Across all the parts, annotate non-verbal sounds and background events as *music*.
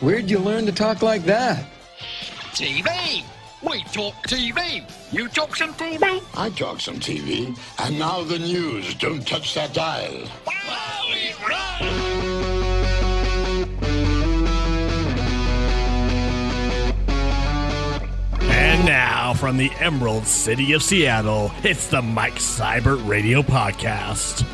Where'd you learn to talk like that? TV. We talk TV. You talk some TV. I talk some TV. And now the news. Don't touch that dial. And now, from the Emerald City of Seattle, it's the Mike Seibert Radio Podcast.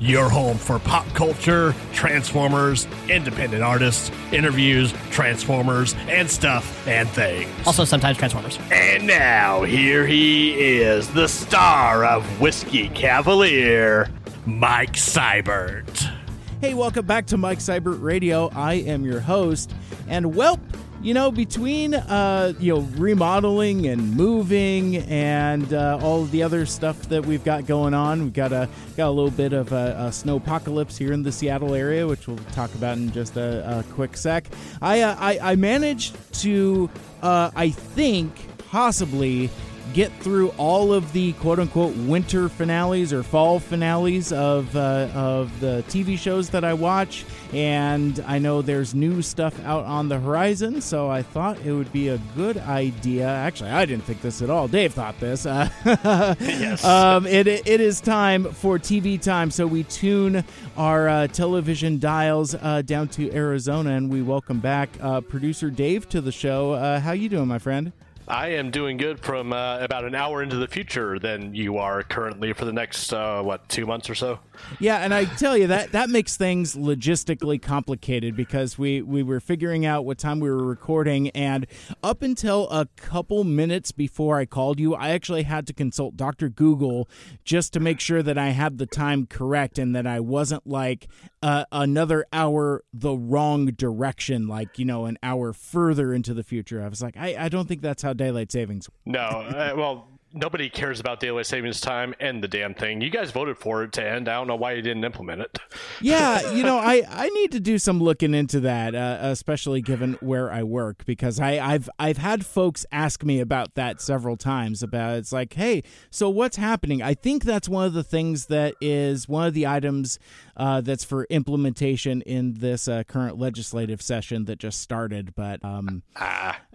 Your home for pop culture, Transformers, independent artists, interviews, Transformers, and stuff and things. Also, sometimes Transformers. And now, here he is, the star of Whiskey Cavalier, Mike Seibert. Hey, welcome back to Mike Seibert Radio. I am your host, and welp, you know, between uh, you know remodeling and moving and uh, all the other stuff that we've got going on, we've got a got a little bit of a, a snow apocalypse here in the Seattle area, which we'll talk about in just a, a quick sec. I, uh, I I managed to uh, I think possibly get through all of the quote unquote winter finales or fall finales of uh, of the TV shows that I watch, and I know there's new stuff out on the horizon, so I thought it would be a good idea. Actually, I didn't think this at all. Dave thought this. Uh, *laughs* Yes. um, it, it is time for TV time, so we tune our uh, television dials uh, down to Arizona, and we welcome back uh, producer Dave to the show. Uh, how you doing, my friend? I am doing good from uh, about an hour into the future than you are currently for the next, uh, what, two months or so? Yeah, and I tell you that that makes things logistically complicated because we we were figuring out what time we were recording, and up until a couple minutes before I called you, I actually had to consult Doctor Google just to make sure that I had the time correct and that I wasn't like uh, another hour the wrong direction, like you know an hour further into the future. I was like, I, I don't think that's how daylight savings. No, uh, well, nobody cares about daylight savings time and the damn thing. You guys voted for it to end. I don't know why you didn't implement it. yeah, *laughs* you know, I, I need to do some looking into that, uh, especially given where I work, because I, I've I've had folks ask me about that several times. About it's like, hey, so what's happening? I think that's one of the things that is one of the items uh, that's for implementation in this uh, current legislative session that just started. But um,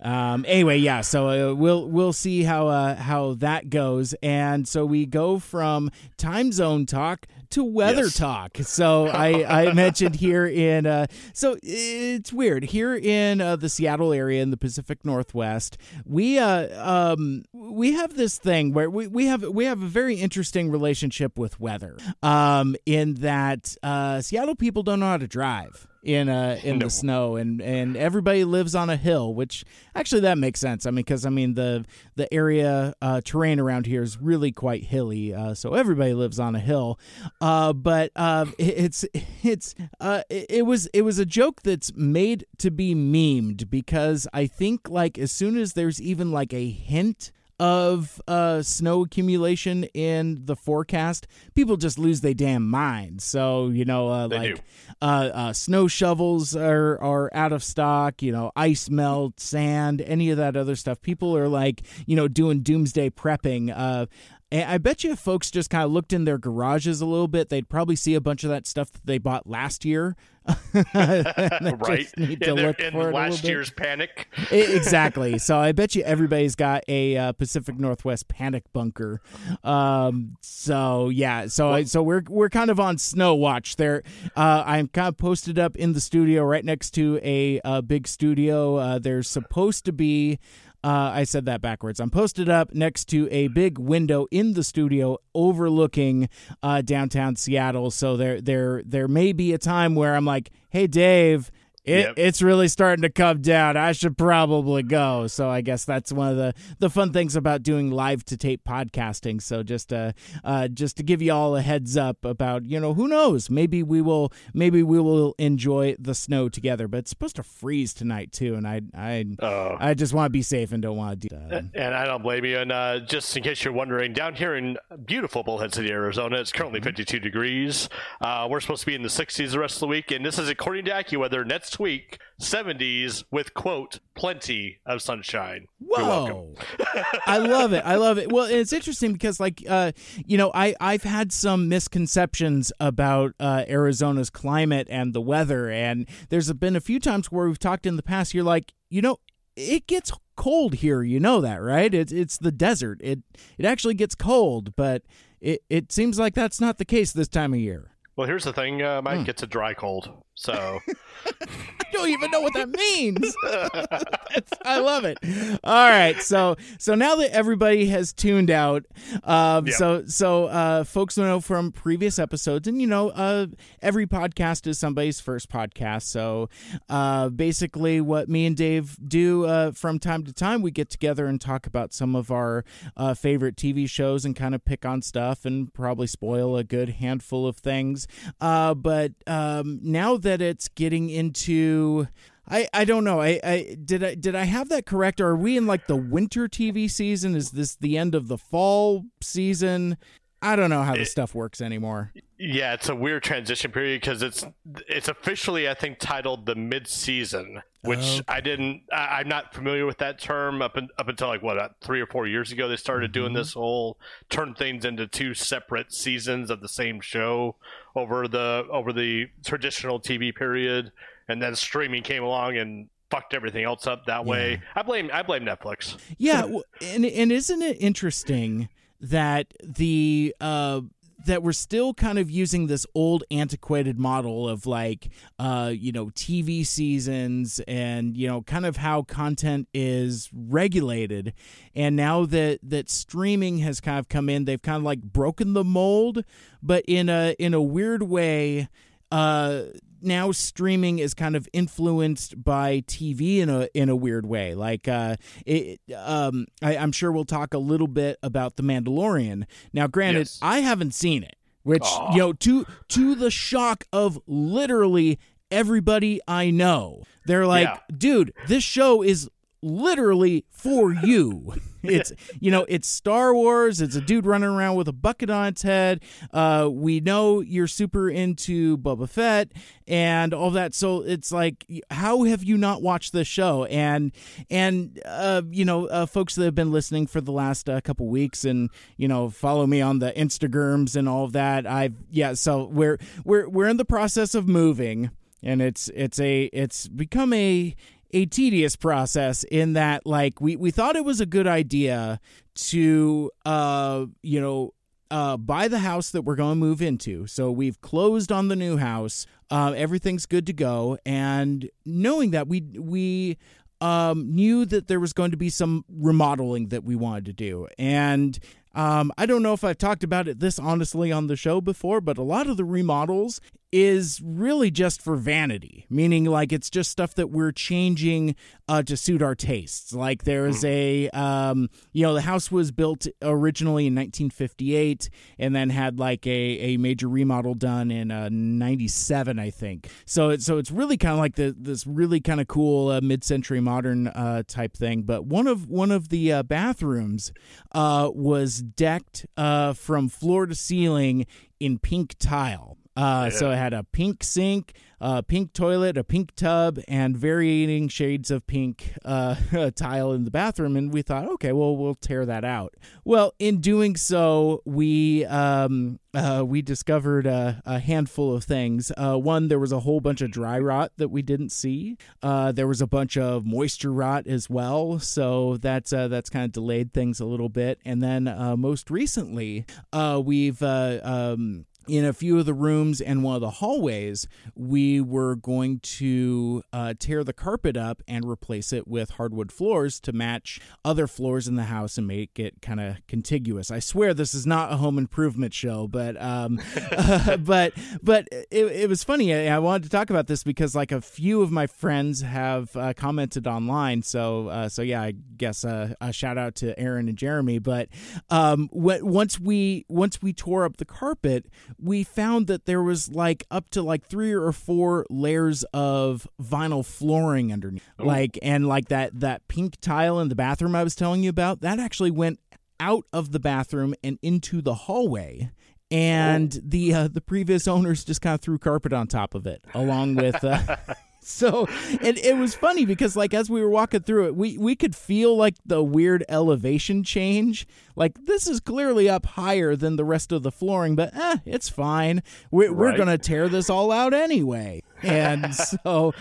um, anyway, yeah. So uh, we'll we'll see how uh, how that goes, and so we go from time zone talk to weather Yes. talk. So I, I *laughs* mentioned here in uh, so it's weird here in uh, the Seattle area in the Pacific Northwest. We uh, um, we have this thing where we, we have we have a very interesting relationship with weather. Um, in that uh, Seattle people don't know how to drive in uh in No. the snow and and everybody lives on a hill which actually that makes sense i mean because i mean the the area uh terrain around here is really quite hilly uh so everybody lives on a hill uh but uh it- it's it's uh it was it was a joke that's made to be memed because i think like as soon as there's even like a hint of uh, snow accumulation in the forecast, people just lose their damn minds. So you know, uh, like uh, uh, snow shovels are are out of stock. You know, ice melt, sand, any of that other stuff. People are like, you know, doing doomsday prepping. And I bet you if folks just kind of looked in their garages a little bit, they'd probably see a bunch of that stuff that they bought last year. *laughs* *laughs* Right? need to in their- look in for a last bit. year's panic. Exactly. So I bet you everybody's got a uh, Pacific Northwest panic bunker. Um, so yeah. So I, so we're we're kind of on snow watch there. Uh, I'm kind of posted up in the studio right next to a, uh big studio. Uh, there's supposed to be. Uh, I said that backwards. I'm posted up next to a big window in the studio overlooking uh, downtown Seattle. So there, there, there may be a time where I'm like, "Hey, Dave, it, Yep. it's really starting to come down. I should probably go. So I guess that's one of the, the fun things about doing live to tape podcasting. So just uh, uh just to give you all a heads up about you know who knows maybe we will maybe we will enjoy the snow together. But it's supposed to freeze tonight too, and I I Oh. I just want to be safe and don't want to do that. And I don't blame you. And uh, just in case you're wondering, down here in beautiful Bullhead City, Arizona, it's currently Mm-hmm. 52 degrees. Uh, we're supposed to be in the 60s the rest of the week. And this is according to AccuWeather. Next week, 70s with quote plenty of sunshine. Whoa. *laughs* I love it. I love it. Well, it's interesting because like uh you know, I I've had some misconceptions about uh Arizona's climate and the weather and there's been a few times where we've talked in the past you're like, you know, it gets cold here, you know that, right? It's it's the desert. It it actually gets cold, but it it seems like that's not the case this time of year. Well, here's the thing, uh. Mike. It's a dry cold, so I don't even know what that means. *laughs* I love it. All right, so so now that everybody has tuned out, um, Yeah. so so uh, folks know from previous episodes, and you know, uh, every podcast is somebody's first podcast. So uh, basically, what me and Dave do uh, from time to time, we get together and talk about some of our uh, favorite TV shows and kind of pick on stuff and probably spoil a good handful of things. Uh, but um, now that it's getting into I, I don't know. I, I did I did I have that correct? Or are we in like the winter TV season? Is this the end of the fall season? I don't know how this stuff works anymore. yeah, it's a weird transition period because it's it's officially I think titled the mid season, which Okay. I didn't. I, I'm not familiar with that term up in, up until like what uh, three or four years ago. They started doing this whole turn things into two separate seasons of the same show over the over the traditional TV period, and then streaming came along and fucked everything else up that way. I blame I blame Netflix. Yeah, *laughs* and and isn't it interesting that the uh that we're still kind of using this old antiquated model of like uh you know TV seasons and you know kind of how content is regulated. And now that that streaming has kind of come in they've kind of like broken the mold but in a in a weird way uh now streaming is kind of influenced by TV in a in a weird way. Like, uh, it, um, I, I'm sure we'll talk a little bit about the Mandalorian. Now, granted, Yes. I haven't seen it, which you know, to to the shock of literally everybody I know, they're like, Yeah. dude, this show is literally for you. It's you know it's Star Wars. It's a dude running around with a bucket on its head. Uh, we know you're super into Boba Fett and all that. So it's like, how have you not watched this show? And and uh, you know, uh, folks that have been listening for the last uh, couple weeks and you know follow me on the Instagrams and all of that. I've yeah. So we're we're we're in the process of moving, and it's it's a it's become a a tedious process in that like we, we thought it was a good idea to uh you know uh buy the house that we're going to move into. So we've closed on the new house. Uh, everything's good to go. And knowing that we we um knew that there was going to be some remodeling that we wanted to do. And um, I don't know if I've talked about it this honestly on the show before, but a lot of the remodels is really just for vanity, meaning like it's just stuff that we're changing uh, to suit our tastes. Like there's a, um, you know, the house was built originally in 1958 and then had like a, a major remodel done in uh, 97, I think. So it's so it's really kind of like the this really kind of cool uh, mid-century modern uh, type thing. But one of one of the uh, bathrooms uh, was decked uh, from floor to ceiling in pink tile. Uh, So it had a pink sink, a pink toilet, a pink tub, and varying shades of pink uh, *laughs* tile in the bathroom. And we thought, okay, well, we'll tear that out. Well, in doing so, we um, uh, we discovered a, a handful of things. Uh, one, there was a whole bunch of dry rot that we didn't see. Uh, there was a bunch of moisture rot as well, so that's uh, that's kind of delayed things a little bit. And then uh, most recently, uh, we've uh, um, in a few of the rooms and one of the hallways, we were going to uh, tear the carpet up and replace it with hardwood floors to match other floors in the house and make it kind of contiguous. I swear this is not a home improvement show, but um, *laughs* *laughs* but but it, it was funny. I, I wanted to talk about this because like a few of my friends have uh, commented online. So uh, so yeah, I guess uh, a shout out to Aaron and Jeremy. But um, once we once we tore up the carpet, we found that there was like up to like three or four layers of vinyl flooring underneath, like and like that that pink tile in the bathroom I was telling you about. That actually went out of the bathroom and into the hallway. And the uh, the previous owners just kind of threw carpet on top of it, along with uh, *laughs* so and it was funny because like as we were walking through it we we could feel like the weird elevation change like this is clearly up higher than the rest of the flooring but eh, it's fine. We're, we're gonna tear this all out anyway. And *laughs* so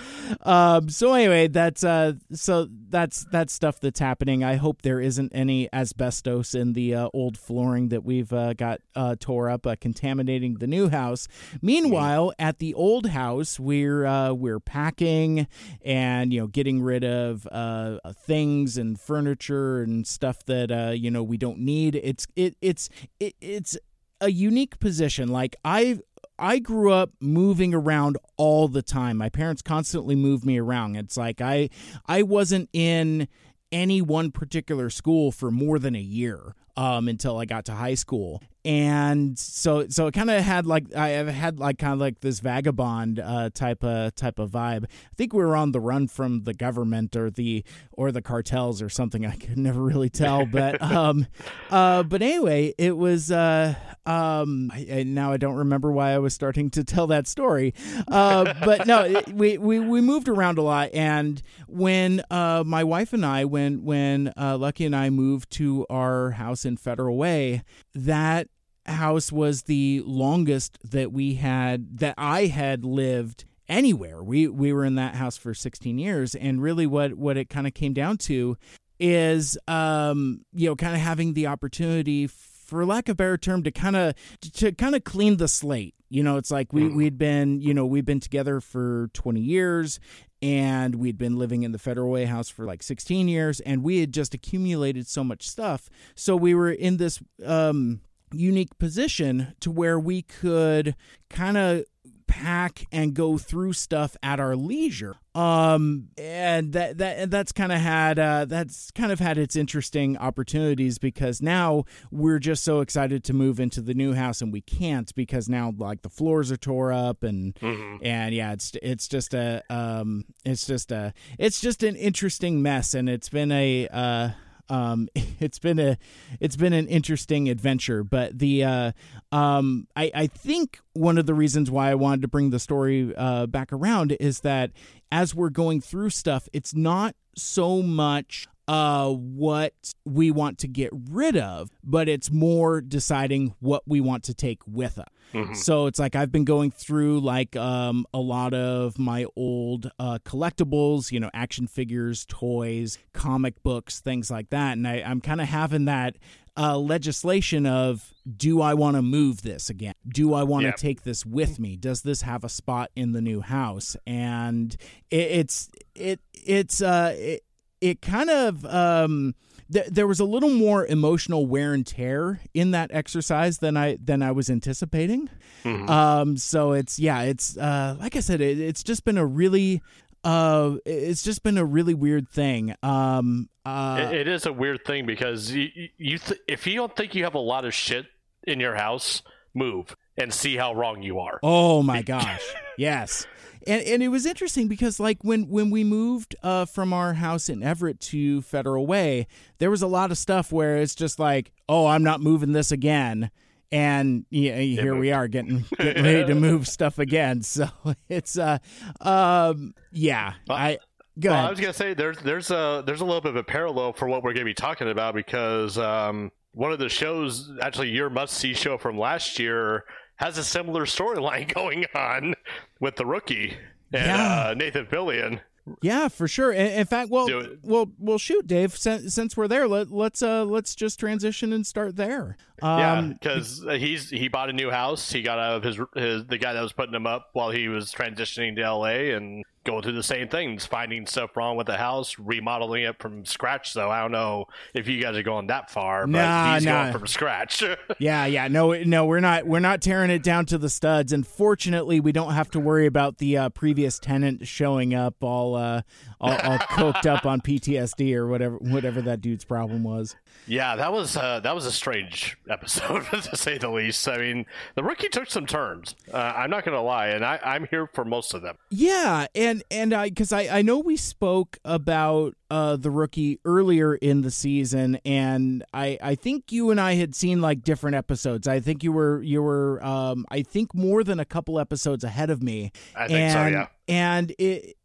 um so anyway that's uh so that's that's stuff that's happening. I hope there isn't any asbestos in the uh, old flooring that we've uh, got uh, tore up uh, contaminating the new house. Meanwhile at the old house we're uh, we're packing and you know getting rid of uh, things and furniture and stuff that uh, you know we don't need it's it it's it, it's a unique position like i I grew up moving around all the time. My parents constantly moved me around. It's like I I wasn't in any one particular school for more than a year um, until I got to high school. And so so it kind of had like I have had like kind of like this vagabond uh, type of type of vibe. I think we were on the run from the government or the or the cartels or something. *laughs* I could never really tell, but *laughs* um, uh, but anyway, it was uh, um, I, now I don't remember why I was starting to tell that story. Uh, but no, it, we, we we moved around a lot, and when uh, my wife and I, when when uh, Lucky and I moved to our house in Federal Way, that house was the longest that we had that I had lived anywhere. We we were in that house for 16 years and really what what it kind of came down to is um you know kind of having the opportunity for lack of a better term to kind of to kind of clean the slate. You know, it's like we we'd been, you know, we've been together for 20 years and we'd been living in the Federal house for like 16 years and we had just accumulated so much stuff. So we were in this um unique position to where we could kind of pack and go through stuff at our leisure. Um and that that that's kind of had uh that's kind of had its interesting opportunities because now we're just so excited to move into the new house and we can't because now like the floors are tore up and and yeah it's it's just a um it's just a it's just an interesting mess and it's been a uh um, *laughs* it's been a it's been an interesting adventure. But the uh, um, I, I think one of the reasons why I wanted to bring the story uh, back around is that as we're going through stuff, it's not so much uh what we want to get rid of but it's more deciding what we want to take with us so it's like I've been going through like um, a lot of my old uh, collectibles, you know, action figures, toys, comic books, things like that, and I, I'm kind of having that uh, legislation of do I want to move this again? Do I want to Yeah. take this with me? Does this have a spot in the new house? And it, it's it it's uh it, it kind of um th- there was a little more emotional wear and tear in that exercise than I than I was anticipating. Um, so it's yeah, it's uh, like I said, it, it's just been a really uh, it's just been a really weird thing. Um, uh, It- it is a weird thing because you, you th- if you don't think you have a lot of shit in your house, move and see how wrong you are. Oh my gosh. yes. And and it was interesting because like when when we moved uh from our house in Everett to Federal Way, there was a lot of stuff where it's just like, "Oh, I'm not moving this again." And yeah, here we are getting, *laughs* getting ready to move stuff again. *laughs* So it's uh um yeah, I go Well. I was gonna say there's there's a there's a little bit of a parallel for what we're gonna be talking about because um, one of the shows, actually your must see show from last year, has a similar storyline *laughs* going on with the rookie and Yeah. uh, Nathan Fillion. Yeah, for sure. In, fact, well, well, well, shoot, Dave. Since, since we're there, let, let's uh, let's just transition and start there. yeah, Um, because he's he bought a new house. He got out of his his the guy that was putting him up while he was transitioning to LA and going through the same things, finding stuff wrong with the house, remodeling it from scratch. So I don't know if you guys are going that far, but Nah, he's nah. going from scratch. *laughs* Yeah, yeah, no, no, we're not, we're not tearing it down to the studs. And fortunately, we don't have to worry about the uh, previous tenant showing up all, uh, all, all *laughs* coked up on PTSD or whatever, whatever that dude's problem was. yeah, that was uh, that was a strange episode *laughs* to say the least. I mean, the rookie took some turns. Uh, I'm not going to lie, and I, I'm here for most of them. Yeah, and and and I because I I know we spoke about uh the rookie earlier in the season, and I I think you and I had seen like different episodes. I think you were you were um I think more than a couple episodes ahead of me. I think so, and, yeah. And it.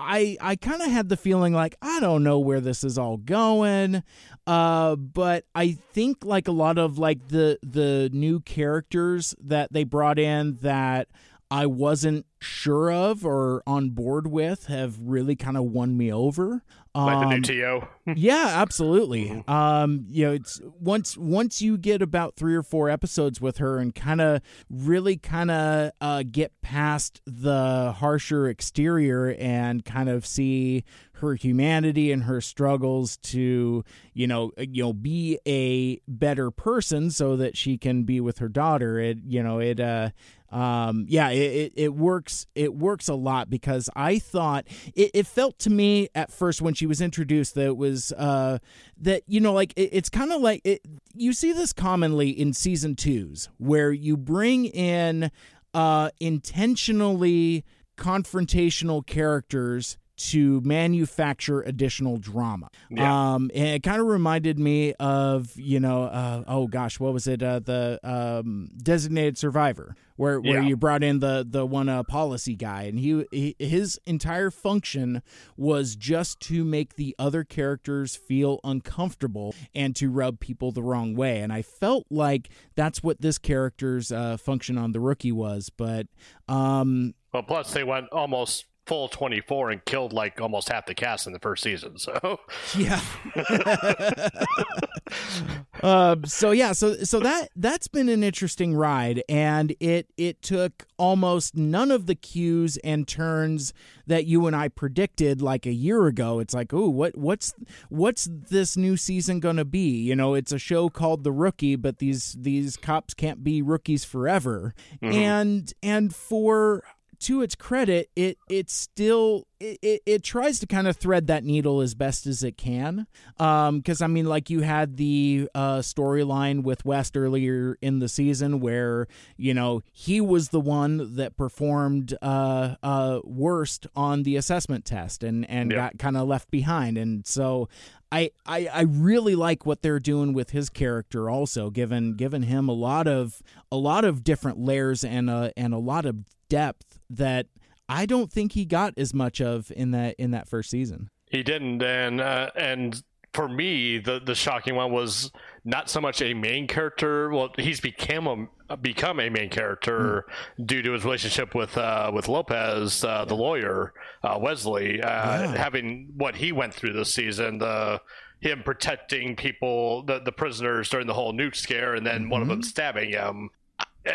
I I kind of had the feeling like I don't know where this is all going, uh, but I think like a lot of like the the new characters that they brought in that I wasn't sure of or on board with have really kind of won me over. Like the Um, new TO. *laughs* yeah, absolutely. Um, you know, it's once once you get about three or four episodes with her and kind of really kind of uh, get past the harsher exterior and kind of see her humanity and her struggles to you know uh, you know be a better person so that she can be with her daughter. It you know it uh um yeah it, it, it works it works a lot because i thought it, it felt to me at first when she was introduced that it was uh that you know like it, it's kind of like it, you see this commonly in season twos where you bring in uh intentionally confrontational characters to manufacture additional drama. Yeah. Um, and it kind of reminded me of, you know, uh, oh gosh, what was it? Uh, the um, designated survivor, where where Yeah. you brought in the the one uh, policy guy, and he, he his entire function was just to make the other characters feel uncomfortable and to rub people the wrong way. And I felt like that's what this character's uh, function on the rookie was. But um, Well, plus they went almost full 24 and killed like almost half the cast in the first season. So *laughs* Yeah. um, so yeah, so so that that's been an interesting ride, and it it took almost none of the cues and turns that you and I predicted like a year ago. It's like, oh, what what's what's this new season gonna be? You know, it's a show called The Rookie, but these these cops can't be rookies forever, and and for to its credit, it it still it, it, it tries to kind of thread that needle as best as it can. Because I mean, like you had the uh, storyline with West earlier in the season, where you know he was the one that performed uh, uh, worst on the assessment test and and Yeah. got kind of left behind, and so. I, I, I really like what they're doing with his character also given given him a lot of a lot of different layers and a and a lot of depth that I don't think he got as much of in that in that first season. he didn't, and uh, and for me, the the shocking one was not so much a main character. Well, he's become a become a main character due to his relationship with uh, with Lopez, uh, the lawyer, uh, Wesley, uh, having what he went through this season. The him protecting people, the the prisoners during the whole nuke scare, and then one of them stabbing him.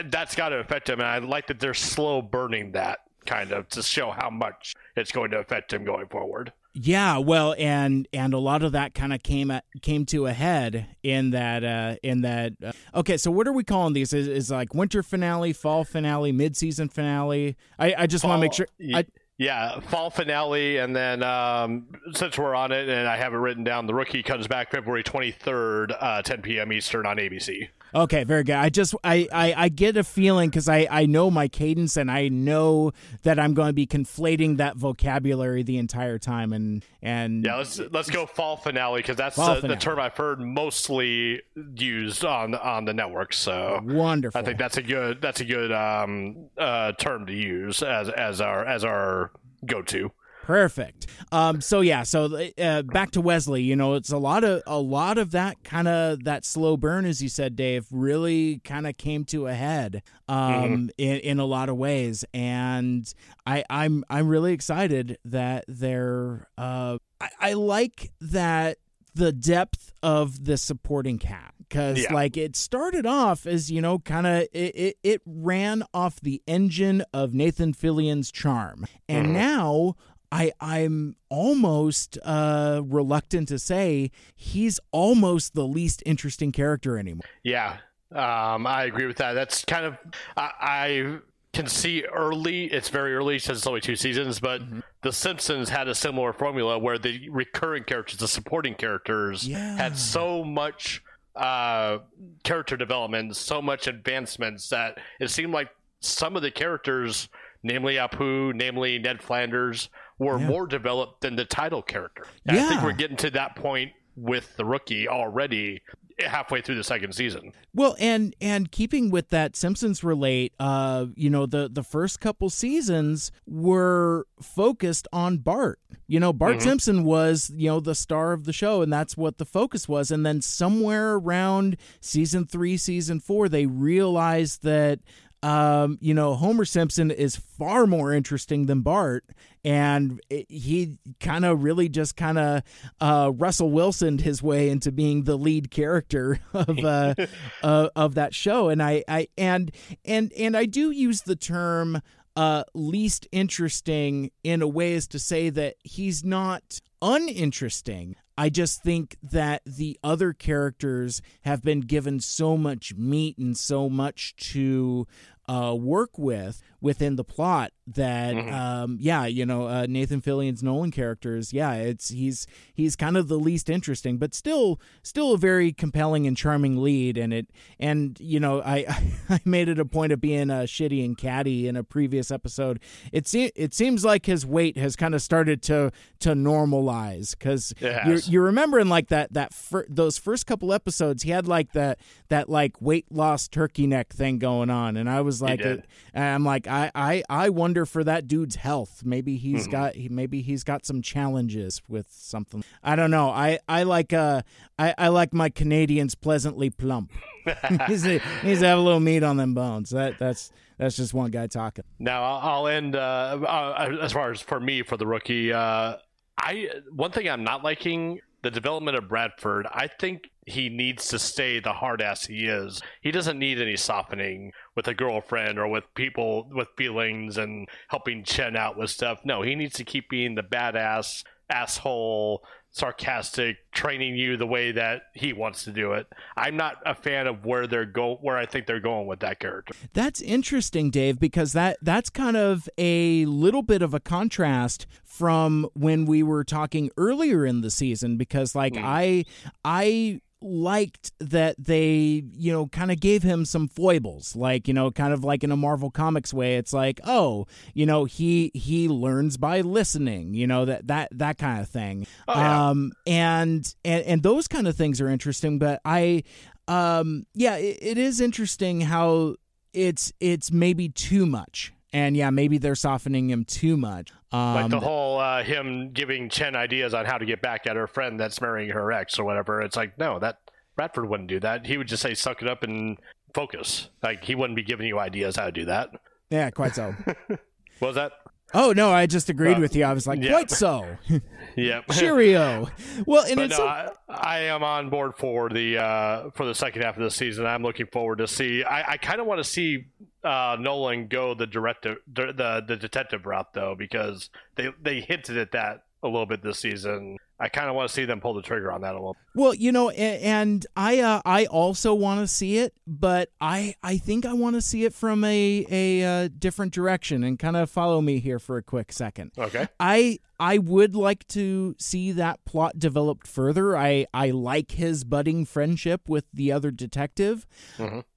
That's got to affect him, and I like that they're slow burning that kind of to show how much it's going to affect him going forward. Yeah, well, and and a lot of that kind of came at, came to a head in that uh, in that. Uh, okay, so what are we calling these? Is, is like winter finale, fall finale, mid season finale? I, I just want to make sure. I, yeah, fall finale, and then um, since we're on it, and I have it written down, the rookie comes back February twenty third, uh, ten p.m. Eastern on ABC. Okay, very good. I just I I, I get a feeling because I I know my cadence and I know that I'm going to be conflating that vocabulary the entire time and and Yeah, let's let's go fall finale because that's Fall uh, the term I've heard mostly used on on the network. So wonderful. I think that's a good that's a good um, uh, term to use as as our as our go to. Perfect. Um, so yeah, so uh, back to Wesley. You know, it's a lot of a lot of that kind of that slow burn, as you said, Dave, really kind of came to a head um, in in a lot of ways, and I I'm I'm really excited that they're. Uh, I, I like that the depth of the supporting cast because Yeah. like it started off as you know kind of it, it, it ran off the engine of nathan fillion's charm and now I, I'm almost uh, reluctant to say he's almost the least interesting character anymore. Yeah, um, I agree with that. That's kind of I, I can see early. It's very early since it's only two seasons, but The Simpsons had a similar formula where the recurring characters, the supporting characters, Yeah. had so much uh, character development, so much advancements that it seemed like some of the characters, namely Apu, namely Ned Flanders, were Yeah. more developed than the title character. Yeah. I think we're getting to that point with the rookie already halfway through the second season. Well, and and keeping with that Simpsons relate, uh, you know, the the first couple seasons were focused on Bart. You know, Bart Mm-hmm. Simpson was, you know, the star of the show and that's what the focus was. And then somewhere around season 3, season 4, they realized that um, you know, Homer Simpson is far more interesting than Bart, and it, he kind of really just kind of uh, Russell Wilsoned his way into being the lead character *laughs* of uh, *laughs* uh, of that show. And I, I and and and I do use the term uh, least interesting in a way as to say that he's not uninteresting. I just think that the other characters have been given so much meat and so much to uh, work with within the plot that um, yeah you know uh, Nathan Fillion's Nolan characters yeah it's he's he's kind of the least interesting but still still a very compelling and charming lead and it and you know I *laughs* I made it a point of being uh, shitty and catty in a previous episode. It se- it seems like his weight has kind of started to to normalize because you you remember in like that that fir- those first couple episodes he had like that that like weight loss turkey neck thing going on and I was like it- and I'm like I, I I wonder for that dude's health. Maybe Mm-hmm. he's got he, maybe he's got some challenges with something. I don't know. I I like uh I, I like my Canadians pleasantly plump. *laughs* He's a, he's have a little meat on them bones. That that's that's just one guy talking. Now I'll I'll end uh, uh, as far as for me for the rookie. Uh, I one thing I'm not liking the development of Bradford. I think he needs to stay the hard ass he is. He doesn't need any softening with a girlfriend or with people with feelings and helping Chen out with stuff. No, he needs to keep being the badass asshole sarcastic training you the way that he wants to do it. I'm not a fan of where they're go where i think they're going with that character. That's interesting, Dave, because that that's kind of a little bit of a contrast from when we were talking earlier in the season because like hmm. I I liked that they, you know, kind of gave him some foibles, like, you know, kind of like in a Marvel Comics way. It's like, oh, you know, he he learns by listening, you know, that that that kind of thing. yeah. Um and and and those kind of things are interesting, but I um yeah, it, it is interesting how it's it's maybe too much. And yeah, maybe they're softening him too much. Um, like the whole uh, him giving Chen ideas on how to get back at her friend that's marrying her ex or whatever. It's like no, that Bradford wouldn't do that. He would just say suck it up and focus. Like he wouldn't be giving you ideas how to do that. yeah, quite so. *laughs* What was that? Oh no, I just agreed Uh, with you. I was like, quite so. *laughs* Yep. *laughs* Cheerio. Well, and But it's no, so- I, I am on board for the uh, for the second half of the season. I'm looking forward to see. I, I kind of want to see uh, Nolan go the directive, the the detective route though, because they they hinted at that a little bit this season. I kind of want to see them pull the trigger on that a little. Well, you know, and I uh, I also want to see it, but I I think I want to see it from a a uh, different direction and kind of follow me here for a quick second. Okay. I I would like to see that plot developed further. I I like his budding friendship with the other detective.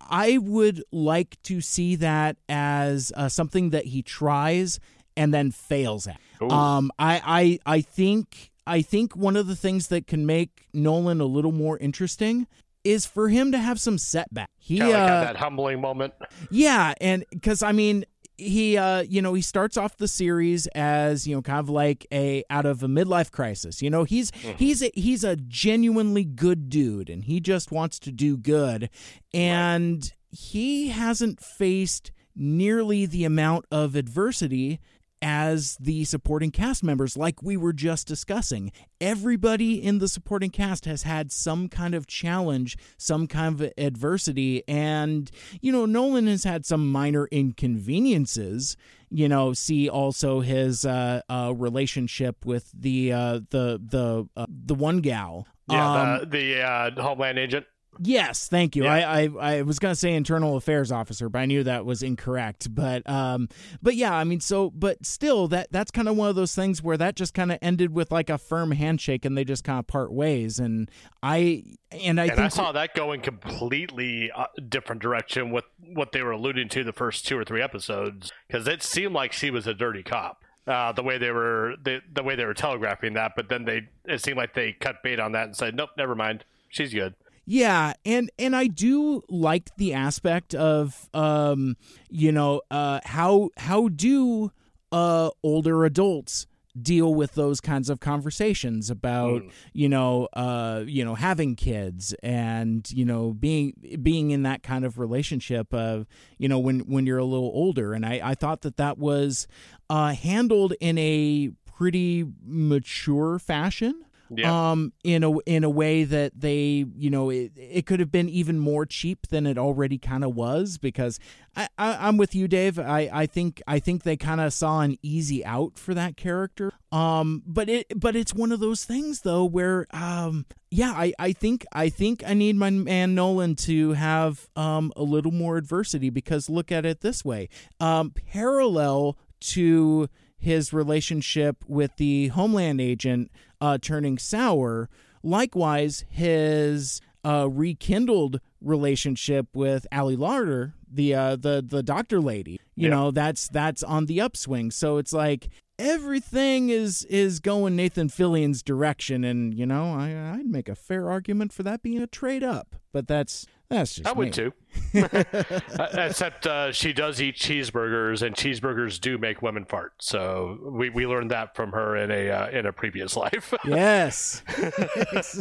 I would like to see that as uh, something that he tries and then fails at. Um, I, I I think I think one of the things that can make Nolan a little more interesting is for him to have some setback. He like uh, that humbling moment. yeah, and because I mean, he uh, you know, he starts off the series as you know, kind of like a out of a midlife crisis. You know, he's he's a, he's a genuinely good dude, and he just wants to do good, and he hasn't faced nearly the amount of adversity as the supporting cast members, like we were just discussing. Everybody in the supporting cast has had some kind of challenge, some kind of adversity, and, you know, Nolan has had some minor inconveniences. You know, see also his uh, uh, relationship with the uh, the the uh, the one gal. Yeah, Um, the, the uh, Homeland agent. Yes, thank you. Yeah. I, I I was gonna say internal affairs officer, but I knew that was incorrect. But um, but yeah, I mean, so but still, that that's kind of one of those things where that just kind of ended with like a firm handshake, and they just kind of part ways. And I and I And think I saw that going completely uh, different direction with what they were alluding to the first two or three episodes because it seemed like she was a dirty cop. Uh, the way they were, the, the way they were telegraphing that, but then they, it seemed like they cut bait on that and said, "Nope, never mind, she's good." Yeah, and and I do like the aspect of um, you know, uh, how how do uh older adults deal with those kinds of conversations about Mm. you know uh you know having kids and you know being being in that kind of relationship of you know when when you're a little older and I I thought that that was uh handled in a pretty mature fashion Yeah. um in a in a way that they you know it, it could have been even more cheap than it already kind of was because I, I I'm with you Dave. I I think I think they kind of saw an easy out for that character. Um but it but it's one of those things though where um yeah I I think I think I need my man Nolan to have um a little more adversity because look at it this way. Um parallel to his relationship with the Homeland agent uh, turning sour. Likewise, his uh, rekindled relationship with Ali Larter, the uh, the the doctor lady. You Yeah. know, that's that's on the upswing. So it's like everything is is going Nathan Fillion's direction, and you know, I, I'd make a fair argument for that being a trade up. But that's that's just I would me. too. *laughs* Uh, Except uh, she does eat cheeseburgers, and cheeseburgers do make women fart. So we, we learned that from her in a uh, in a previous *laughs* life. Yes, *laughs* That's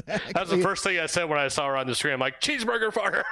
the first thing I said when I saw her on the screen. I'm like, cheeseburger farter.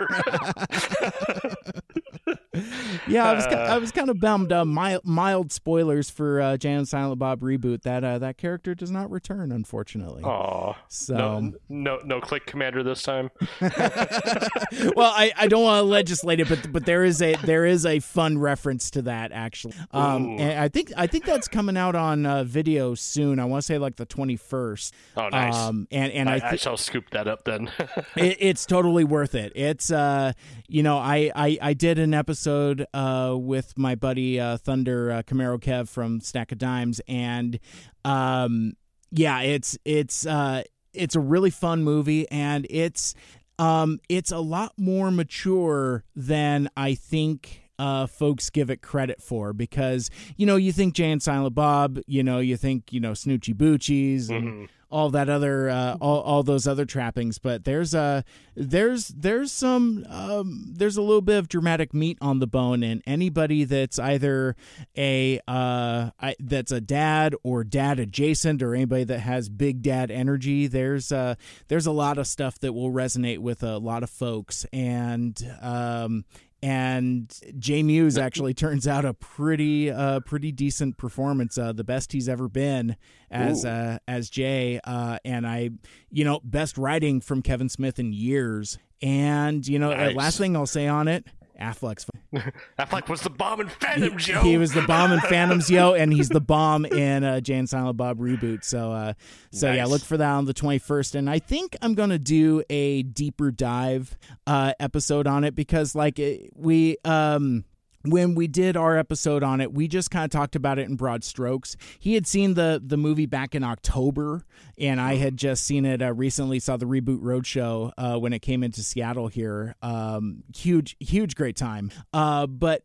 Yeah, I was ki- I was kind of bummed. Uh, mild, mild spoilers for uh, Jay and Silent Bob reboot. That uh, that character does not return, unfortunately. Aw. so, No, no, no click commander this time. *laughs* *laughs* well, I, I don't want to legislate it, but but there is a there is a fun reference to that actually. Um, and I think I think that's coming out on uh, video soon. I want to say like the twenty first. Oh, nice. Um, and and I, I, I thi- shall scoop that up then. *laughs* it, it's totally worth it. It's uh, you know, I I, I did an episode uh with my buddy uh, Thunder uh, Camaro Kev from Stack of Dimes, and um, yeah, it's it's uh, it's a really fun movie, and it's um, it's a lot more mature than I think. Uh, folks give it credit for because you know you think Jay and Silent Bob, you know you think you know Snoochie Boochies and all that other uh, all, all those other trappings but there's a there's there's some um, there's a little bit of dramatic meat on the bone and anybody that's either a uh, I, that's a dad or dad adjacent or anybody that has big dad energy there's uh, there's a lot of stuff that will resonate with a lot of folks. And um, and Jay Mewes actually turns out a pretty uh pretty decent performance uh the best he's ever been as uh as Jay. Uh and I you know best writing from Kevin Smith in years. And you know Nice. last thing I'll say on it Affleck's *laughs* Affleck was the bomb in Phantoms Yo. he was the bomb in Phantoms *laughs* Yo and he's the bomb in uh Jay and Silent Bob reboot so uh so yeah look for that on the 21st and I think I'm going to do a deeper dive uh episode on it because like it, we um when we did our episode on it, we just kind of talked about it in broad strokes. He had seen the the movie back in October, and I had just seen it uh, recently. Saw the reboot roadshow uh, when it came into Seattle here. Um, huge, huge, great time. Uh, but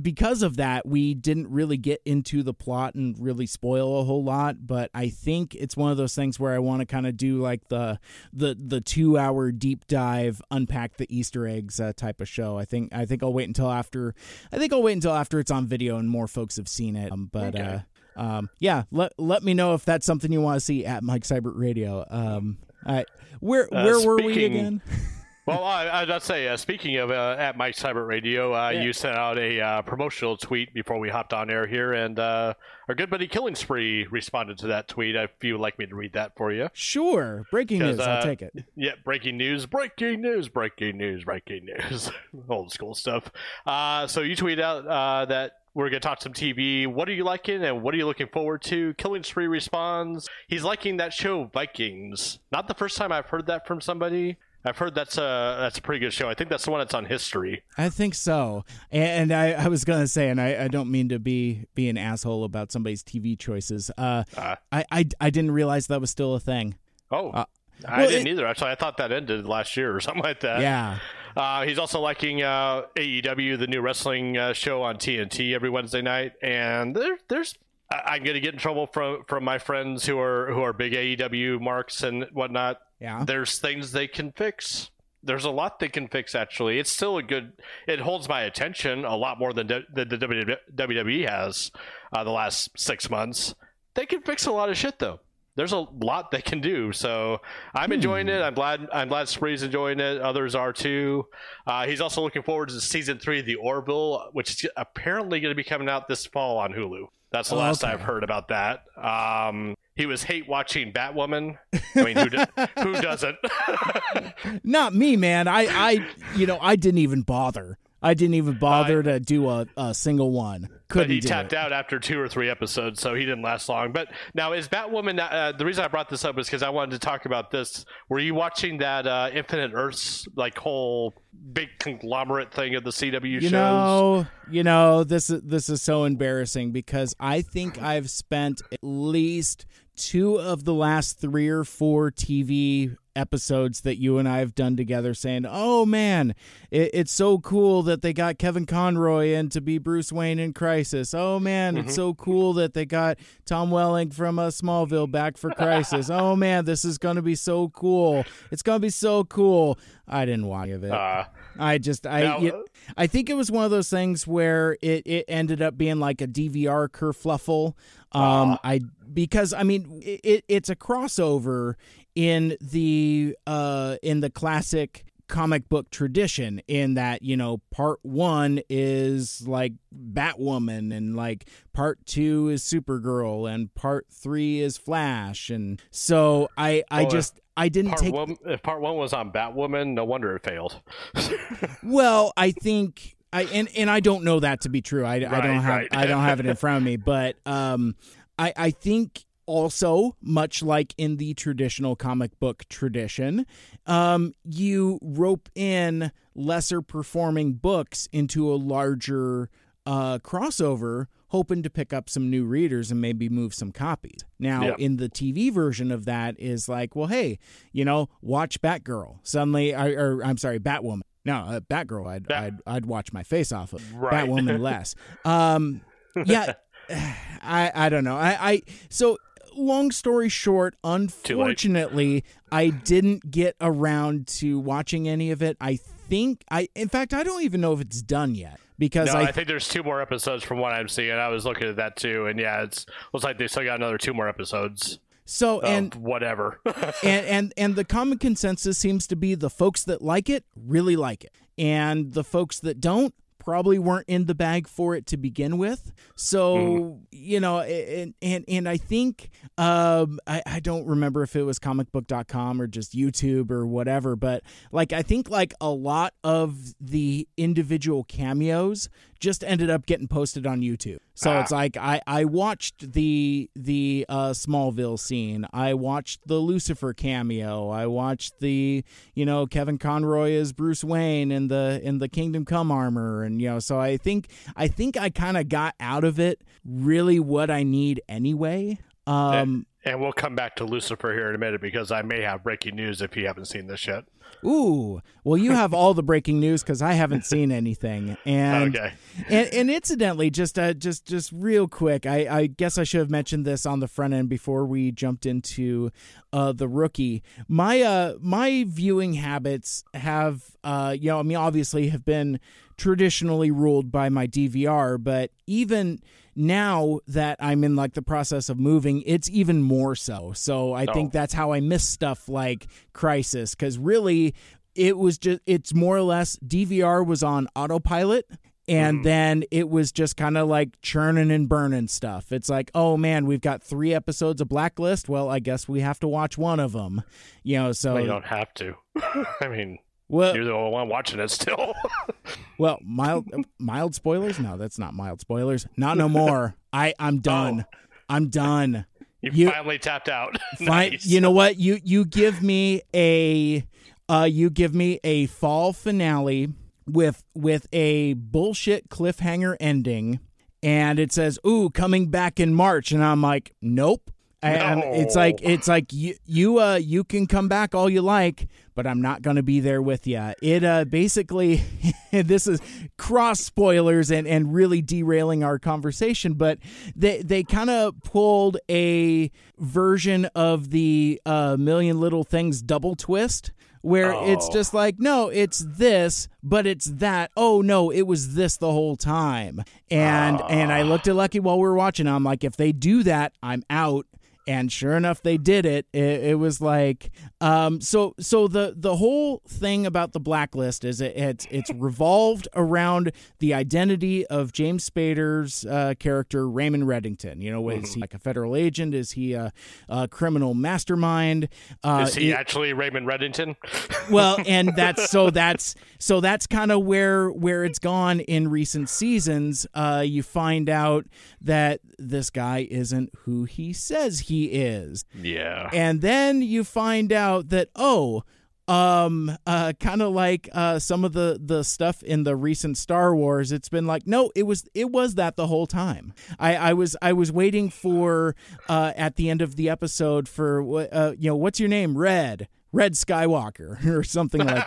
because of that, we didn't really get into the plot and really spoil a whole lot. But I think it's one of those things where I want to kind of do like the the the two hour deep dive, unpack the Easter eggs uh, type of show. I think I think I'll wait until after. I think I'll wait until after it's on video and more folks have seen it. Um, but Okay. uh, um, yeah, let let me know if that's something you want to see at Mike Seibert Radio. Um, I, where Uh, where were we again? *laughs* Well, I, I'd say, uh, speaking of uh, at Mike Cyber Radio, uh, Yeah. you sent out a uh, promotional tweet before we hopped on air here, and uh, our good buddy Killing Spree responded to that tweet. If you would like me to read that for you. Sure, breaking news. I'll uh, take it. Yeah, breaking news, breaking news, breaking news, breaking news. *laughs* Old school stuff. Uh, so you tweet out uh, that we're going to talk some TV. What are you liking and what are you looking forward to? Killing Spree responds, he's liking that show Vikings. Not the first time I've heard that from somebody. I've heard that's a that's a pretty good show. I think that's the one that's on history. I think so. And I, I was gonna say, and I, I don't mean to be be an asshole about somebody's TV choices. Uh, Ah. I, I I didn't realize that was still a thing. Oh, Uh, I well, didn't it- either. Actually, I thought that ended last year or *laughs* something like that. Yeah. Uh, he's also liking uh, AEW, the new wrestling uh, show on TNT every Wednesday night, and there, there's. I- I'm gonna get in trouble from from my friends who are who are big AEW marks and whatnot. Yeah. There's things they can fix. there's a lot they can fix. Actually, it's still a good. It holds my attention a lot more than the, the, the WWE has uh, the last six months. They can fix a lot of shit though. There's a lot they can do, so I'm enjoying it. I'm glad. I'm glad Spree's enjoying it. Others are too. Uh, he's also looking forward to season three of the Orville, which is apparently going to be coming out this fall on Hulu. That's the Oh, last okay. I've heard about that. Um, he was hate watching Batwoman. *laughs* I mean, who, do, who doesn't? *laughs* Not me, man. I, I, you know, I didn't even bother. I didn't even bother to do a, a single one. Couldn't but he tapped it. out after two or three episodes, so he didn't last long. But now, is Batwoman? Uh, the reason I brought this up is because I wanted to talk about this. Were you watching that uh, Infinite Earths like whole big conglomerate thing of the CW You shows? know, you know, this is this is so embarrassing because I think I've spent at least two of the last three or four TV episodes that you and I have done together saying, "Oh man, it, it's so cool that they got Kevin Conroy in to be Bruce Wayne in Crisis. Oh man, Mm-hmm. it's so cool that they got Tom Welling from uh, Smallville back for Crisis. *laughs* oh man, this is going to be so cool. It's going to be so cool." I didn't watch it. Uh, I just I Now, uh, I think it was one of those things where it, it ended up being like a DVR kerfluffle. Um, I because I mean it it's a crossover in the uh in the classic comic book tradition in that you know part one is like Batwoman and like part two is Supergirl and part three is Flash and so I I Well, just I didn't part take one, if part one was on Batwoman, no wonder it failed. *laughs* Well, I think I and, and I don't know that to be true. I, I don't have right. I don't have it in front of me, but um, I I think also much like in the traditional comic book tradition, um, you rope in lesser performing books into a larger uh, crossover. Hoping to pick up some new readers and maybe move some copies. Now, Yeah. in the TV version of that, is like, well, hey, you know, watch Batgirl. Suddenly, or, or I'm sorry, Batwoman. No, uh, Batgirl. I'd, Bat- I'd I'd watch my face off of. Right. Batwoman less. *laughs* Um, yeah, *sighs* I I don't know. I I so long story short, unfortunately, I didn't get around to watching any of it. I think I, in fact, I don't even know if it's done yet because No, I I think there's two more episodes from what I'm seeing. I was looking at that too, and yeah, it's looks like they still got another two more episodes so and whatever. *laughs* and and and the common consensus seems to be the folks that like it really like it and the folks that don't probably weren't in the bag for it to begin with. So you know and and and i think um I, I don't remember if it was comicbook.com or just youtube or whatever but like i think like a lot of the individual cameos just ended up getting posted on youtube so it's like I, I watched the the uh, Smallville scene. I watched the Lucifer cameo. I watched the you know Kevin Conroy as Bruce Wayne in the in the Kingdom Come armor, and you know so I think I think I kind of got out of it really what I need anyway. Um, and we'll come back to Lucifer here in a minute because I may have breaking news if you haven't seen this yet. Ooh, well, you have all the breaking news because I haven't seen anything, *laughs* and Okay. and, and incidentally, just uh, just just real quick, I, I guess I should have mentioned this on the front end before we jumped into uh, the rookie. My uh my viewing habits have uh you know I mean obviously have been traditionally ruled by my DVR, but even now that I'm in like the process of moving, it's even more so. So I oh. think that's how I miss stuff like Crisis because really it was just it's more or less DVR was on autopilot and mm. then it was just kind of like churning and burning stuff. It's like, oh man, we've got three episodes of Blacklist. Well, I guess we have to watch one of them. You know, so Well, you don't have to. *laughs* I mean, well, you're the only one watching it still. *laughs* well, mild mild spoilers. No, that's not mild spoilers. Not no more. I I'm done. I'm done. you, You- finally tapped out. *laughs* Fine. nice. You know what? You you give me a uh you give me a fall finale with with a bullshit cliffhanger ending and it says, "Ooh, coming back in March." And I'm like, "Nope." And No. it's like it's like you you uh you can come back all you like, but I'm not going to be there with you. It uh, basically, *laughs* this is cross spoilers and, and really derailing our conversation, but they, they kind of pulled a version of the uh, Million Little Things double twist where oh. it's just like no it's this but it's that oh no it was this the whole time and and i looked at lucky while we were watching i'm like if they do that i'm out and sure enough they did it. It, it was like um, so so the the whole thing about the blacklist is it, it's it's revolved around the identity of james spader's uh, character raymond reddington. You know is mm-hmm. he like a federal agent? Is he a, a criminal mastermind? Uh, is he it, actually raymond reddington? Well and *laughs* that's so that's so that's kind of where where it's gone in recent seasons. Uh, you find out that this guy isn't who he says he he is. Yeah. And then you find out that oh, um uh kind of like uh some of the the stuff in the recent Star Wars it's been like no it was it was that the whole time I I was I was waiting for uh at the end of the episode for what uh you know what's your name Red Red Skywalker *laughs* or something like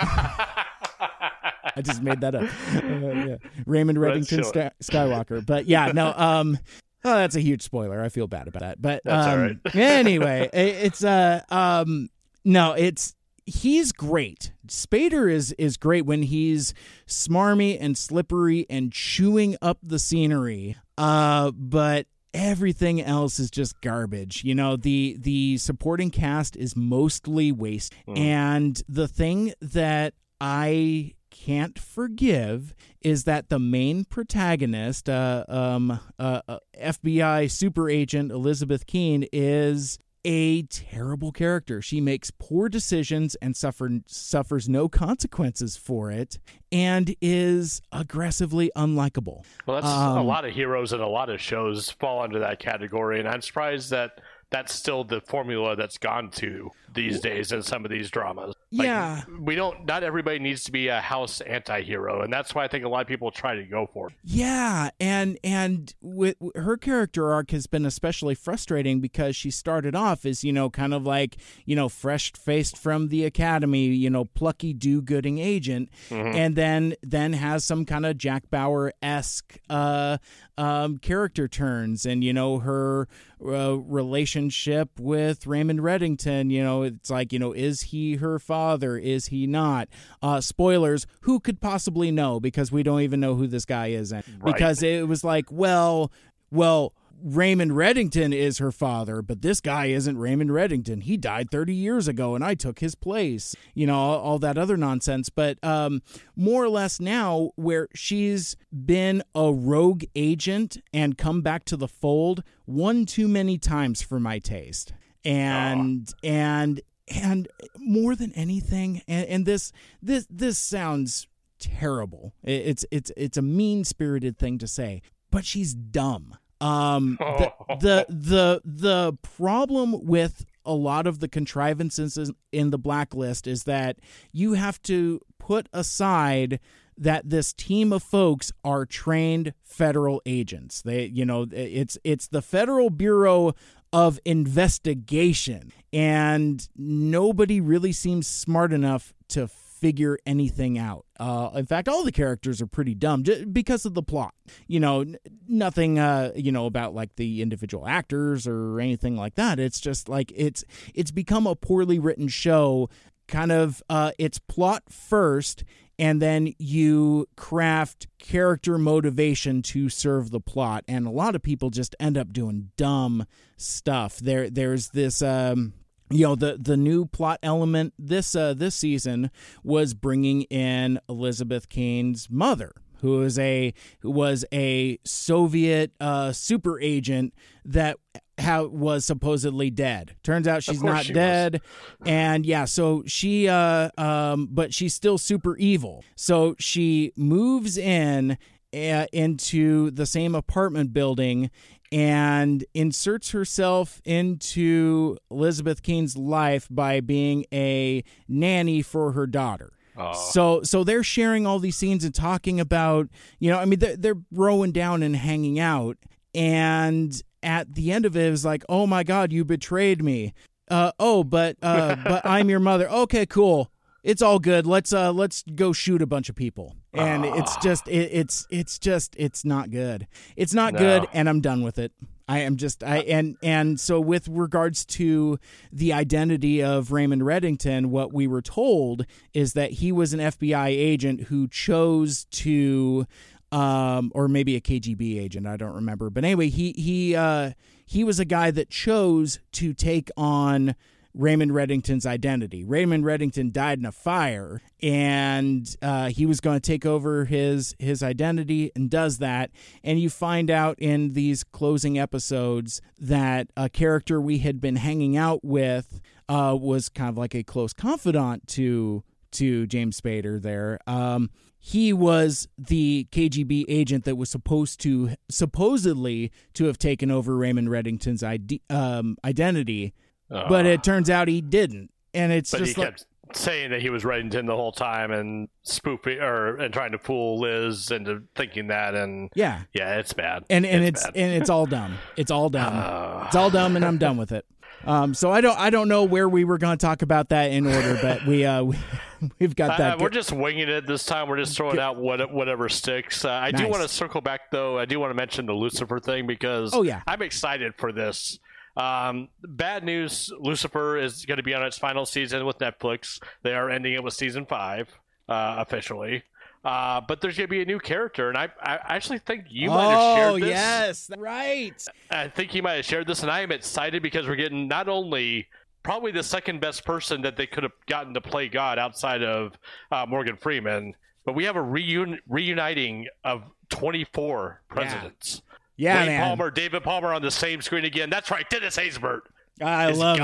I just made that up. Uh, yeah. Raymond Reddington Sky- Skywalker. But yeah, no, um, Oh, that's a huge spoiler. I feel bad about that. But um, right. *laughs* anyway, it's uh um no, it's he's great. Spader is is great when he's smarmy and slippery and chewing up the scenery. Uh but everything else is just garbage. You know, the the supporting cast is mostly waste. Mm. And the thing that I can't forgive is that the main protagonist, uh, um, uh, uh, FBI super agent Elizabeth Keen, is a terrible character. She makes poor decisions and suffer, suffers no consequences for it, and is aggressively unlikable. Well, that's um, a lot of heroes and a lot of shows fall under that category, and I'm surprised that that's still the formula that's gone to these days in some of these dramas. Like, yeah, we don't. Not everybody needs to be a house anti-hero, and that's why I think a lot of people try to go for. It. Yeah, and and with her character arc has been especially frustrating because she started off as you know kind of like you know fresh faced from the academy, you know plucky do-gooding agent, mm-hmm. and then then has some kind of Jack Bauer esque uh, um, character turns, and you know her uh, relationship with Raymond Reddington. You know, it's like you know, is he her father? Is he not? Uh, spoilers: Who could possibly know? Because we don't even know who this guy is. Right. Because it was like, well, well Raymond Reddington is her father, but this guy isn't Raymond Reddington. He died 30 years ago and I took his place. You know, all, all that other nonsense. But um, more or less now, where she's been a rogue agent and come back to the fold one too many times for my taste. And, oh. and, and more than anything, and, and this, this, this sounds terrible. It's, it's, it's a mean spirited thing to say, but she's dumb um, the, the *laughs* the the problem with a lot of the contrivances in the blacklist is that you have to put aside that this team of folks are trained federal agents. They, you know, it's it's the Federal Bureau of Investigation, and nobody really seems smart enough to figure anything out. Uh, in fact, all the characters are pretty dumb because of the plot. You know, n- nothing. Uh, you know about like the individual actors or anything like that. It's just like it's it's become a poorly written show. Kind of, uh, it's plot first, and then you craft character motivation to serve the plot. And a lot of people just end up doing dumb stuff. There, there's this. Um, you know the the new plot element this uh, this season was bringing in Elizabeth Keen's mother who was a who was a Soviet uh, super agent that how was supposedly dead. Turns out she's not she dead, and yeah, so she uh um but she's still super evil. So she moves in uh, into the same apartment building and inserts herself into Elizabeth Keen's life by being a nanny for her daughter. Oh. So so they're sharing all these scenes and talking about, you know, I mean they're, they're rowing down and hanging out and at the end of it, it was like, "Oh my god, you betrayed me." Uh, oh, but uh, but I'm your mother. Okay, cool it's all good. Let's uh let's go shoot a bunch of people. And it's just it, it's it's just it's not good. It's not No. good and I'm done with it. I am just I and and so with regards to the identity of Raymond Reddington, what we were told is that he was an FBI agent who chose to um or maybe a KGB agent, I don't remember. But anyway, he he uh he was a guy that chose to take on Raymond Reddington's identity. Raymond Reddington died in a fire, and uh, he was going to take over his his identity, and does that. And you find out in these closing episodes that a character we had been hanging out with uh, was kind of like a close confidant to to James Spader. There, um, he was the KGB agent that was supposed to supposedly to have taken over Raymond Reddington's ide- um, identity but it turns out he didn't and it's But he just like kept saying that he was Reddington the whole time and spoofing or and trying to fool Liz into thinking that and yeah yeah, it's bad. and and it's, bad. and it's all dumb it's all dumb Uh, it's all dumb and i'm done with it um so i don't i don't know where we were going to talk about that in order but we uh we, *laughs* we've got Uh, that we're just winging it this time. We're just throwing out what, whatever sticks. Uh, I do want to circle back though. I do want to mention the Lucifer thing because Oh, yeah. I'm excited for this. Um, bad news: Lucifer is going to be on its final season with Netflix. They are ending it with season five uh, officially. Uh, but there's going to be a new character, and I, I actually think you might have shared this. Oh yes right I think you might have shared this, and I am excited because we're getting not only probably the second best person that they could have gotten to play God outside of uh, Morgan Freeman, but we have a reun- reuniting of 24 presidents. Yeah Wayne man Palmer, David Palmer on the same screen again. That's right, Dennis Haysbert. i love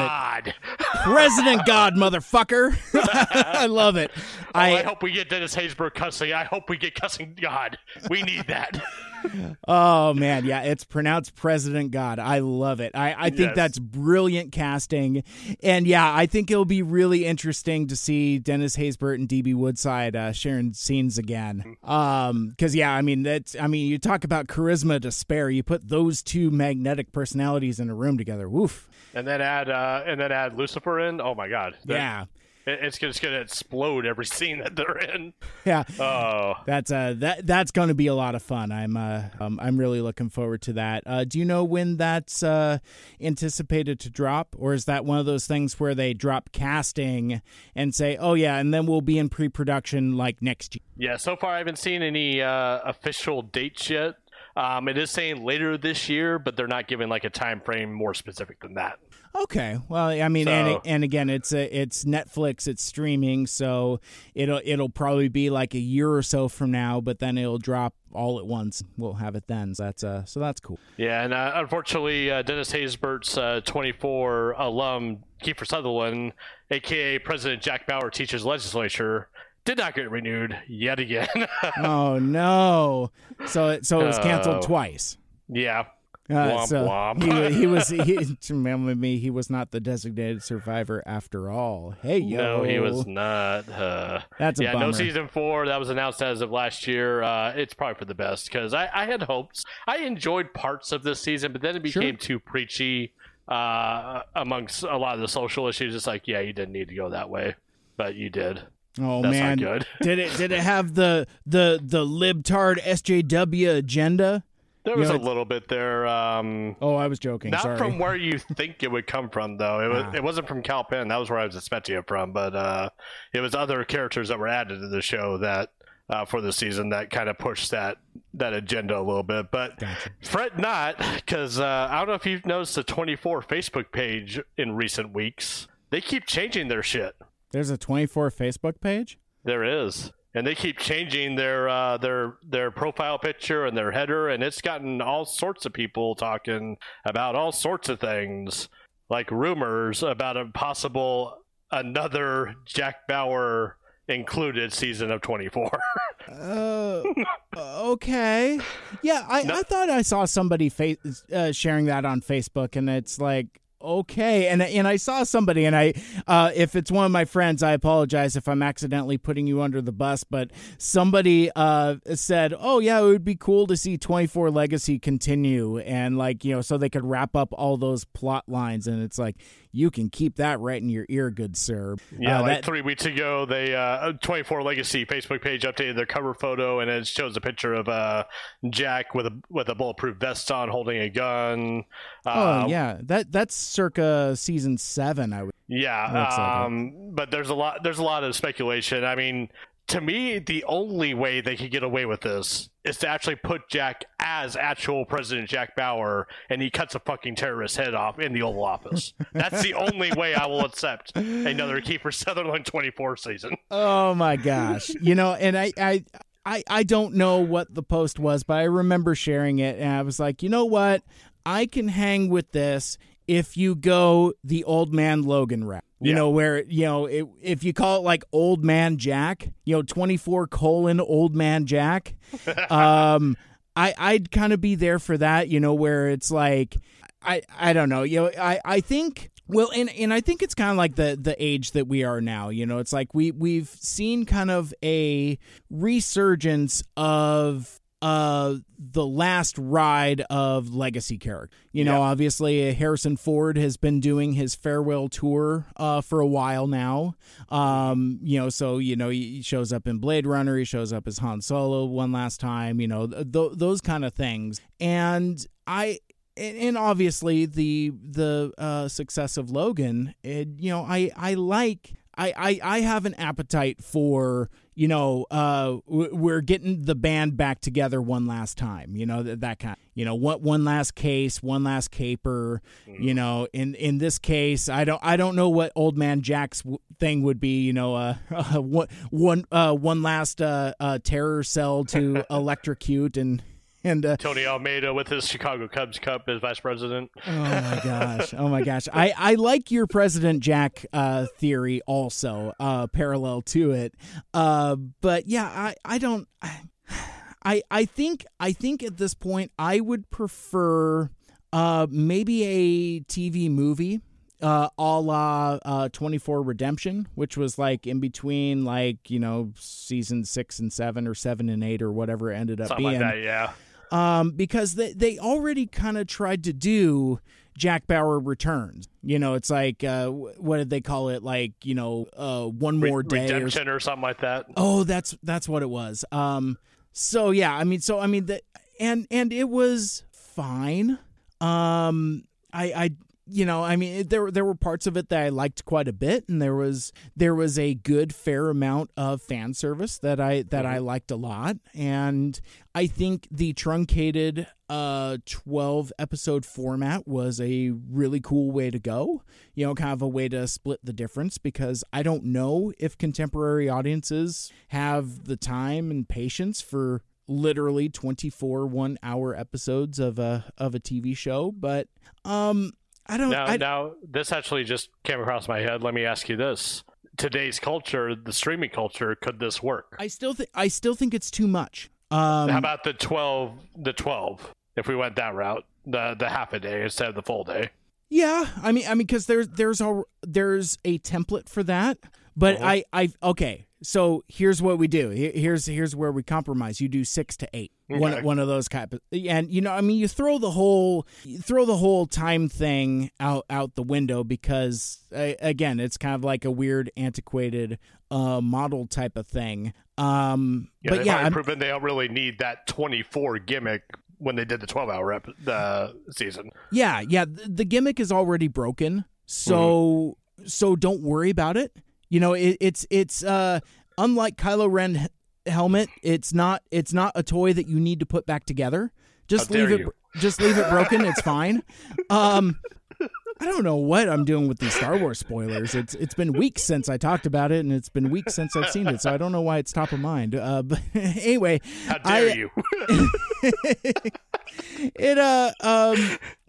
it *laughs* president god motherfucker *laughs* i love it Oh, I, i hope we get Dennis Haysbert cussing. I hope we get cussing God. We need that. *laughs* Oh man, yeah, it's pronounced President God. I love it. I, I think Yes. that's brilliant casting, and yeah, I think it'll be really interesting to see Dennis Haysbert and DB Woodside uh, sharing scenes again. Um, because yeah, I mean that's I mean you talk about charisma to spare. You put those two magnetic personalities in a room together. Woof. and then add uh, and then add Lucifer in. Oh my God. That- Yeah, it- it's just going to explode every *laughs* scene that they're in. yeah. Oh. That's uh that that's going to be a lot of fun. I'm uh um, I'm really looking forward to that. Uh, do you know when that's uh anticipated to drop, or is that one of those things where they drop casting and say, oh yeah, and then we'll be in pre-production like next year? Yeah, so far I haven't seen any uh, official dates yet. Um, it is saying later this year, but they're not giving like a time frame more specific than that. Okay. Well, I mean, and So- and again, it's a, it's Netflix, it's streaming, so it'll it'll probably be like a year or so from now, but then it'll drop all at once. We'll have it then. So that's uh so that's cool. Yeah, and uh, unfortunately, uh, Dennis Haysbert's uh, 24 alum Kiefer Sutherland, aka President Jack Bauer, teaches legislature, did not get renewed yet again. *laughs* oh no! So it so it was canceled Oh. twice. yeah. Uh, Womp so womp. He, he *laughs* was he, to remember me. He was not the designated survivor after all. Hey yo, No, he was not. Uh, That's a yeah, bummer. no season four. That was announced as of last year. Uh, it's probably for the best because I, I had hopes. I enjoyed parts of this season, but then it Sure. became too preachy uh, amongst a lot of the social issues. It's like, yeah, you didn't need to go that way, but you did. Oh That's man, not good. did it did it have the the the libtard SJW agenda? There You was know, a little bit there. Um, Oh, I was joking. not Sorry. from where you *laughs* think it would come from, though. It was. Ah. It wasn't from Kal Penn. That was where I was expecting it from. But uh, it was other characters that were added to the show that uh, for the season that kind of pushed that that agenda a little bit. But Gotcha. fret not, because uh, I don't know if you've noticed the 24 Facebook page in recent weeks. They keep changing their shit. There's a 24 Facebook page. There is. And they keep changing their uh, their their profile picture and their header, and it's gotten all sorts of people talking about all sorts of things, like rumors about a possible another Jack Bauer included season of 24. Uh, *laughs* okay. Yeah, I, I thought I saw somebody uh, sharing that on Facebook, and it's like, okay. And and I saw somebody, and I, uh, if it's one of my friends, I apologize if I'm accidentally putting you under the bus, but somebody uh, said, oh, yeah, it would be cool to see 24 Legacy continue, and like, you know, so they could wrap up all those plot lines. And it's like, you can keep that right in your ear, good sir. Yeah, Uh, like that- three weeks ago, they uh, 24 Legacy Facebook page updated their cover photo, and it shows a picture of uh, Jack with a with a bulletproof vest on, holding a gun. Uh, oh yeah, that that's circa season seven. I would. Yeah, Looks like um, but there's a lot. There's a lot of speculation. I mean, to me, the only way they could get away with this is to actually put Jack as actual President Jack Bauer, and he cuts a fucking terrorist head off in the Oval Office. That's the only way I will accept another Kiefer Sutherland 24 season. Oh my gosh, you know, and I I. I, I don't know what the post was, but I remember sharing it, and I was like, you know what? I can hang with this if you go the old man Logan route. You Yeah. know, where, you know, it, if you call it like old man Jack, you know, 24 colon old man Jack, *laughs* um, I, I'd kind of be there for that, you know, where it's like, I, I don't know, you know, I, I think, well, and, and I think it's kind of like the, the age that we are now, you know, it's like we, we've seen kind of a resurgence of uh the last ride of legacy character. You know, Yeah. obviously uh, Harrison Ford has been doing his farewell tour uh for a while now. Um, you know, so you know he shows up in Blade Runner, he shows up as Han Solo one last time, you know, th- th- those kind of things. And I and and obviously the the uh, success of Logan, it, you know, I I like I, I I have an appetite for you know uh we're getting the band back together one last time you know that, that kind you know what one last case one last caper you know in in this case I don't I don't know what old man Jack's w- thing would be you know uh, *laughs* uh one one uh one last uh, uh terror cell to *laughs* electrocute and and uh, Tony Almeida with his Chicago Cubs Cup as vice president. Oh my gosh! Oh my gosh! I, I like your President Jack uh, theory also, uh, parallel to it. Uh, but yeah, I, I don't. *sighs* I I think I think at this point I would prefer uh, maybe a TV movie. Uh, a la uh, 24 Redemption, which was like in between, like, you know, season six and seven or seven and eight or whatever it ended up Something being like that, yeah. Um, because they they already kind of tried to do Jack Bauer Returns. You know, it's like uh, what did they call it? Like you know, uh, one Re- more day. Or, or something like that. oh, that's that's what it was. Um, so yeah, I mean, so I mean, the and and it was fine. Um, I I you know, I mean, it, there there were parts of it that I liked quite a bit, and there was there was a good fair amount of fan service that I that I liked a lot, and I think the truncated uh 12 episode format was a really cool way to go. You know, kind of a way to split the difference because I don't know if contemporary audiences have the time and patience for literally 24 1 hour episodes of a of a TV show, but um I don't Now, I, now, this actually just came across my head. Let me ask you this: Today's culture, the streaming culture, could this work? I still think I still think it's too much. Um How about the twelve? The twelve. If we went that route, the the half a day instead of the full day. Yeah, I mean, I mean, because there's there's a there's a template for that, but Uh-huh. I I okay. So here's what we do. Here's here's where we compromise. You do six to eight. One Okay. one of those type of, and you know, I mean, you throw the whole throw the whole time thing out out the window because again, it's kind of like a weird, antiquated uh model type of thing. Um, Yeah, but they've yeah, proven they don't really need that twenty-four gimmick when they did the twelve-hour rep the season. Yeah, yeah. th- The gimmick is already broken, so Mm-hmm. so don't worry about it. You know, it, it's it's uh unlike Kylo Ren helmet. It's not it's not a toy that you need to put back together. Just How leave it. you. Just leave it broken. It's fine. Um, I don't know what I'm doing with these Star Wars spoilers. It's it's been weeks since I talked about it, and it's been weeks since I've seen it. So I don't know why it's top of mind. Uh, *laughs* but anyway, How dare I- you? *laughs* it uh um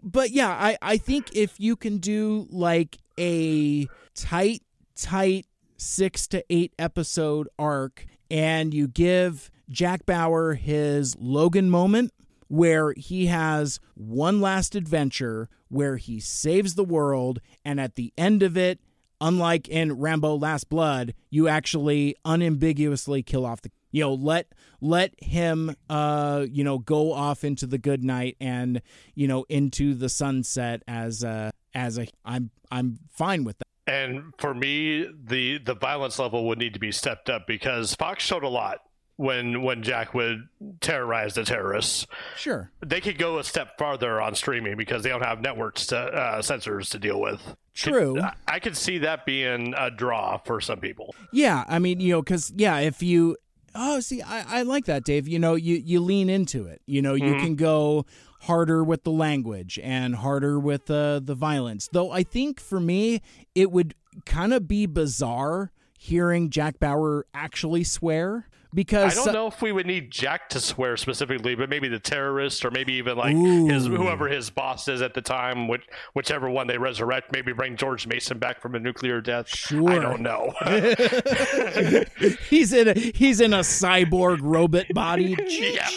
but yeah i i think if you can do like a tight tight six to eight episode arc and you give jack bauer his logan moment where he has one last adventure where he saves the world and at the end of it unlike in Rambo Last Blood, you actually unambiguously kill off the you know let let him uh you know go off into the good night and you know into the sunset as uh as a I'm I'm fine with that. And for me, the the violence level would need to be stepped up because Fox showed a lot when when Jack would terrorize the terrorists. Sure. They could go a step farther on streaming because they don't have networks to uh, censors to deal with. True. I, I could see that being a draw for some people. Yeah, I mean, you know, because yeah, if you oh, see, I, I like that, Dave. You know, you you lean into it. You know, you can go harder with the language and harder with uh, the violence. Though I think for me, it would kind of be bizarre hearing Jack Bauer actually swear because I don't know if we would need Jack to swear specifically, but maybe the terrorist, or maybe even like Ooh. his whoever his boss is at the time, which whichever one they resurrect, maybe bring George Mason back from a nuclear death. Sure. I don't know. *laughs* *laughs* he's in a he's in a cyborg robot body, *laughs* yeah.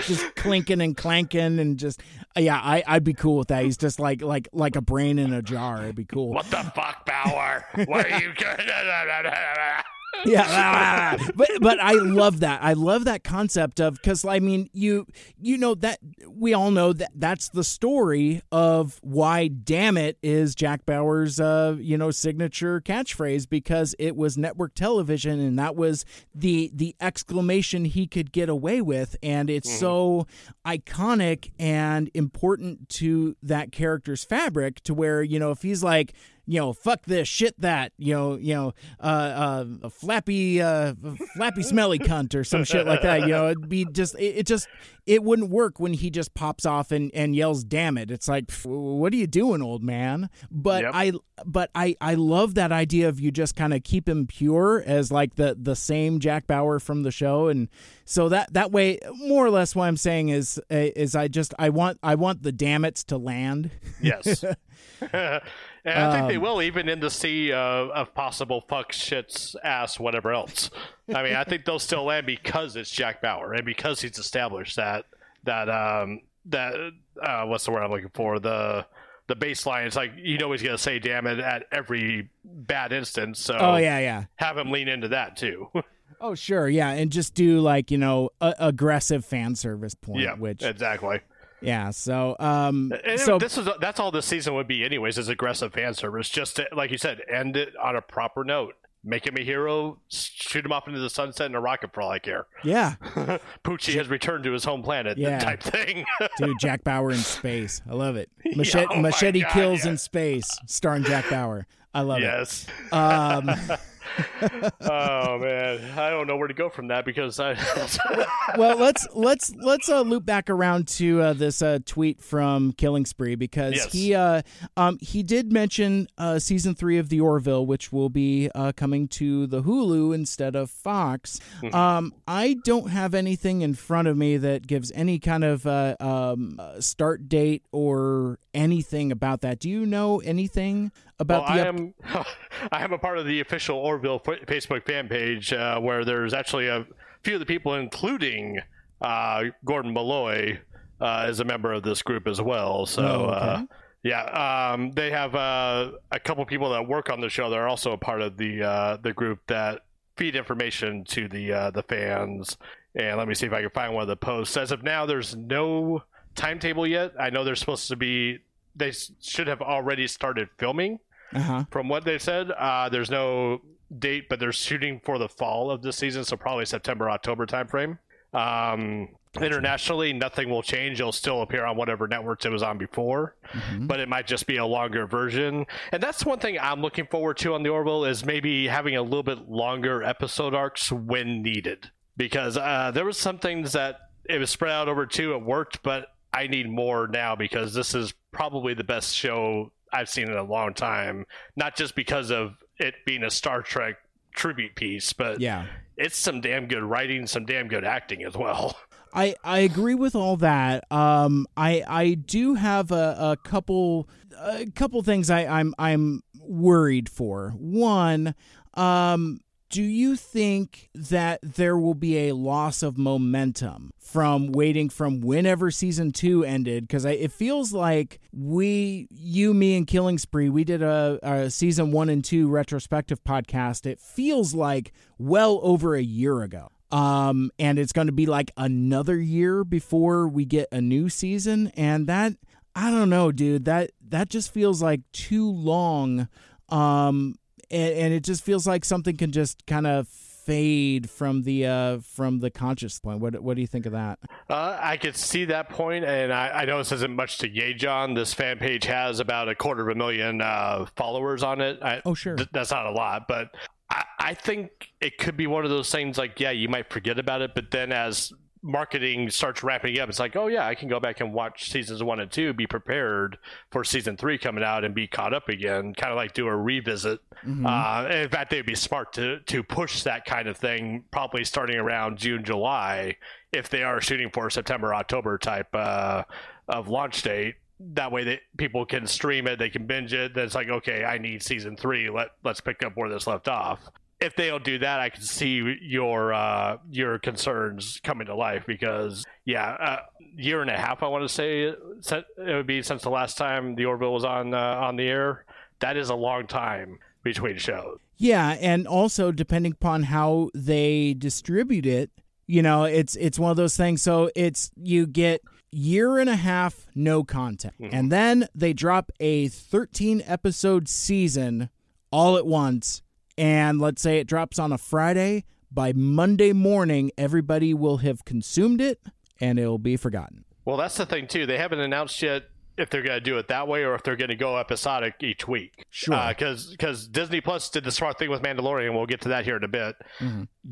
just clinking and clanking and just yeah, I I'd be cool with that. He's just like like like a brain in a jar. It'd be cool. What the fuck, Bauer? What are you? Yeah ah, ah, ah, but but i love that. I love that concept of because i mean you you know that we all know that that's the story of why damn it is jack bauer's uh you know signature catchphrase because it was network television and that was the the exclamation he could get away with. And it's mm-hmm. so iconic and important to that character's fabric to where you know if he's like you know, fuck this, shit that, you know, you know, uh, uh, a flappy, uh, flappy, smelly cunt or some shit like that. You know, it'd be just, it, it just, it wouldn't work when he just pops off and, and yells, "Damn it!" It's like, what are you doing, old man? But Yep. I, but I, I love that idea of you just kind of keep him pure as like the the same Jack Bauer from the show, and so that that way, more or less, what I'm saying is, is I just I want I want the damn it's to land. Yes. *laughs* *laughs* and I think Um, they will, even in the sea of, of possible fuck, shits, ass, whatever else. I mean, I think they'll still land because it's Jack Bauer and because he's established that that um that uh, what's the word I'm looking for the the baseline. It's like you know he's gonna say "damn it" at every bad instance. So Oh yeah, yeah. have him lean into that too. *laughs* Oh sure, yeah, and just do like you know a- aggressive fan service point, yeah, which exactly. Yeah. So um, And so this is that's all this season would be, anyways. Is aggressive fan service, just to, like you said, end it on a proper note. Make him a hero. Shoot him off into the sunset in a rocket for all I care. yeah, *laughs* Poochie has returned to his home planet. Yeah. Type thing. *laughs* dude, Jack Bauer in space. I love it. *laughs* Machete, oh machete God, kills yeah. in space, starring Jack Bauer. I love yes. it. Um, *laughs* oh man, I don't know where to go from that because I. *laughs* well, let's let's let's uh, loop back around to uh, this uh, tweet from Killing Spree because Yes. he uh, um, he did mention uh, season three of The Orville, which will be uh, coming to the Hulu instead of Fox. Um, I don't have anything in front of me that gives any kind of uh, um, start date or anything about that. Do you know anything about Well, the? I up- am *laughs* I am a part of the official Orville fa- Facebook fan page uh, where there's actually a few of the people, including uh, Gordon Malloy, uh, is a member of this group as well. So. Oh, okay. Uh, yeah, um, they have uh, a couple people that work on the show. They're also a part of the uh, the group that feed information to the uh, the fans. And let me see if I can find one of the posts. As of now, there's no timetable yet. I know they're supposed to be. They should have already started filming uh-huh. from what they said. Uh, there's no date, but they're shooting for the fall of this season, so probably September, October timeframe. Um, internationally, nothing will change. It'll still appear on whatever networks it was on before, but it might just be a longer version. And that's one thing I'm looking forward to on the Orville is maybe having a little bit longer episode arcs when needed. Because uh, there was some things that it was spread out over two, it worked, but I need more now because this is probably the best show I've seen in a long time. Not just because of it being a Star Trek tribute piece, but Yeah. it's some damn good writing, some damn good acting as well. I, I agree with all that. Um, I I do have a, a couple a couple things I, I'm I'm worried for. One, um, do you think that there will be a loss of momentum from waiting from whenever season two ended? Because it feels like we, you, me, and Killing Spree, we did a, a season one and two retrospective podcast. It feels like well over a year ago um and it's going to be like another year before we get a new season and that I don't know, dude. That that just feels like too long. Um and, and it just feels like something can just kind of fade from the uh from the conscious point. What what do you think of that? Uh, I could see that point, and I, I know this isn't much to gauge on. This fan page has about a quarter of a million uh, followers on it. I, Oh, sure. th- that's not a lot, but I, I think it could be one of those things like, yeah, you might forget about it, but then as marketing starts ramping up, it's like, oh yeah, I can go back and watch seasons one and two, be prepared for season three coming out, and be caught up again. Kind of like do a revisit. Uh, in fact, they'd be smart to to push that kind of thing, probably starting around June, July, if they are shooting for September, October type uh, of launch date. That way, that people can stream it, they can binge it. Then it's like, okay, I need season three. Let let's pick up where this left off if they don't do that, I can see your uh, your concerns coming to life because yeah, uh, year and a half I want to say it would be since the last time the Orville was on uh, on the air. That is a long time between shows. Yeah, and also depending upon how they distribute it, you know, it's it's one of those things. So it's you get year and a half no content, and then they drop a 13 episode season all at once, and let's say it drops on a Friday. By Monday morning, everybody will have consumed it, and it'll be forgotten. Well, that's the thing too. They haven't announced yet if they're going to do it that way or if they're going to go episodic each week. Sure. Because because Disney Plus did the smart thing with Mandalorian. We'll get to that here in a bit.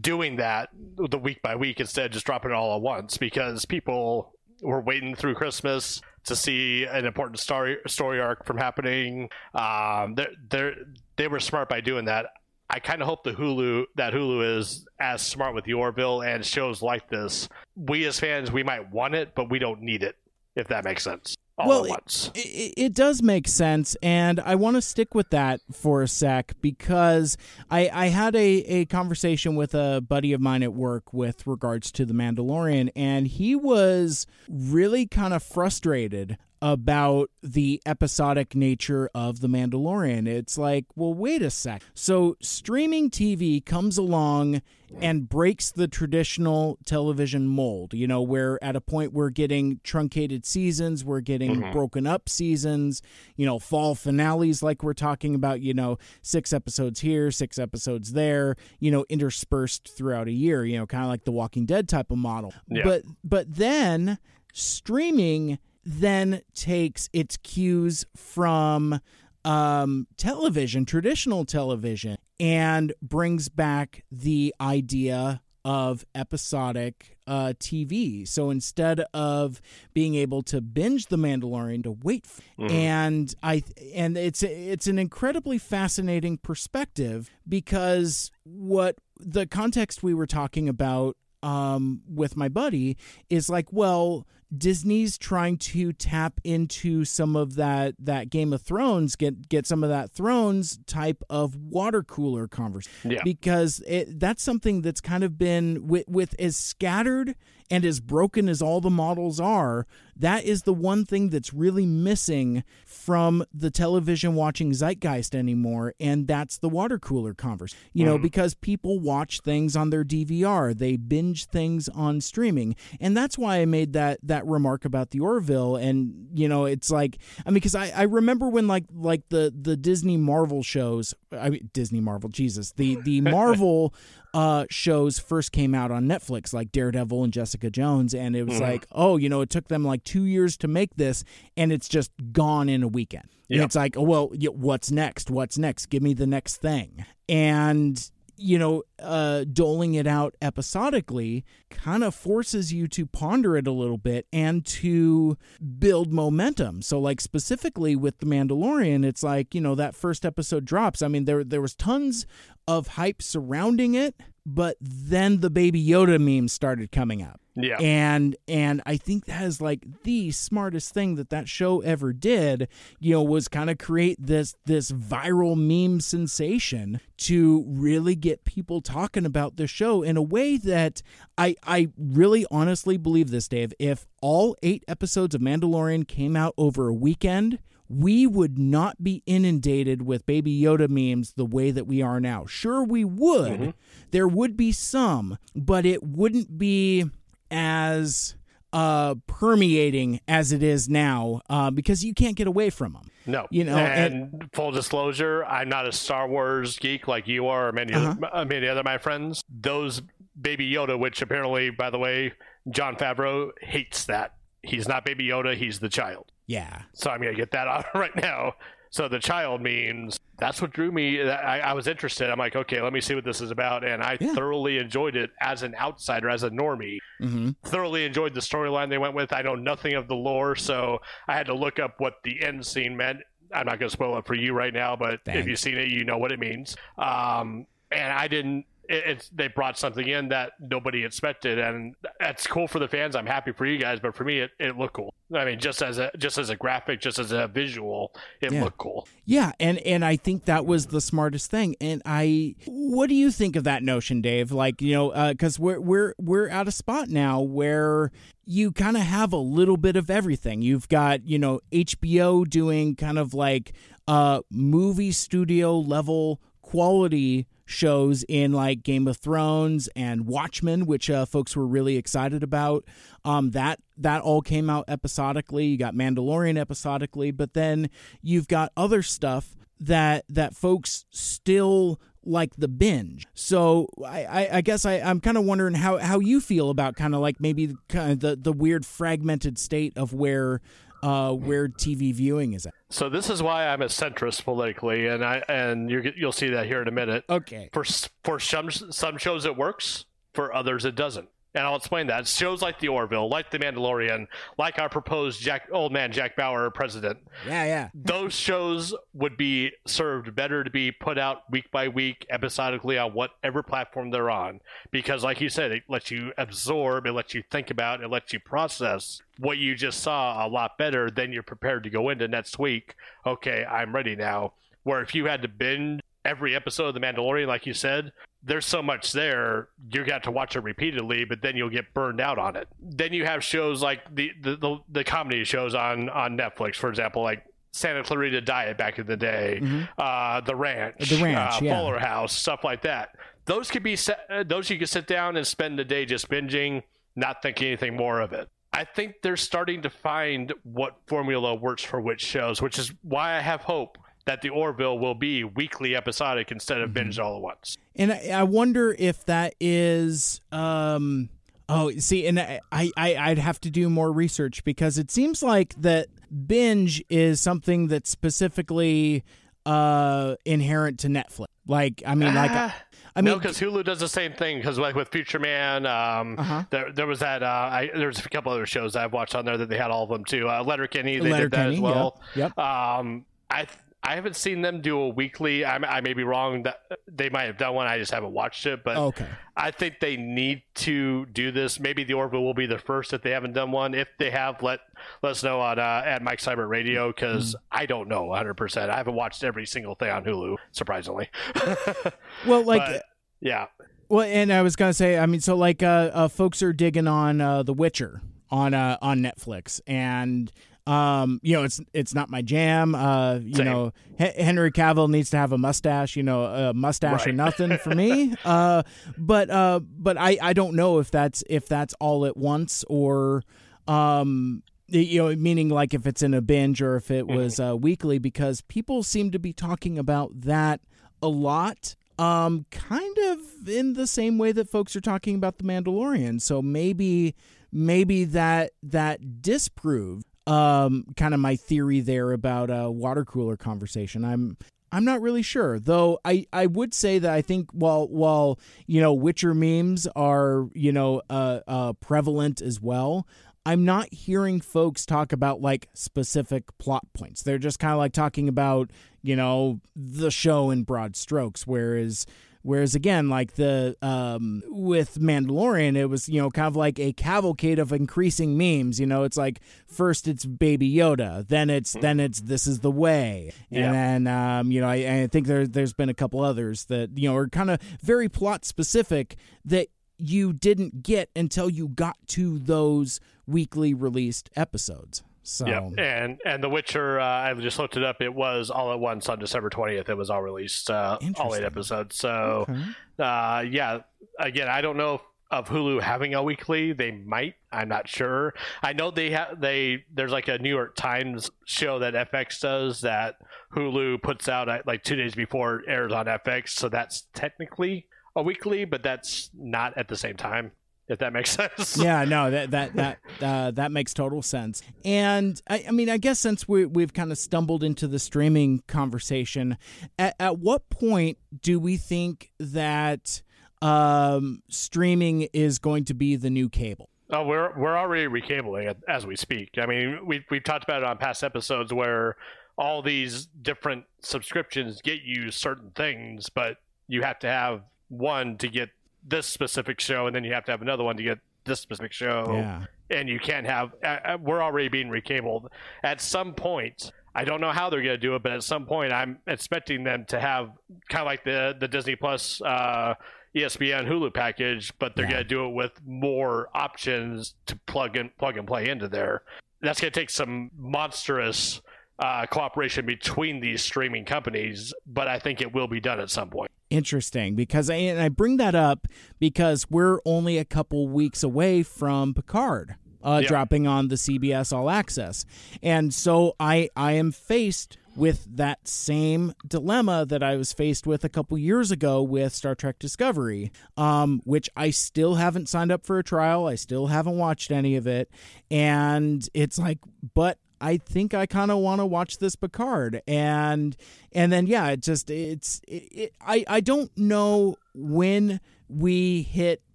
Doing that the week by week instead of just dropping it all at once because people were waiting through Christmas to see an important story story arc from happening. Um, they they they were smart by doing that. I kind of hope the Hulu that Hulu is as smart with the Orville and shows like this. We as fans, we might want it, but we don't need it. If that makes sense, Well, once. It, it does make sense, and I want to stick with that for a sec because I, I had a, a conversation with a buddy of mine at work with regards to The Mandalorian, and he was really kind of frustrated about the episodic nature of The Mandalorian. It's like, well, wait a sec. So, streaming TV comes along and breaks the traditional television mold, you know, where at a point we're getting truncated seasons, we're getting mm-hmm. broken up seasons, you know, fall finales, like we're talking about, you know, six episodes here, six episodes there, you know, interspersed throughout a year, you know, kind of like the Walking Dead type of model. Yeah. But but then streaming then takes its cues from um, television, traditional television, and brings back the idea of episodic uh, TV. So instead of being able to binge The Mandalorian, to wait, f- and I and it's it's an incredibly fascinating perspective because what the context we were talking about um, with my buddy is like, well, Disney's trying to tap into some of that that Game of Thrones, get get some of that Thrones type of water cooler conversation, Yeah. because it, that's something that's kind of been with, with as scattered and as broken as all the models are. That is the one thing that's really missing from the television watching zeitgeist anymore, and that's the water cooler converse. You know, mm-hmm. because people watch things on their DVR, they binge things on streaming, and that's why I made that that remark about the Orville. And you know, it's like I mean, because I I remember when like like the the Disney Marvel shows, I mean Disney Marvel, Jesus, the the *laughs* Marvel uh shows first came out on Netflix, like Daredevil and Jessica Jones, and it was like, oh, you know, it took them like two years to make this, and it's just gone in a weekend. And Yep. it's like, oh, well, what's next? What's next? Give me the next thing. And you know, uh, doling it out episodically kind of forces you to ponder it a little bit and to build momentum. So, like specifically with the Mandalorian, it's like you know that first episode drops. I mean, there there was tons of hype surrounding it, but then the Baby Yoda memes started coming up Yeah. and and I think that is like the smartest thing that that show ever did. You know, was kind of create this this viral meme sensation to really get people talking about the show in a way that I I really honestly believe this, Dave. If all eight episodes of Mandalorian came out over a weekend. We would not be inundated with Baby Yoda memes the way that we are now. Sure, we would. There would be some, but it wouldn't be as uh, permeating as it is now uh, because you can't get away from them. No, You know, and, full disclosure, I'm not a Star Wars geek like you are, or many Uh-huh. other, uh, many other of my friends. Those Baby Yoda, which apparently, by the way, Jon Favreau hates that. He's not Baby Yoda; he's the child. Yeah. So I'm gonna get that *laughs* out right now. So the child means that's what drew me. I, I was interested. I'm like, okay, let me see what this is about, and I Yeah. thoroughly enjoyed it as an outsider, as a normie. hmm Thoroughly enjoyed the storyline they went with. I know nothing of the lore, so I had to look up what the end scene meant. I'm not going to spoil it for you right now, but if you've seen it, you know what it means. Um, and I didn't. It, it's they brought something in that nobody expected, and that's cool for the fans. I'm happy for you guys, but for me, it, it looked cool. I mean, just as a just as a graphic, just as a visual, it Yeah. looked cool. Yeah, and and I think that was the smartest thing. And I, what do you think of that notion, Dave? Like you know, because we're we're we're at a spot now where you kind of have a little bit of everything. You've got you know HBO doing kind of like uh movie studio level quality shows in like Game of Thrones and Watchmen, which uh, folks were really excited about. Um, that that all came out episodically. You got Mandalorian episodically, but then you've got other stuff that that folks still like the binge. So I, I, I guess I, I'm kind of wondering how, how you feel about kind of like maybe kind of the, the weird fragmented state of where uh, where TV viewing is at. So this is why I'm a centrist politically, and I and you're, you'll see that here in a minute. Okay. For for some some shows it works, for others it doesn't. And I'll explain that. Shows like The Orville, like The Mandalorian, like our proposed Jack old man Jack Bauer president, Yeah, yeah. those shows would be served better to be put out week by week, episodically on whatever platform they're on. Because, like you said, it lets you absorb, it lets you think about, it lets you process what you just saw a lot better. than you're prepared to go into next week. Okay, I'm ready now. Where if you had to binge every episode of The Mandalorian, like you said, there's so much there you got to watch it repeatedly but then you'll get burned out on it. Then you have shows like the the, the, the comedy shows on on netflix. For example like santa clarita diet back in the day uh the ranch Mm-hmm. The Ranch, uh, yeah. Fuller house stuff like that. Those could be set, uh, those you could sit down and spend the day just binging not thinking anything more of it. I think they're starting to find what formula works for which shows, which is why I have hope that the Orville will be weekly episodic instead of binge all at once. And I, I wonder if that is um oh see and I, I I'd have to do more research because it seems like that binge is something that's specifically uh inherent to Netflix. Like I mean like Ah, I mean no, because Hulu does the same thing. Because like with Future Man, um, Uh-huh. there there was that. Uh, I, there's a couple other shows I've watched on there that they had all of them too. Uh, Letterkenny, they did that as well. yep, yep. Um, I I haven't seen them do a weekly. I, I may be wrong. That they might have done one. I just haven't watched it. But okay. I think they need to do this. Maybe the Orville will be the first if they haven't done one. If they have, let let us know on uh, at Mike Seibert Radio because Mm-hmm. I don't know 100. percent I haven't watched every single thing on Hulu, surprisingly. *laughs* Well like But, yeah, Well, and I was gonna say, I mean, so like, uh, uh folks are digging on uh, The Witcher on uh on Netflix, and um, you know, it's it's not my jam. Uh, you Same. know, H- Henry Cavill needs to have a mustache. You know, a mustache or nothing for me. *laughs* Uh, but uh, but I I don't know if that's if that's all at once or um you know meaning like if it's in a binge or if it was uh, weekly because people seem to be talking about that a lot um kind of in the same way that folks are talking about the mandalorian so maybe maybe that that disproved um kind of my theory there about a water cooler conversation i'm I'm not really sure, though. I, I would say that I think while while you know Witcher memes are you know uh, uh, prevalent as well, I'm not hearing folks talk about like specific plot points. They're just kind of like talking about you know the show in broad strokes, whereas whereas again like the um with Mandalorian it was you know kind of like a cavalcade of increasing memes you know? It's like first it's baby Yoda then it's then it's this is the way. And Yeah. then um you know I, I think there there's been a couple others that you know are kind of very plot specific that you didn't get until you got to those weekly released episodes so Yep. And and The Witcher, uh, I just looked it up. It was all at once on December 20th. It was all released, uh, all eight episodes. So, Okay. uh, yeah. Again, I don't know. Of Hulu having a weekly. They might. I'm not sure. I know they have. They there's like a New York Times show that FX does that Hulu puts out at, like two days before it airs on FX. So that's technically a weekly, but that's not at the same time. If that makes *laughs* sense. yeah, no, that that that uh, that makes total sense. And I, I mean, I guess since we we've kind of stumbled into the streaming conversation, at, at what point do we think that um, streaming is going to be the new cable? Oh, we're we're already recabling as we speak. I mean, we we've talked about it on past episodes where all these different subscriptions get you certain things, but you have to have one to get this specific show, and then you have to have another one to get this specific show. Yeah. And you can't have. Uh, we're already being recabled. At some point, I don't know how they're going to do it, but at some point, I'm expecting them to have kind of like the the Disney Plus. Uh, ESPN Hulu package, but they're Yeah. going to do it with more options to plug and plug and play into there. That's going to take some monstrous uh, cooperation between these streaming companies, but I think it will be done at some point. Interesting, because I, and I bring that up because we're only a couple weeks away from Picard uh, Yeah. dropping on the CBS All Access, and so I I am faced with that same dilemma that I was faced with a couple years ago with Star Trek Discovery, um, which I still haven't signed up for a trial. I still haven't watched any of it, and it's like, but I think I kind of want to watch this Picard, and and then yeah, it just it's it, it, I I don't know when we hit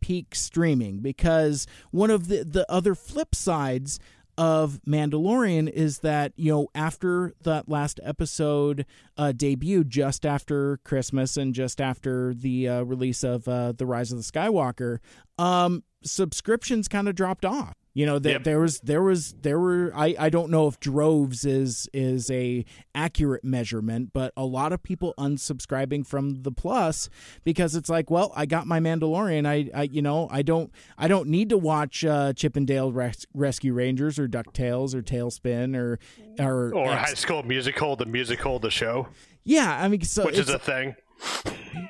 peak streaming because one of the the other flip sides of Mandalorian is that you know after that last episode uh, debuted just after Christmas and just after the uh, release of uh, the Rise of the Skywalker, um, subscriptions kind of dropped off. You know, th- Yep. there was there was there were I, I don't know if droves is is a accurate measurement, but a lot of people unsubscribing from the plus because it's like, well, I got my Mandalorian. I, I you know I don't I don't need to watch uh, Chippendale Res- Rescue Rangers or Ducktales or Tailspin or or, Or X- High School Musical, the musical, the show, yeah. I mean, so which is a thing.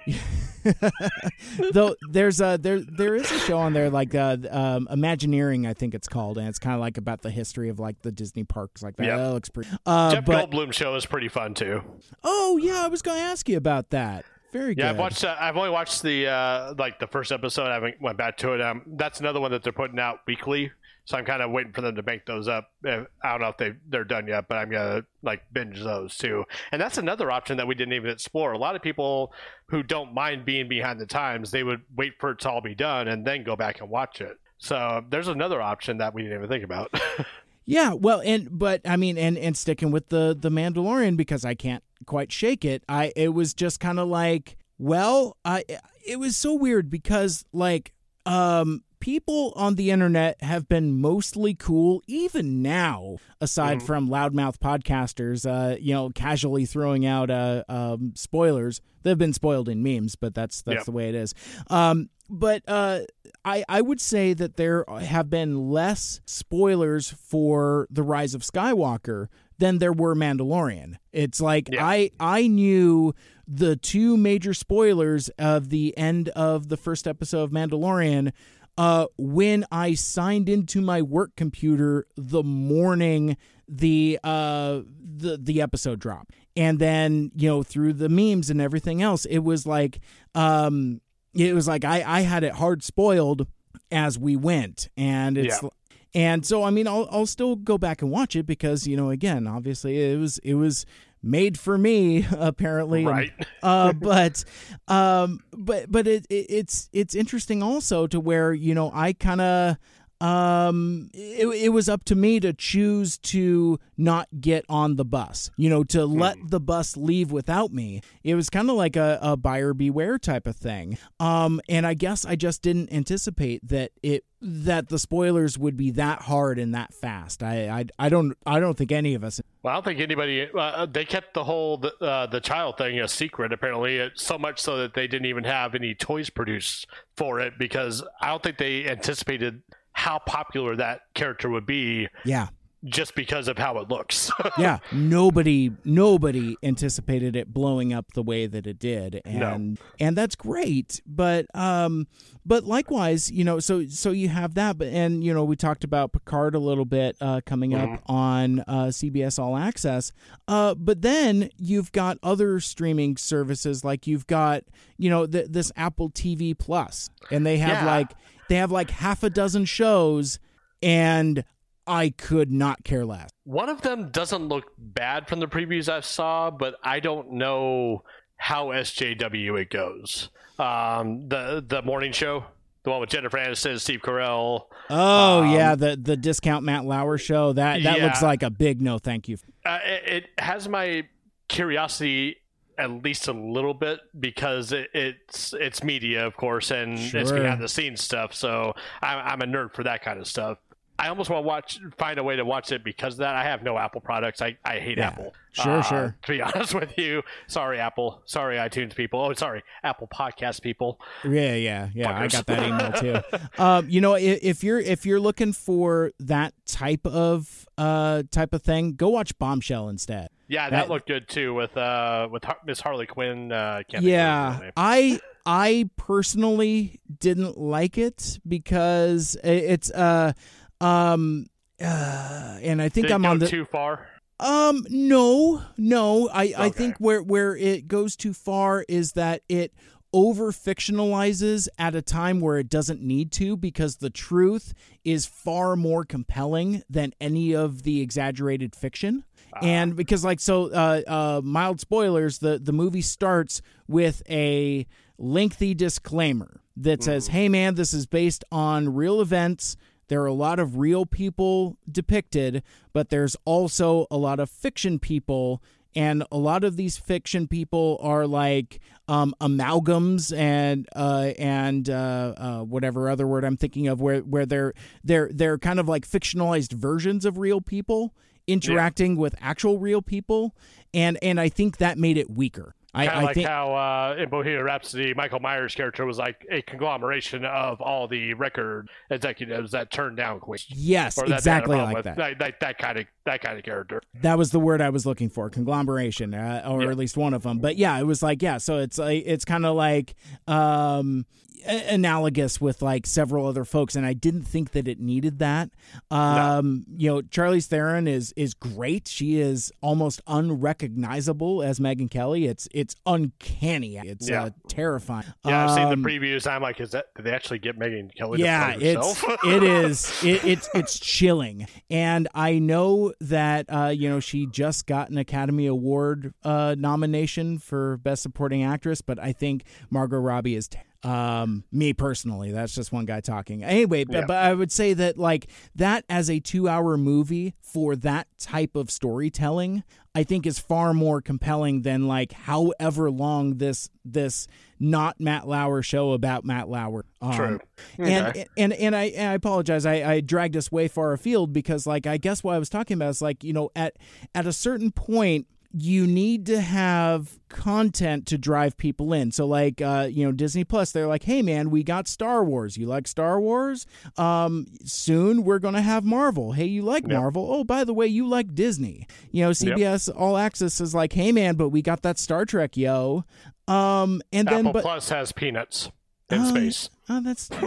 *laughs* *laughs* though there's a there there is a show on there like uh, um, Imagineering, I think it's called, and it's kind of like about the history of like the Disney parks like that. Yep. That looks pretty. Uh, Jeff but Goldblum show is pretty fun too. oh yeah, I was going to ask you about that. Very good. Yeah, I've watched. Uh, I've only watched the uh, like the first episode. I haven't went back to it. Um, that's another one that they're putting out weekly. So I'm kind of waiting for them to make those up. Uh, I don't know if they they're done yet, but I'm gonna like binge those too. And that's another option that we didn't even explore. A lot of people who don't mind being behind the times, they would wait for it to all be done and then go back and watch it. So there's another option that we didn't even think about. *laughs* Yeah, well, and but I mean, and and sticking with the the Mandalorian because I can't quite shake it. I it was just kind of like, well, I it was so weird because like um people on the internet have been mostly cool even now aside from loudmouth podcasters uh you know casually throwing out uh um spoilers they've been spoiled in memes but that's that's Yep. the way it is um but uh I, I would say that there have been less spoilers for the rise of skywalker than there were mandalorian it's like Yeah. i i knew the two major spoilers of the end of the first episode of mandalorian uh, when I signed into my work computer the morning the uh the the episode dropped, and then you know through the memes and everything else, it was like um it was like I I had it hard spoiled as we went, and it's. Yeah. And so, I mean, I'll I'll still go back and watch it because you know, again, obviously, it was it was made for me apparently, Right. *laughs* uh, but um, but but it, it it's it's interesting also to where you know I kind of um it, it was up to me to choose to not get on the bus you know to let the bus leave without me it was kind of like a, a buyer beware type of thing um and i guess i just didn't anticipate that it that the spoilers would be that hard and that fast i i, I don't i don't think any of us Well, I don't think anybody. Uh, they kept the whole uh, the child thing a secret. Apparently, so much so that they didn't even have any toys produced for it because I don't think they anticipated how popular that character would be yeah just because of how it looks. *laughs* yeah, nobody nobody anticipated it blowing up the way that it did, and No. and that's great. But um, but likewise, you know, so so you have that, but and you know, we talked about Picard a little bit uh, coming up on uh, CBS All Access. Uh, but then you've got other streaming services, like you've got you know th- this Apple TV Plus, and they have Yeah. like they have like half a dozen shows, and I could not care less. One of them doesn't look bad from the previews I saw, but I don't know how SJW it goes. Um, the the morning show, the one with Jennifer Aniston, Steve Carell. Oh Um, yeah, the the discount Matt Lauer show. That that looks like a big no, thank you. Uh, it, it has my curiosity at least a little bit because it, it's it's media, of course, and it's Sure. behind the scenes stuff. So I'm, I'm a nerd for that kind of stuff. I almost want to watch, find a way to watch it because of that. I have no Apple products. I, I hate Yeah. Apple. Sure, Uh, sure. To be *laughs* honest with you, sorry Apple, sorry iTunes people. Oh, sorry Apple Podcast people. Yeah, yeah, yeah. I got that email too. *laughs* um, you know, i- if you're if you're looking for that type of uh type of thing, go watch Bombshell instead. Yeah, that, That- looked good too with uh with Har- Miss Harley Quinn. Uh, can't think of her Yeah. I I personally didn't like it because it's uh um uh, and I think Did I'm on the too far. Um, no, no. I, I think where where it goes too far is that it over fictionalizes at a time where it doesn't need to because the truth is far more compelling than any of the exaggerated fiction. And because like so uh uh mild spoilers, the the movie starts with a lengthy disclaimer that says, "Hey man, this is based on real events." There are a lot of real people depicted, but there's also a lot of fiction people. And a lot of these fiction people are like um, amalgams and uh, and uh, uh, whatever other word I'm thinking of, where where they're they're they're kind of like fictionalized versions of real people interacting with actual real people, and and I think that made it weaker. I, Kind of like think how uh, in Bohemian Rhapsody, Michael Myers' character was like a conglomeration of all the record executives that turned down Queen. yes, that they had a exactly like with. that. That, that kind of that kind of character. That was the word I was looking for, conglomeration, uh, or Yeah. at least one of them. But yeah, it was like yeah, so it's like it's kind of like um analogous with like several other folks and I didn't think that it needed that. Um you know, Charlize Theron is is great. She is almost unrecognizable as Megyn Kelly. It's it's uncanny. It's Yeah. uh, terrifying. Yeah, I've seen Um, the previews. I'm like, is that did they actually get Megyn Kelly? yeah, it's herself? it is *laughs* it, it's it's chilling, and I know that uh, you know she just got an Academy Award uh, nomination for Best Supporting Actress, but I think Margot Robbie is. Um, me personally, that's just one guy talking. Anyway, but, Yeah. but I would say that like that as a two-hour movie for that type of storytelling, I think is far more compelling than like however long this this not Matt Lauer show about Matt Lauer. Um, True. and, and and I and I apologize. I, I dragged us way far afield because like I guess what I was talking about is like you know at at a certain point you need to have content to drive people in. So like uh you know Disney Plus they're like, "Hey man, we got Star Wars. You like Star Wars? Um soon we're going to have Marvel. Hey, you like Yep. Marvel? Oh, by the way, you like Disney." You know, CBS All Access is like, "Hey man, but we got that Star Trek, yo." Um and then Apple but Plus has peanuts in Oh, space. Oh, that's you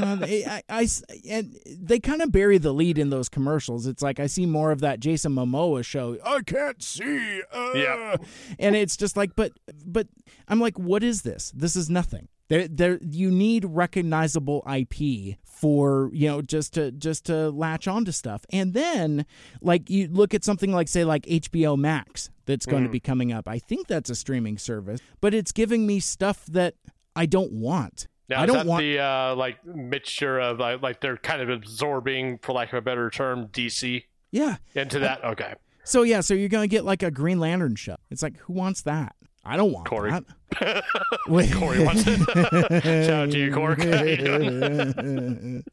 know, I, I- I- and they kind of bury the lead in those commercials. It's like I see more of that Jason Momoa show. I can't see. Uh, Yep. and it's just like, but but I'm like, what is this? This is nothing. There, there. You need recognizable IP for you know just to just to latch onto stuff, and then like you look at something like say like HBO Max that's going to be coming up. I think that's a streaming service, but it's giving me stuff that I don't want. Now, I don't want. the uh, like mixture of like, like they're kind of absorbing, for lack of a better term, DC yeah. into that? Okay, So yeah, so you're gonna get like a Green Lantern show. It's like, who wants that? I don't want Corey. that. *laughs* Wait. Corey wants it. *laughs* Shout out to you, Corey. How you doing?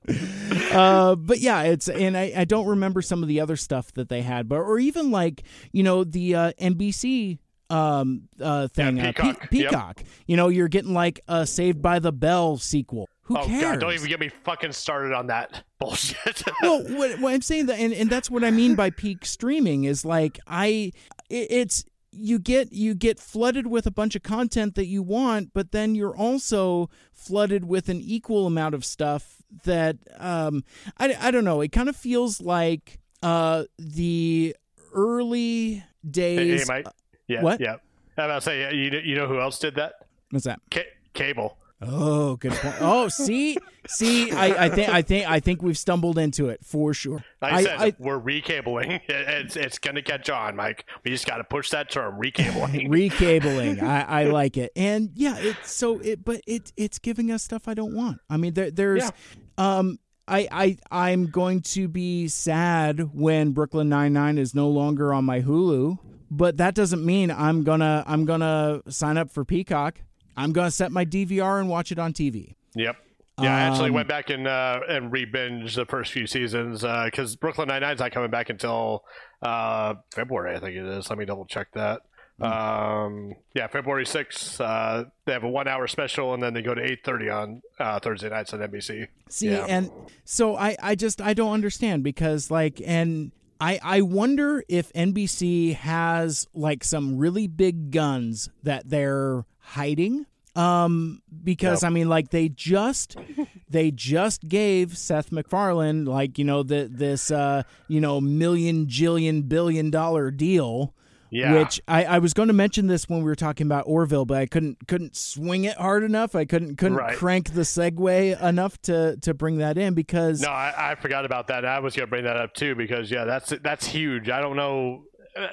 uh, but yeah, it's and I, I don't remember some of the other stuff that they had, but or even like you know the uh, NBC um uh thing Yeah, uh, Pe- Peacock. Yep. You know, you're getting like a Saved by the Bell sequel. Who oh cares? god, don't even get me fucking started on that *laughs* bullshit. well, what, what I'm saying that, and, and that's what I mean by peak streaming is like I, it, it's you get you get flooded with a bunch of content that you want, but then you're also flooded with an equal amount of stuff that um I, I don't know. It kind of feels like uh the early hey, days. hey, Mike. Yeah, what? Yeah. About to say, yeah, you, you know who else did that? What's that? Ca- cable. Oh, good point. Oh, see, see, I, I think, I think, I think we've stumbled into it for sure. I, said we're recabling. *laughs* It, it's it's gonna catch on, Mike. We just got to push that term, recabling. *laughs* recabling. I, I like it, and yeah, it's so it, but it it's giving us stuff I don't want. I mean, there, there's, um, I, I I'm going to be sad when Brooklyn Nine Nine is no longer on my Hulu, but that doesn't mean I'm gonna I'm gonna sign up for Peacock. I'm gonna set my DVR and watch it on TV. Yep. Yeah, I actually Um, went back and uh, and re-binged the first few seasons because Brooklyn Nine Nine's not coming back until uh, February, I think it is. Let me double check that. Hmm. Um, yeah, February sixth. Uh, they have a one-hour special, and then they go to eight thirty on uh, Thursday nights on NBC. See, Yeah. and so I, I just I don't understand because like and I I wonder if NBC has like some really big guns that they're hiding. Um because I mean like they just *laughs* they just gave Seth MacFarlane like you know the this uh you know million jillion billion dollar deal Yeah. which I, I was going to mention this when we were talking about Orville, but I couldn't couldn't swing it hard enough. I couldn't couldn't Right. crank the segue enough to to bring that in because No, I, I forgot about that. I was going to bring that up too because yeah, that's that's huge. I don't know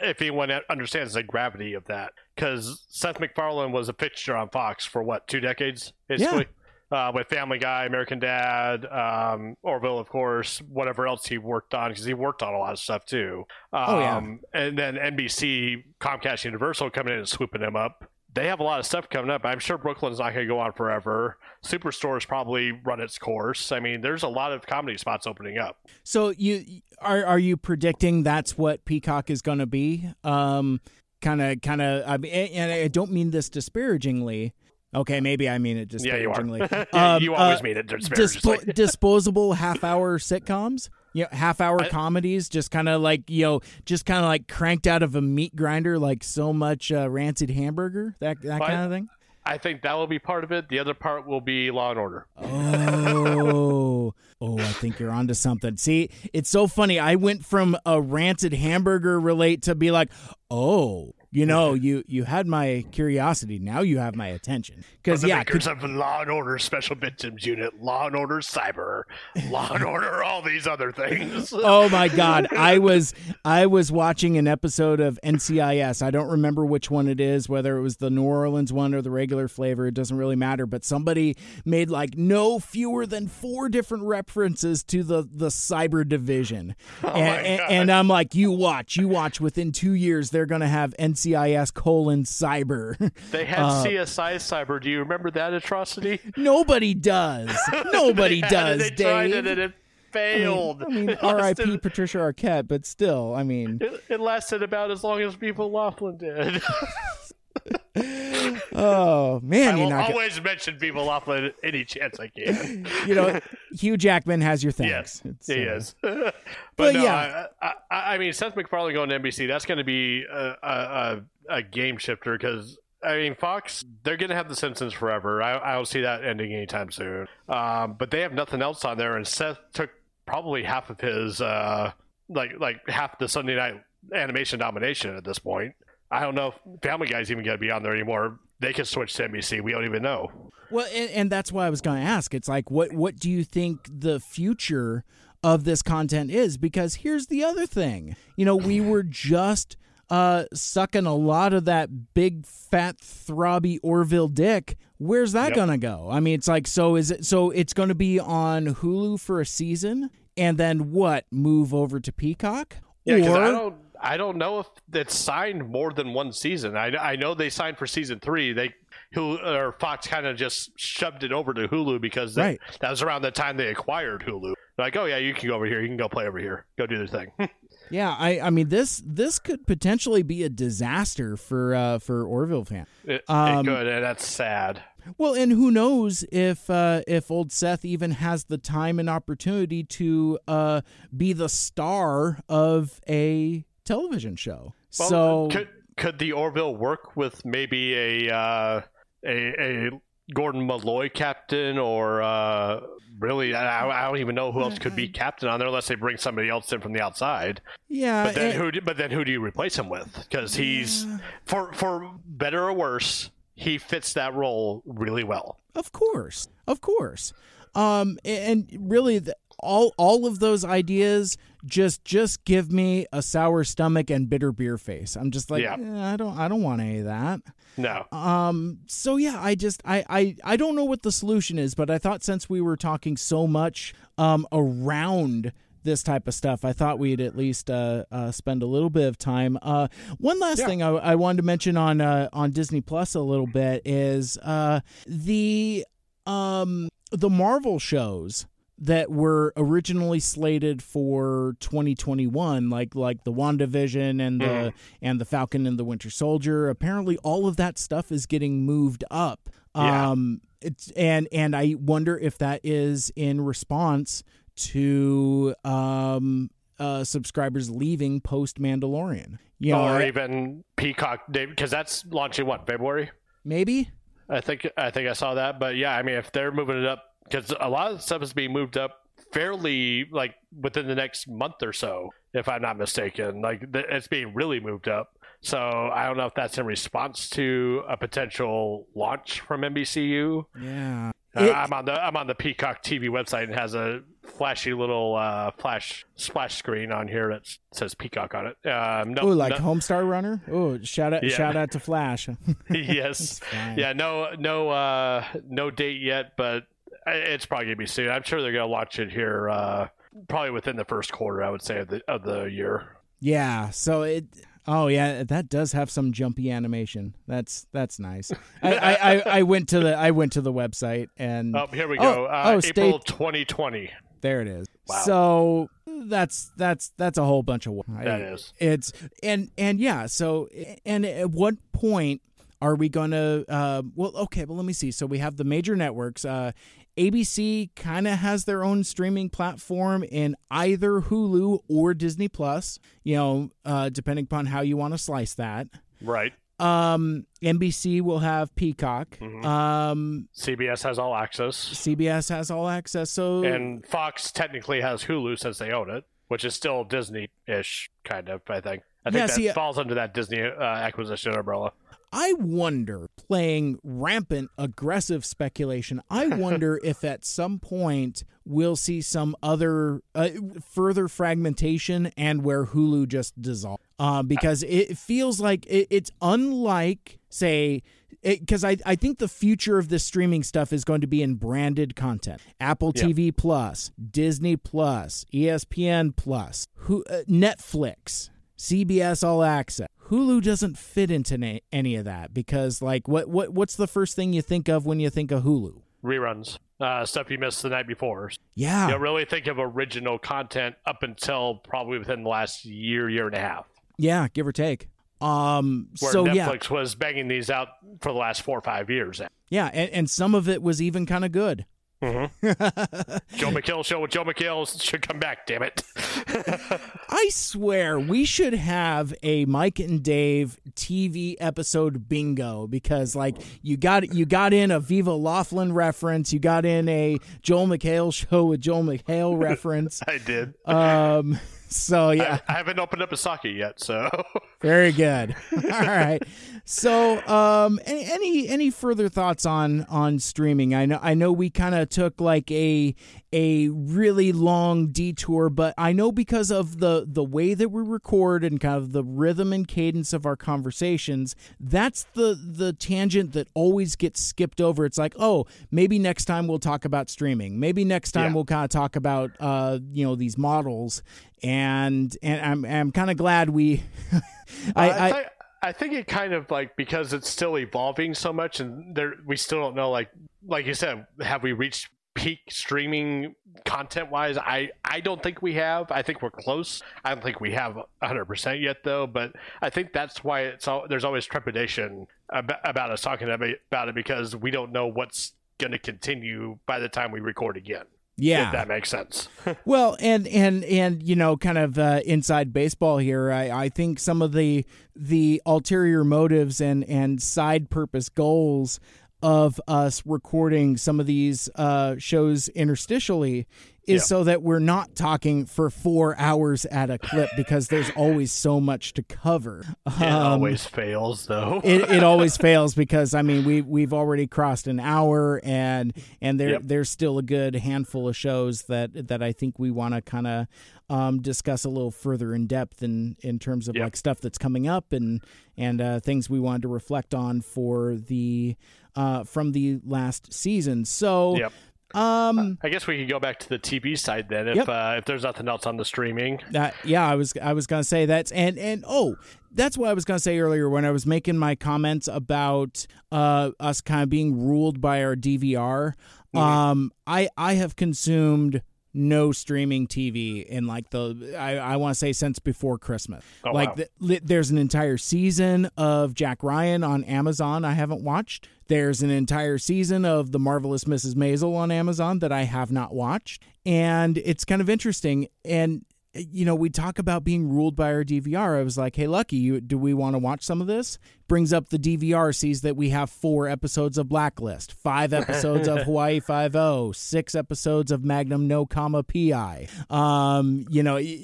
if anyone understands the gravity of that because Seth MacFarlane was a fixture on Fox for what two decades basically. Uh, with Family Guy, American Dad, um, Orville, of course, whatever else he worked on, because he worked on a lot of stuff too. Um, Oh, yeah. And then NBC, Comcast, Universal coming in and swooping him up. They have a lot of stuff coming up. I'm sure Brooklyn's not going to go on forever. Superstore's probably run its course. I mean, there's a lot of comedy spots opening up. so you are are you predicting that's what Peacock is going to be? Um, kind of kind of. I mean, and I don't mean this disparagingly. Okay, maybe I mean it just Yeah, you are. *laughs* Um, you always uh, mean it disparagingly. dispo- *laughs* disposable half hour sitcoms you know half hour comedies just kind of like you know just kind of like cranked out of a meat grinder like so much uh, rancid hamburger that that kind of thing I think that will be part of it. The other part will be Law and Order. oh *laughs* oh i think you're onto something see it's so funny i went from a rancid hamburger relate to be like oh you know you you had my curiosity. Now you have my attention. Because yeah makers of Law and Order Special Victims Unit, Law and Order Cyber, Law and *laughs* Order all these other things. oh my god. *laughs* I was i was watching an episode of ncis i don't remember which one it is whether it was the new orleans one or the regular flavor. It doesn't really matter. But somebody made like no fewer than four different references to the the cyber division. *laughs* Oh and, and, and i'm like you watch you watch. Within two years they're gonna have ncis colon cyber *laughs* They had Uh, CSI Cyber. Do you remember that atrocity? *laughs* nobody does *laughs* nobody They does it, They tried dave it and it failed. I mean, It R.I.P. lasted- Patricia Arquette, but still, I mean, It, it lasted about as long as Viva Laughlin did. *laughs* oh man, I will gonna- always mention Viva Laughlin any chance I can. *laughs* you know, Hugh Jackman has your thanks. Yes, he uh, is. *laughs* but But no, yeah. I, I, I mean, Seth MacFarlane going to NBC, that's going to be a, a, a, a game shifter because. I mean, Fox, they're going to have The Simpsons forever. I, I don't see that ending anytime soon. Um, but they have nothing else on there, and Seth took probably half of his, uh, like, like half the Sunday night animation domination at this point. I don't know if Family Guy's even going to be on there anymore. They could switch to NBC. We don't even know. Well, and, and that's why I was going to ask. It's like, what what do you think the future of this content is? Because here's the other thing. You know, we were just uh, sucking a lot of that big fat throbby Orville dick. Where's that Yep. gonna go? I mean, it's like, so is it? So it's going to be on Hulu for a season, and then what? Move over to Peacock? Yeah, because or I don't, I don't know if it's signed more than one season. I, I know they signed for season three. They, Hulu or Fox, kind of just shoved it over to Hulu because they, Right. that was around the time they acquired Hulu. They're like, oh yeah, you can go over here. You can go play over here. Go do their thing. *laughs* Yeah, I, I mean this this could potentially be a disaster for uh, for Orville fans. it, Um, it could, and that's sad. Well, and who knows if uh, if old Seth even has the time and opportunity to uh, be the star of a television show. Well, so could could the Orville work with maybe a uh, a, a Gordon Malloy captain or uh, really I, I don't even know who else could be captain on there unless they bring somebody else in from the outside. yeah, But then and- who? do- But then who do you replace him with? Because he's for for better or worse, he fits that role really well. Of course, of course. Um, and really, the, all all of those ideas just just give me a sour stomach and bitter beer face. I'm just like, Yeah. "Eh, I don't I don't want any of that. No, Um, so yeah, I just I, I I don't know what the solution is, but I thought since we were talking so much um around this type of stuff, I thought we'd at least uh, uh spend a little bit of time. Uh, one last Yeah. thing I, I wanted to mention on uh on Disney Plus a little bit is uh the um the Marvel shows that were originally slated for 2021 like like the WandaVision and the and the Falcon and the Winter Soldier apparently all of that stuff is getting moved up Yeah. um it's and and I wonder if that is in response to um uh subscribers leaving post Mandalorian you know or I- even Peacock because that's launching what February. maybe I think I think I saw that, but yeah, I mean, if they're moving it up, because a lot of the stuff is being moved up fairly like within the next month or so, if I'm not mistaken. Like th- it's being really moved up. So I don't know if that's in response to a potential launch from NBCU. yeah Uh, It- I'm on the I'm on the Peacock TV website and has a flashy little uh, flash splash screen on here that says Peacock on it. Um, no, Oh, like no- Homestar Runner. Oh, shout out! Yeah. Shout out to Flash. *laughs* *laughs* yes. Yeah, no no uh no date yet, but it's probably gonna be soon. I'm sure they're gonna launch it here uh probably within the first quarter, I would say, of the of the year. yeah. So it. Oh yeah, that does have some jumpy animation. That's that's nice. I, I, I, I went to the I went to the website and Oh, here we Oh, go. uh, oh, April state- 2020. there it is. Wow. So that's that's that's a whole bunch of work. That is. It's and and yeah. So and at what point are we going to? Uh, well, okay. Well, let me see. So we have the major networks. Uh, ABC kind of has their own streaming platform in either Hulu or Disney Plus. You know, uh, depending upon how you want to slice that. Right. Um, NBC will have Peacock. Mm-hmm. Um, CBS has all access. CBS has all access. So And Fox technically has Hulu since they own it, which is still Disney ish, kind of, I think. I think Yeah, that see, falls under that Disney uh, acquisition umbrella. I wonder, playing rampant aggressive speculation, I *laughs* wonder if at some point we'll see some other uh, further fragmentation and where Hulu just dissolves. Uh, because it feels like it, it's unlike, say, because I, I think the future of this streaming stuff is going to be in branded content apple Yeah. tv plus disney plus espn plus who, uh, netflix cbs all access. Hulu doesn't fit into na- any of that because like what, what what's the first thing you think of when you think of hulu? Reruns, uh, stuff you missed the night before. yeah. You don't really think of original content up until probably within the last year, year and a half. yeah give or take. Um Where so yeah. Netflix was banging these out for the last four or five years. yeah and, and some of it was even kind of good Joel McHale show with Joel McHale should come back, damn it. *laughs* I swear we should have a Mike and Dave TV episode bingo because like you got you got in a Viva Laughlin reference, you got in a Joel McHale show with Joel McHale reference. *laughs* I did. Um so yeah, I haven't opened up a sake yet, so *laughs* very good. All right. So um any any, any further thoughts on on streaming? I know I know we kind of took like a a really long detour, but I know because of the the way that we record and kind of the rhythm and cadence of our conversations, that's the the tangent that always gets skipped over. It's like, oh, maybe next time we'll talk about streaming. Maybe next time Yeah. we'll kind of talk about uh you know these models, and and I'm I'm kind of glad we. *laughs* I, I, I, I think it kind of like because it's still evolving so much, and there we still don't know like like you said, have we reached peak streaming content wise. I I don't think we have. I think we're close. I don't think we have 100 percent yet though. But I think that's why it's all there's always trepidation about, about us talking about it because we don't know what's going to continue by the time we record again. Yeah, if that makes sense. *laughs* well, and and and you know, kind of uh, inside baseball here. I, I think some of the the ulterior motives and and side purpose goals of us recording some of these uh, shows interstitially is yeah. so that we're not talking for four hours at a clip because there's always so much to cover. *laughs* It um, always fails, though. *laughs* it, it always *laughs* fails because I mean we we've already crossed an hour and and there yep. there's still a good handful of shows that that I think we want to kind of um, discuss a little further in depth in in terms of yep. like stuff that's coming up and and uh, things we wanted to reflect on for the uh, from the last season. So. Yep. Um, I guess we could go back to the TV side then, if yep. uh, if there's nothing else on the streaming. Uh, yeah, I was I was gonna say that's and and oh, that's what I was gonna say earlier when I was making my comments about uh, us kind of being ruled by our DVR. Mm-hmm. Um, I I have consumed no streaming TV in like the I, I want to say since before Christmas. Oh, like wow. the, there's an entire season of Jack Ryan on Amazon I haven't watched. There's an entire season of The Marvelous Mrs. Maisel on Amazon that I have not watched. And it's kind of interesting and you know, we talk about being ruled by our DVR. I was like, "Hey, Lucky, you, do we want to watch some of this?" Brings up the DVR, sees that we have four episodes of Blacklist, five episodes of *laughs* Hawaii Five O, six episodes of Magnum No Comma PI. Um, you know, y-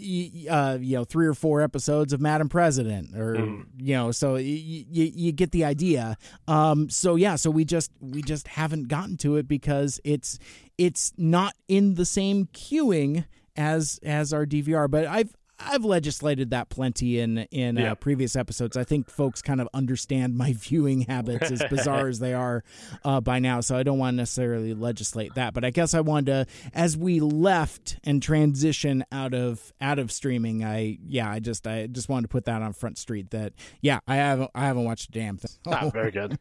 y- uh, you know, three or four episodes of Madam President, or mm. you know, so y- you get the idea. Um, so yeah, so we just we just haven't gotten to it because it's it's not in the same queuing as as our DVR. But I've I've legislated that plenty in in uh, yeah. uh, previous episodes. I think folks kind of understand my *laughs* viewing habits, as bizarre as they are uh, by now. So I don't want to necessarily legislate that. But I guess I wanted to, as we left and transition out of out of streaming, I yeah, I just I just wanted to put that on Front Street. That yeah, I haven't I haven't watched a damn thing. Ah, very good.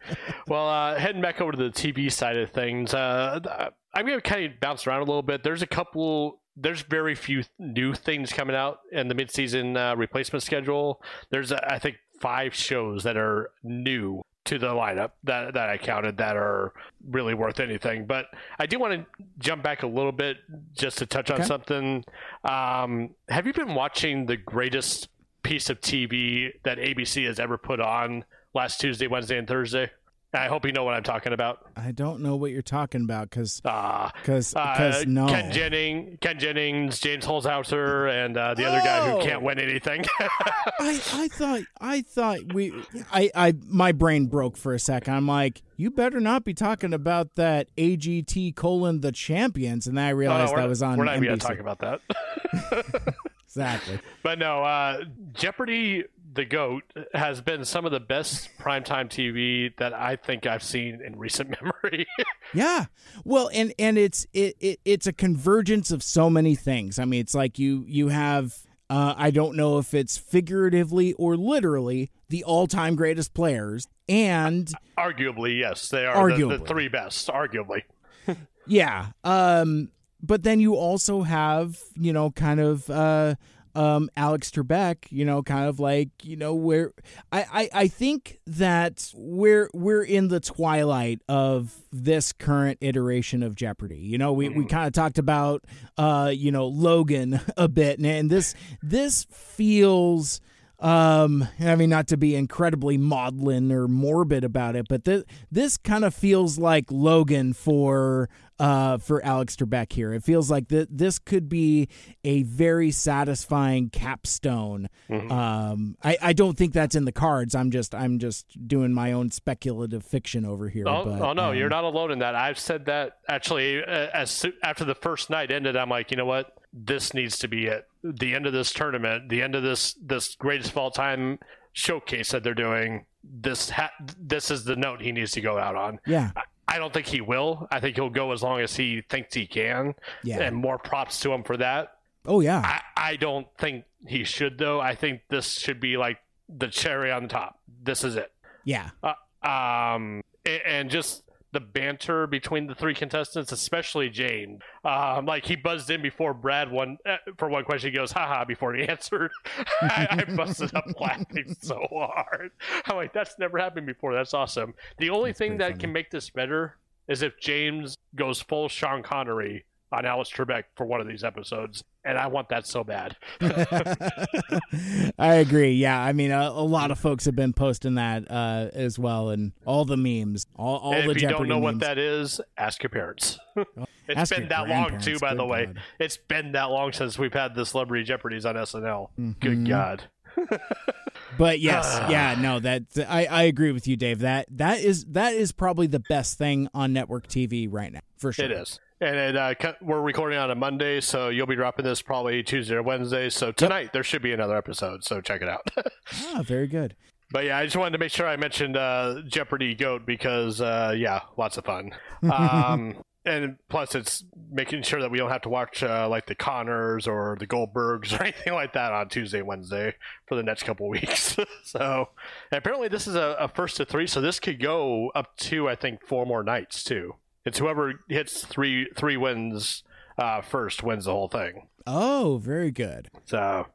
well, uh, heading back over to the TV side of things, uh, I'm going to kind of bounce around a little bit. There's a couple there's very few new things coming out in the midseason uh, replacement schedule. There's, uh, I think, five shows that are new to the lineup that, that I counted that are really worth anything. But I do want to jump back a little bit just to touch okay. on something. Um, have you been watching the greatest piece of TV that ABC has ever put on last Tuesday, Wednesday, and Thursday? I hope you know what I'm talking about. I don't know what you're talking about because because uh, uh, no Ken Jennings, Ken Jennings, James Holzhauer, and uh, the oh. other guy who can't win anything. *laughs* I, I thought I thought we I, I my brain broke for a second. I'm like, you better not be talking about that AGT colon the champions, and then I realized no, that was on. We're not NBC. going to talk about that. *laughs* exactly. But no, uh, Jeopardy the goat has been some of the best primetime TV that I think I've seen in recent *laughs* memory. yeah. Well, and and it's it, it it's a convergence of so many things. I mean, it's like you you have uh, I don't know if it's figuratively or literally the all-time greatest players and arguably yes, they are arguably. The, the three best, arguably. *laughs* yeah. Um but then you also have, you know, kind of uh um, Alex Trebek, you know, kind of like, you know, where I, I, I think that we're we're in the twilight of this current iteration of Jeopardy. You know, we, we mm. kind of talked about uh, you know, Logan *laughs* a bit, and this this feels um, I mean, not to be incredibly maudlin or morbid about it, but th- this kind of feels like Logan for uh, for Alex Trebek here. It feels like th- this could be a very satisfying capstone. Mm-hmm. Um, I, I don't think that's in the cards. I'm just I'm just doing my own speculative fiction over here. Oh, but, oh no, um, you're not alone in that. I've said that actually uh, as after the first night ended. I'm like, you know what? This needs to be it the end of this tournament, the end of this this greatest of all time showcase that they're doing. This ha- this is the note he needs to go out on. Yeah. I, don't think he will. I think he'll go as long as he thinks he can. Yeah. And more props to him for that. Oh yeah. I, I don't think he should though. I think this should be like the cherry on top. This is it. Yeah. Uh, um and just the banter between the three contestants, especially James. Um, like he buzzed in before Brad one uh, for one question. He goes, "Haha!" before he *laughs* answered. I, I busted up *laughs* laughing so hard. I'm like, "That's never happened before. That's awesome." The only That's thing that funny. can make this better is if James goes full Sean Connery on Alex Trebek for one of these episodes, and I want that so bad. *laughs* I agree. Yeah, I mean, a, a lot of folks have been posting that uh, as well, and all the memes, all, all and the if you Jeopardy don't know what that is, ask your parents. *laughs* it's Ask been that long too, by the way. God. It's been that long since we've had the celebrity Jeopardies on SNL. Mm-hmm. Good God. *laughs* But yes, *sighs* yeah, no, that I, I agree with you, Dave. That that is that is probably the best thing on network TV right now, for sure. It is. And it, uh, we're recording on a Monday, so you'll be dropping this probably Tuesday or Wednesday. So tonight there should be another episode, so check it out. *laughs* Ah, very good. But yeah, I just wanted to make sure I mentioned uh, Jeopardy Goat because, uh, yeah, lots of fun. *laughs* Um, and plus, it's making sure that we don't have to watch uh, like the Connors or the Goldbergs *laughs* or anything like that on Tuesday, Wednesday for the next couple weeks. so apparently, this is a, a first to three, so this could go up to I think four more nights too. It's whoever hits three three wins uh, first wins the whole thing. Oh, very good. So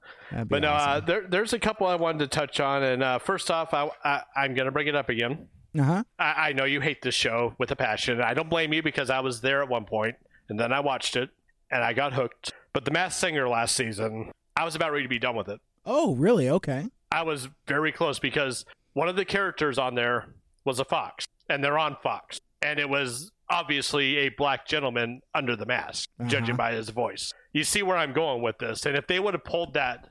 but no, uh, there, there's a couple I wanted to touch on, and uh, first off, I, I, I'm going to bring it up again. uh-huh. I, I know you hate this show with a passion. I don't blame you because I was there at one point, and then I watched it, and I got hooked. But The Masked Singer last season, I was about ready to be done with it. Oh, really? Okay. I was very close because one of the characters on there was a fox, and they're on Fox, and it was obviously a black gentleman under the mask, Uh-huh. judging by his voice. You see where I'm going with this, and if they would have pulled that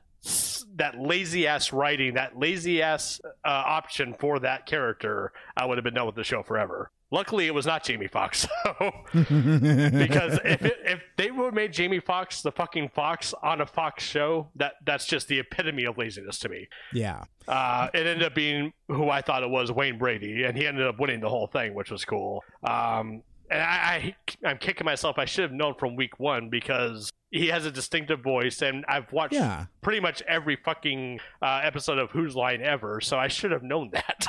that lazy ass writing, that lazy ass uh, option for that character, I would have been done with the show forever. Luckily, it was not Jamie Foxx, so *laughs* *laughs* because if it, if they would have made Jamie Foxx the fucking Fox on a Fox show, that that's just the epitome of laziness to me. Yeah. Uh, it ended up being who I thought it was, Wayne Brady, and he ended up winning the whole thing, which was cool. Um, and I, I, I'm kicking myself. I should have known from week one because he has a distinctive voice, and I've watched Yeah. pretty much every fucking uh, episode of Whose Line ever, so I should have known that.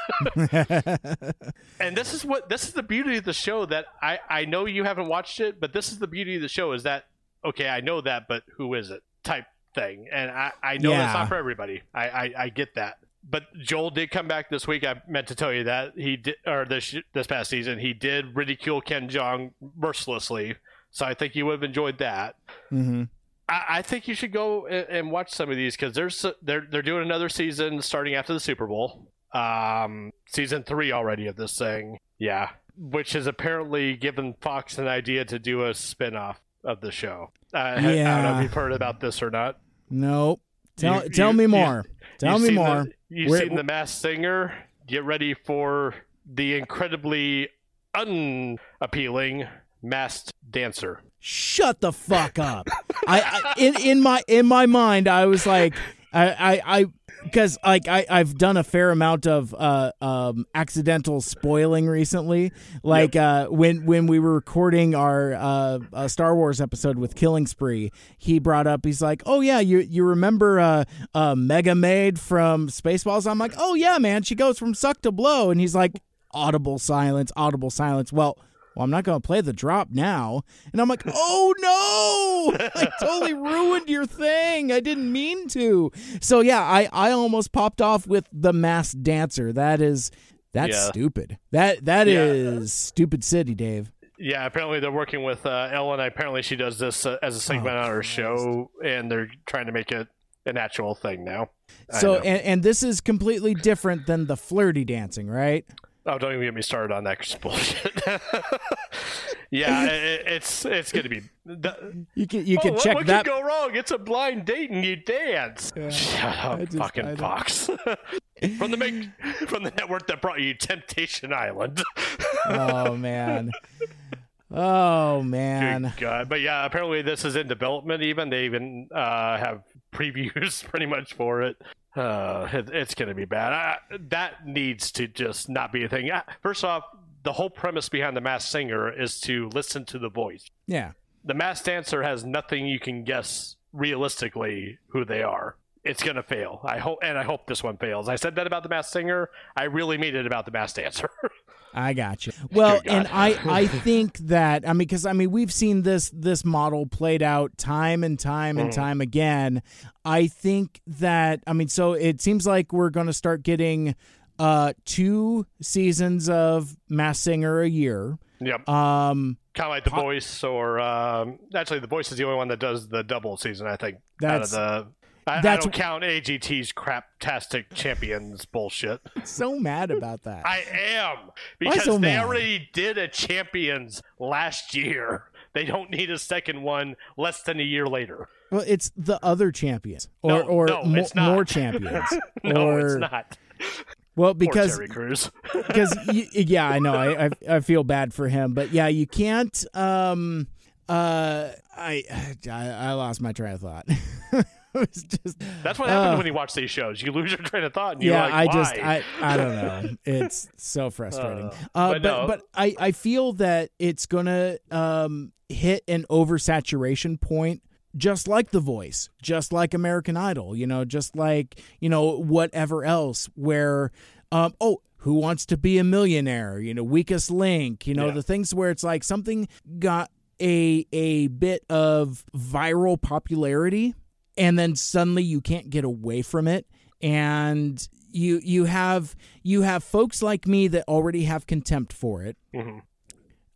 *laughs* and this is what this is the beauty of the show that I I know you haven't watched it, but this is the beauty of the show is that okay, I know that, but who is it? Type thing, and I I know that's Yeah. not for everybody. I, I I get that. But Joel did come back this week. I meant to tell you that he did, or this this past season, he did ridicule Ken Jeong mercilessly. So I think you would have enjoyed that. hmm I, I think you should go and, and watch some of these because there's they're they're doing another season starting after the Super Bowl. Um, season three already of this thing, yeah, which has apparently given Fox an idea to do a spin-off of the show. Uh, I don't know if you've heard about this or not. Nope. Tell You- tell you- me more. tell You've me more. The, you've seen the Masked Singer. Get ready for the incredibly unappealing Masked Dancer. Shut the fuck up. I, I in in my in my mind I was like I I I because like I I've done a fair amount of uh um accidental spoiling recently. Like uh when when we were recording our uh, uh Star Wars episode with Killing Spree he brought up he's like oh yeah you you remember uh uh Mega Maid from Spaceballs? I'm like oh yeah man she goes from suck to blow. And he's like audible silence audible silence. Well well, I'm not going to play the drop now. And I'm like, oh no, *laughs* I totally ruined your thing. I didn't mean to. So yeah, I, I almost popped off with the mass dancer. That is, that's Yeah. stupid. That, that Yeah. is stupid city, Dave. Yeah, apparently they're working with uh, Ellen. Apparently she does this uh, as a segment Oh, on her show, and they're trying to make it an actual thing now. So, and, and this is completely different than the flirty dancing, right? Oh, don't even get me started on that *laughs* bullshit. *laughs* yeah, it, it's it's gonna be. The, You can, you oh, can what, check what that. could go wrong? It's a blind date and you dance. *laughs* Shut up, just- fucking Fox. from the make, from the network that brought you Temptation Island. oh man. Oh man. Good God. But yeah, apparently this is in development. Even they even uh, have previews pretty much for it. Uh, it it's going to be bad. I, that needs to just not be a thing. First off, the whole premise behind the Masked Singer is to listen to the voice. Yeah. The Masked Dancer has nothing you can guess realistically who they are. It's going to fail. I hope, and I hope this one fails. I said that about the Masked Singer. I really mean it about the Masked Dancer. *laughs* I got you. *laughs* Well, and I I think that I mean because I mean we've seen this this model played out time and time and Mm-hmm. time again. I think that I mean so it seems like we're going to start getting uh two seasons of Mass Singer a year. Yep. Um kind of like the voice, or um, actually, the voice is the only one that does the double season. I think That's- out of the. I, I that's- don't count AGT's craptastic champions bullshit. so mad about that. I am because so they mad? already did a champions last year. They don't need a second one less than a year later. well, it's the other champions or No, or no, mo- more *laughs* champions. No, or, it's not. Well, because because *laughs* yeah, I know I, I I feel bad for him, but yeah, you can't. Um, uh, I *sighs* I, I lost my train of thought. *laughs* *laughs* was just That's what happens uh, when you watch these shows. You lose your train of thought. And you're yeah. like, I Why? just I I don't know. *laughs* It's so frustrating. Uh, Uh, but but no. but I I feel that it's gonna um hit an oversaturation point. Just like The Voice, just like American Idol, you know, just like, you know, whatever else, where, um, oh, who wants to be a millionaire? You know, weakest link. You know, Yeah. the things where it's like something got a a bit of viral popularity, and then suddenly you can't get away from it, and you you have you have folks like me that already have contempt for it. Mhm.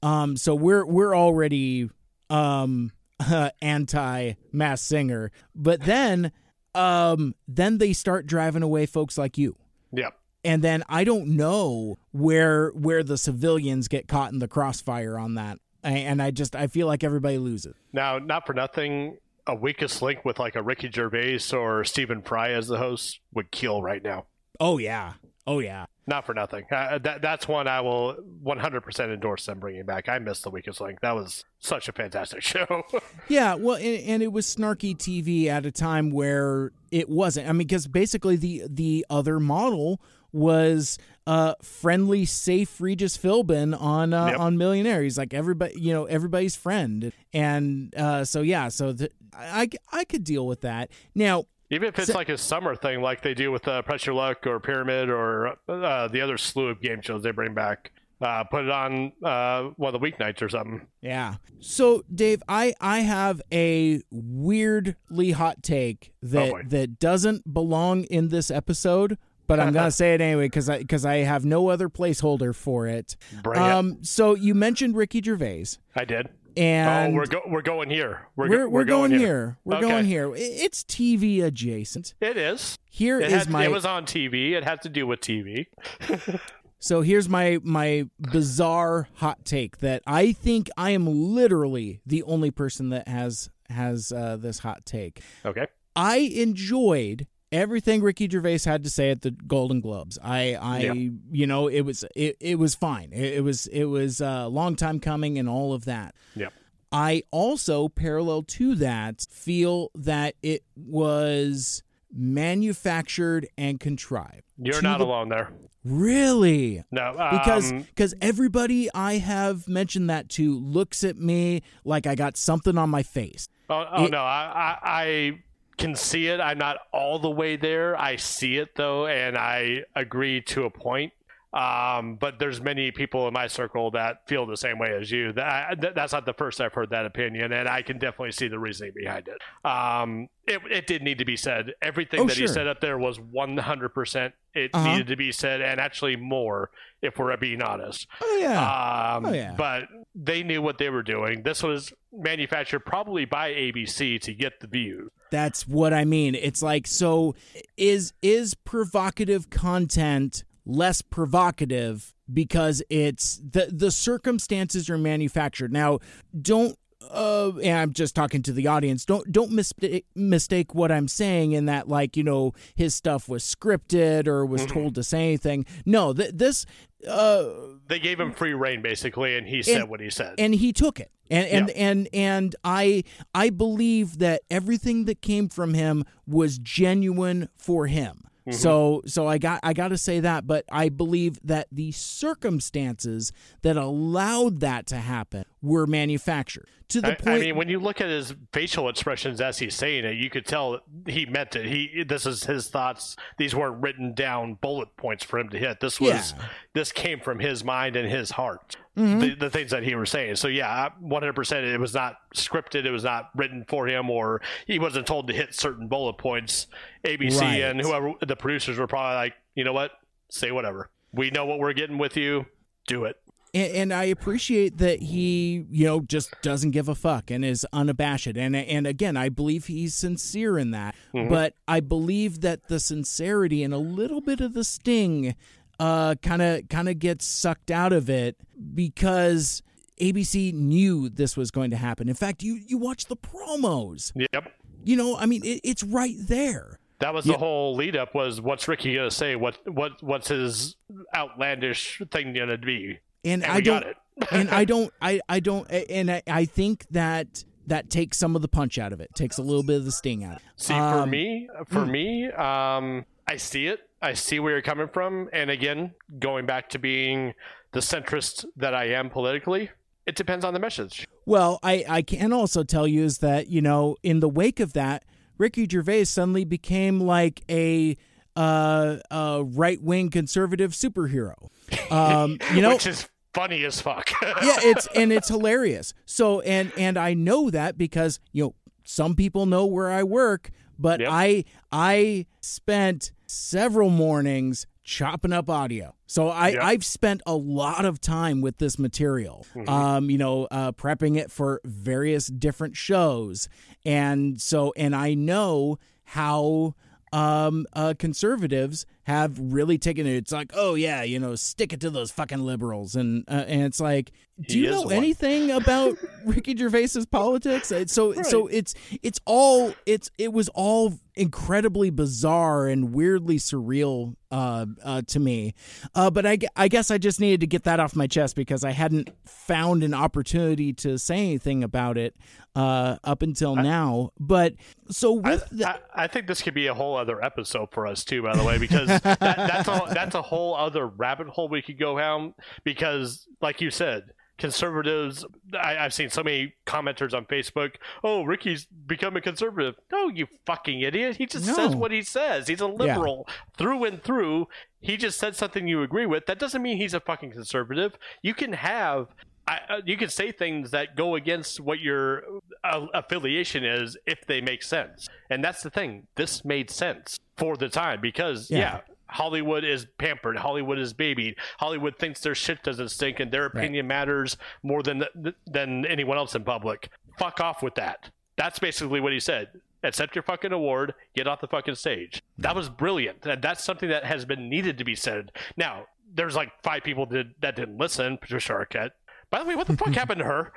Um, so we're we're already um *laughs* anti Mass Singer, but then um then they start driving away folks like you Yep. and then I don't know where where the civilians get caught in the crossfire on that, and I just I feel like everybody loses. Now, not for nothing, a weakest link with like a Ricky Gervais or Stephen Fry as the host would kill right now. Oh yeah, oh yeah. Not for nothing. Uh, that that's one I will 100% endorse them bringing back. I miss the weakest link. That was such a fantastic *laughs* show. Yeah, well, and, and it was snarky TV at a time where it wasn't. I mean, because basically the the other model was uh friendly, safe Regis Philbin on uh, Yep. on Millionaire. He's like everybody, you know, everybody's friend, and uh, so yeah, so the, I I could deal with that. Now, Even if it's So- like a summer thing, like they do with uh, Press Your Luck or Pyramid or uh, the other slew of game shows they bring back, uh, put it on uh, one of the weeknights or something. Yeah. So, Dave, I I have a weirdly hot take that boy. that doesn't belong in this episode, but I'm gonna *laughs* say it anyway because I because I have no other placeholder for it. Bring it. Um. So you mentioned Ricky Gervais, I did. and oh, we're go- we're going here. We're, we're, we're going, here. here. We're Okay. going here. It's TV adjacent. It is. Here It, is had, my it was on TV. It had to do with TV. *laughs* So here's my my bizarre hot take that I think I am literally the only person that has has uh, this hot take. Okay. I enjoyed everything Ricky Gervais had to say at the Golden Globes. I, I, Yeah. you know, it was it, it was fine. It, it was it was a long time coming and all of that. Yep. I also, parallel to that, feel that it was manufactured and contrived. You're not the- alone there. Really? No. because um, because everybody I have mentioned that to looks at me like I got something on my face. Oh, oh It- no, I, I I can see it. I'm not all the way there. I see it though, and I agree to a point. Um, but there's many people in my circle that feel the same way as you. That, that that's not the first I've heard that opinion, and I can definitely see the reasoning behind it. Um, it, it did need to be said. Everything Oh, that he said up there was 100%. It Uh-huh. needed to be said, and actually more, if we're being honest. Oh yeah. Um, Oh, yeah. But they knew what they were doing. This was manufactured probably by ABC to get the views. That's what I mean. It's like so is is provocative content less provocative because it's the the circumstances are manufactured. Now, don't uh and I'm just talking to the audience. Don't don't mistake mistake what I'm saying in that like, you know, his stuff was scripted or was told to say anything. No, th- this uh They gave him free reign basically, and he said what he said. and he took it and and, Yeah. and and i i believe that everything that came from him was genuine for him So so I got I got to say that, but I believe that the circumstances that allowed that to happen were manufactured to the I, point. I mean, when you look at his facial expressions as he's saying it, you could tell he meant it. He this is his thoughts. These weren't written down bullet points for him to hit. This was Yeah. this came from his mind and his heart. Mm-hmm. The, the things that he was saying. So yeah, one hundred percent. It was not scripted. It was not written for him, or he wasn't told to hit certain bullet points. ABC Right. and whoever the producers were probably like, you know what, say whatever. We know what we're getting with you. Do it. And, and I appreciate that he, you know, just doesn't give a fuck and is unabashed. And and again, I believe he's sincere in that. But I believe that the sincerity and a little bit of the sting, uh, kind of kind of gets sucked out of it because ABC knew this was going to happen. In fact, you you watch the promos. Yep. You know, I mean, it, it's right there. That was the whole lead up was what's Ricky gonna say? What what what's his outlandish thing gonna be? And, And I don't, got it. *laughs* and I don't, I, I don't, and I, I think that that takes some of the punch out of it, takes a little bit of the sting out. Of it. See, for Um, me, for me, um, I see it. I see where you're coming from, and again, going back to being the centrist that I am politically, it depends on the message. Well, I, I can also tell you is that you know, in the wake of that, Ricky Gervais suddenly became like a uh, uh, right wing conservative superhero. *laughs* Um, you know, which is funny as fuck. *laughs* yeah, it's and it's hilarious. So and and I know that because you know some people know where I work, but Yep. I I spent several mornings chopping up audio. So I Yep. I've spent a lot of time with this material. Um, you know, uh, prepping it for various different shows, and so and I know how um, uh, conservatives have really taken it. It's like, oh yeah, you know, stick it to those fucking liberals, and uh, and it's like, do He you know one. anything *laughs* about Ricky Gervais's politics? So so it's it's all it's it was all incredibly bizarre and weirdly surreal uh, uh, to me. Uh, but I, I guess I just needed to get that off my chest because I hadn't found an opportunity to say anything about it uh, up until now. But so I, with the, I, I think this could be a whole other episode for us too, by the way, because that, that's a that's a whole other rabbit hole we could go down. Because, like you said, conservatives. I, I've seen so many commenters on Facebook. Oh, Ricky's become a conservative. No, you fucking idiot. He just No. says what he says. He's a liberal through and through. He just said something you agree with. That doesn't mean he's a fucking conservative. You can have. I, uh, you can say things that go against what your uh, affiliation is if they make sense. And that's the thing. This made sense for the time because, Yeah. yeah, Hollywood is pampered. Hollywood is babied. Hollywood thinks their shit doesn't stink and their opinion matters more than than anyone else in public. Fuck off with that. That's basically what he said. Accept your fucking award. Get off the fucking stage. That was brilliant. That's something that has been needed to be said. Now, there's like five people that, that didn't listen. Patricia Arquette. By the way, what the fuck *laughs* happened to her?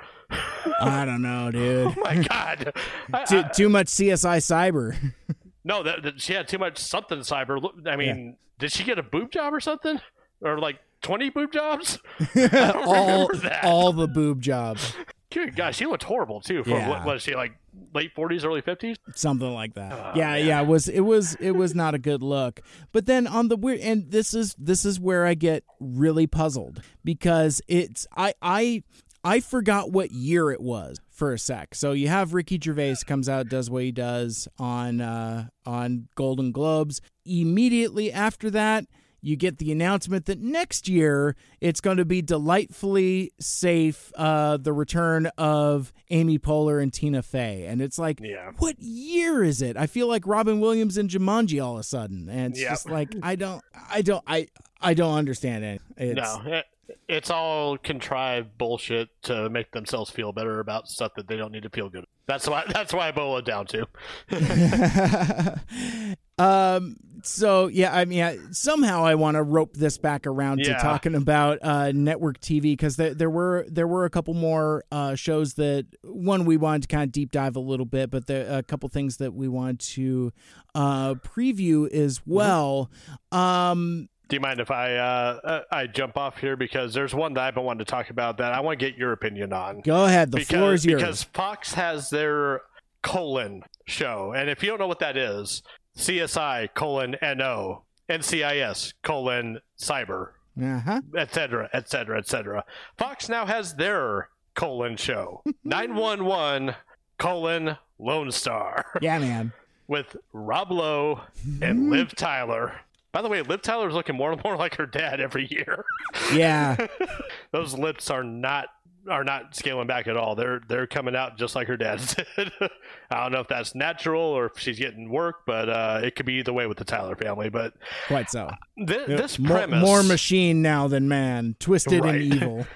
I don't know, dude. *laughs* Oh my god. I- too, I- too much CSI cyber. no, that, that she had too much something cyber. I mean, did she get a boob job or something? Or like 20 boob jobs? *laughs* All, all the boob jobs, Good God, she looked horrible too. For Yeah. what was she like late 40s, early 50s? something like that. yeah, yeah, it was it was it was not a good look. But then on the weird, and this is this is where I get really puzzled because it's I I I forgot what year it was for a sec. So you have Ricky Gervais comes out, does what he does on uh, on Golden Globes. Immediately after that, you get the announcement that next year it's going to be delightfully safe. Uh, the return of Amy Poehler and Tina Fey, and it's like, Yeah. what year is it? I feel like Robin Williams and Jumanji all of a sudden, and it's Yep. just like *laughs* I don't, I don't, I, I don't understand it. It's, No, it's all contrived bullshit to make themselves feel better about stuff that they don't need to feel good. That's why. That's why I boil it down to. *laughs* um. So yeah, I mean, I, somehow I want to rope this back around to talking about uh, network TV because there, there were there were a couple more uh, shows that one we wanted to kind of deep dive a little bit, but there a couple things that we wanted to uh, preview as Mm-hmm. well. Um. Do you mind if I uh, uh, I jump off here because there's one that I've been wanting to talk about that I want to get your opinion on. Go ahead. The because, floor is yours. Because Fox has their colon show, and if you don't know what that is, CSI colon NO, NCIS colon cyber, Uh-huh. etc., etc., etc. Fox now has their colon show *laughs* 911 colon Lone Star Yeah, man. *laughs* with Rob Lowe and *laughs* Liv Tyler. By the way, Liv Tyler's looking more and more *laughs* like her dad every year. Yeah. *laughs* Those lips are not are not scaling back at all. They're they're coming out just like her dad *laughs* did. I don't know if that's natural or if she's getting work, but uh, it could be either way with the Tyler family. But Quite so. th- this more, premise, more machine now than man, twisted Right. and evil.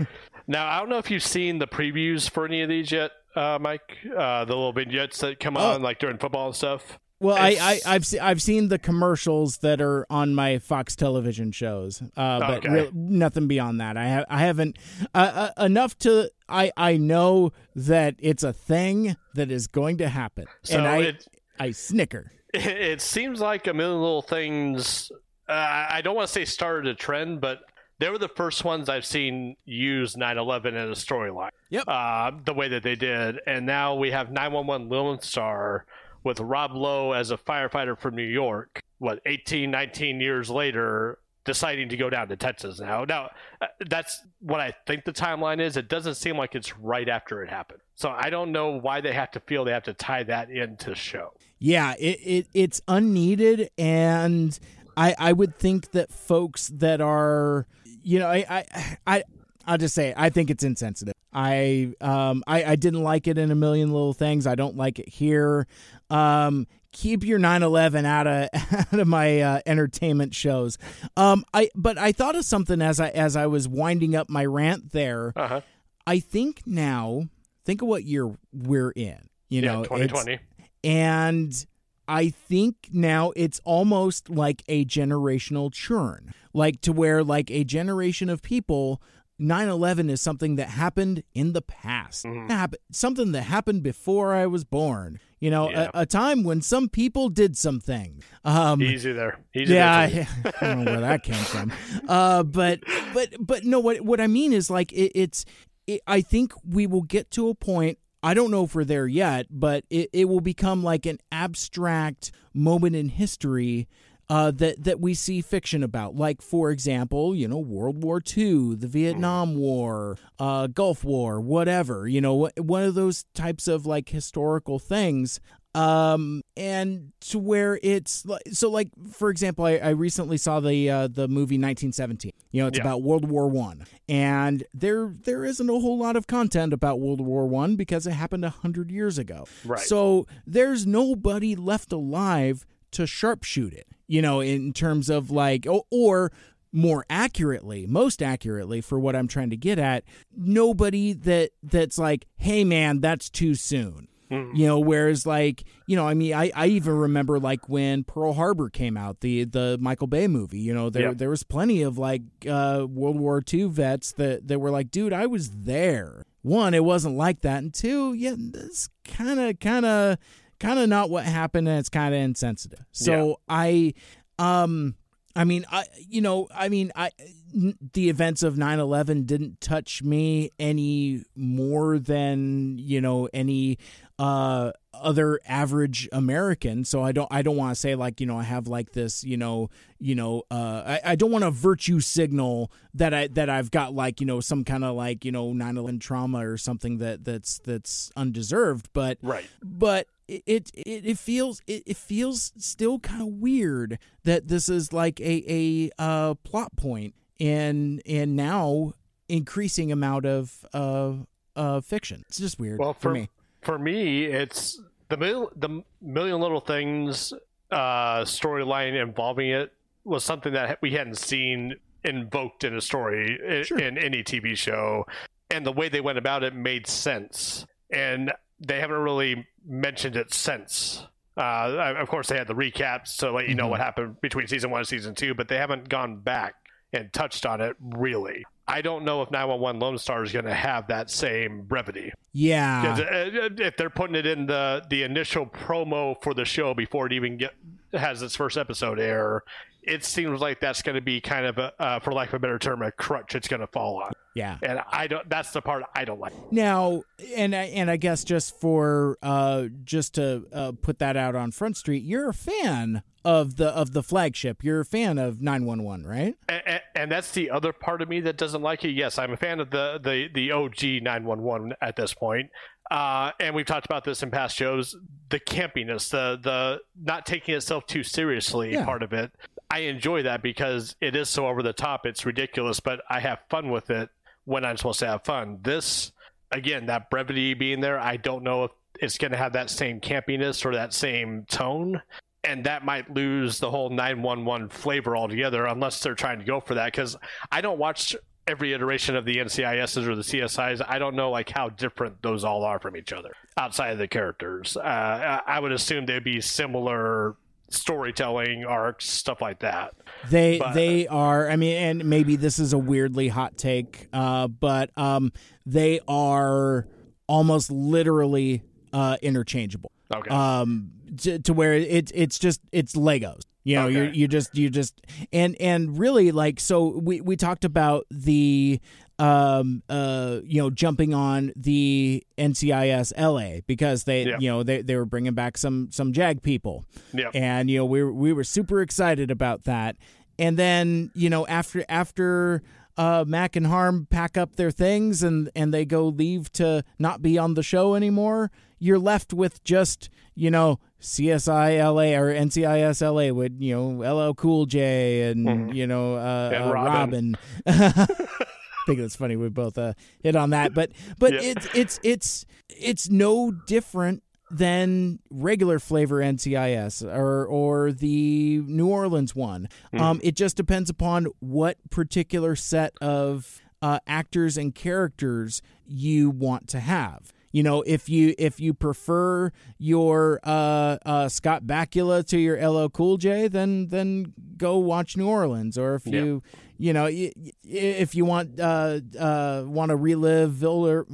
Now I don't know if you've seen the previews for any of these yet, uh, Mike. Uh, the little vignettes that come Oh. on like during football and stuff. Well, I, I, I've se- I've seen the commercials that are on my Fox television shows, uh, but Okay. real, nothing beyond that. I have I haven't uh, uh, enough to I I know that it's a thing that is going to happen, So and I it, I snicker. *laughs* it seems like a million little things. Uh, I don't want to say started a trend, but they were the first ones I've seen use 9/11 in a storyline. Yep. Uh, the way that they did, and now we have 911 Lone Star with Rob Lowe as a firefighter from New York. What 18, 19 years later, deciding to go down to Texas now. Now uh, that's what I think the timeline is. It doesn't seem like it's right after it happened. So I don't know why they have to feel they have to tie that into the show. Yeah, it, it it's unneeded, and I I would think that folks that are you know I I I I'll just say it, I think it's insensitive. I um I I didn't like it in a million little things. I don't like it here. Um keep your 9/11 out of *laughs* out of my uh, entertainment shows. Um I but I thought of something as I as I was winding up my rant there. Uh huh. I think now think of what year we're in. You Yeah, know, 2020. and I think now it's almost like a generational churn, like to where like a generation of people. 9/11 is something that happened in the past. Mm-hmm. Something that happened before I was born. You know, Yeah. a, a time when some people did some things. Um, Easy there. Easy yeah, there. I, *laughs* I don't know where that came from. Uh, but but but no, what what I mean is like it, it's. It, I think we will get to a point. I don't know if we're there yet, but it, it will become like an abstract moment in history uh, that that we see fiction about. Like for example, you know, World War II, the Vietnam War, uh, Gulf War, whatever. You know, one of those types of like historical things um and to where it's like so like for example i, I recently saw the uh the movie 1917 you know it's Yeah. about world war one and there there isn't a whole lot of content about world war one because it happened a hundred years ago Right. so there's nobody left alive to sharpshoot it you know in terms of like or, or more accurately most accurately for what i'm trying to get at nobody that that's like hey man that's too soon. You know whereas like you know i mean i i even remember like when pearl harbor came out the the michael bay movie you know there Yep. there was plenty of like uh world war ii vets that that were like dude i was there. One it wasn't like that and two yeah this kind of kind of kind of not what happened and it's kind of insensitive so i um I mean, I you know, I mean, I n- the events of 9/11 didn't touch me any more than, you know, any uh other average American. So I don't I don't want to say like, you know, I have like this, you know, you know, uh I, I don't want to virtue signal that I that I've got like, you know, some kind of like, you know, 9/11 trauma or something that that's that's undeserved, but Right. but it it, it, feels it, it feels still kind of weird that this is like a a uh, plot point in in now increasing amount of uh, uh fiction. It's just weird Well, for, for, me. for me, it's the mil- the million little things uh, storyline involving it was something that we hadn't seen invoked in a story in, Sure. in any TV show, and the way they went about it made sense. And they haven't really mentioned it since. Uh, of course, they had the recaps to let you know Mhm. what happened between season one and season two, but they haven't gone back and touched on it really. I don't know if 911 Lone Star is going to have that same brevity. Yeah. 'Cause, uh, if they're putting it in the the initial promo for the show before it even get has its first episode air, it seems like that's going to be kind of a, uh, for lack of a better term, a crutch it's going to fall on. Yeah. And I don't. That's the part I don't like. Now, and I- and I guess just for uh, just to uh, put that out on Front Street, you're a fan of the of the flagship. You're a fan of 911, right? And, and that's the other part of me that doesn't like it. Yes, I'm a fan of the the the OG 911 at this point. Uh, and we've talked about this in past shows. The campiness, the the not taking itself too seriously Yeah. part of it. I enjoy that because it is so over the top. It's ridiculous, but I have fun with it when I'm supposed to have fun. This, again, that brevity being there, I don't know if it's going to have that same campiness or that same tone. And that might lose the whole 911 flavor altogether unless they're trying to go for that. Because I don't watch every iteration of the NCISs or the CSIs. I don't know like how different those all are from each other outside of the characters. Uh, I I would assume they'd be similar storytelling arcs, stuff like that. They But- they are. I mean, and maybe this is a weirdly hot take, uh, but um, they are almost literally uh, interchangeable. Okay. um to, to where it's it's just it's legos you know you you just you just and and really like so we we talked about the um uh you know jumping on the NCIS LA because they Yeah. you know they they were bringing back some some jag people Yep. and you know we were, we were super excited about that and then you know after after uh, Mac and Harm pack up their things and and they go leave to not be on the show anymore. You're left with just you know CSI LA or NCIS LA with you know LL Cool J and you know uh, And uh, Robin. Robin. *laughs* *laughs* I think it's funny we both uh, hit on that, but but Yeah. it's it's it's it's no different than regular flavor NCIS or or the New Orleans one. Um, it just depends upon what particular set of uh, actors and characters you want to have. You know, if you if you prefer your uh, uh, Scott Bakula to your LL Cool J, then then go watch New Orleans. Or if Yeah. you you know if you want uh, uh, want to relive *laughs* Wilmer,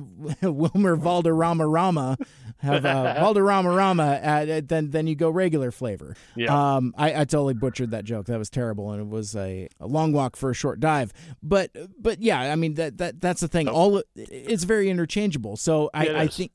Wilmer Valderrama Rama, have uh, *laughs* Valderrama Rama, uh, then then you go regular flavor. Yeah. Um, I, I totally butchered that joke. That was terrible, and it was a, a long walk for a short dive. But but yeah, I mean that that that's the thing. All it's very interchangeable. So I, Oh. I think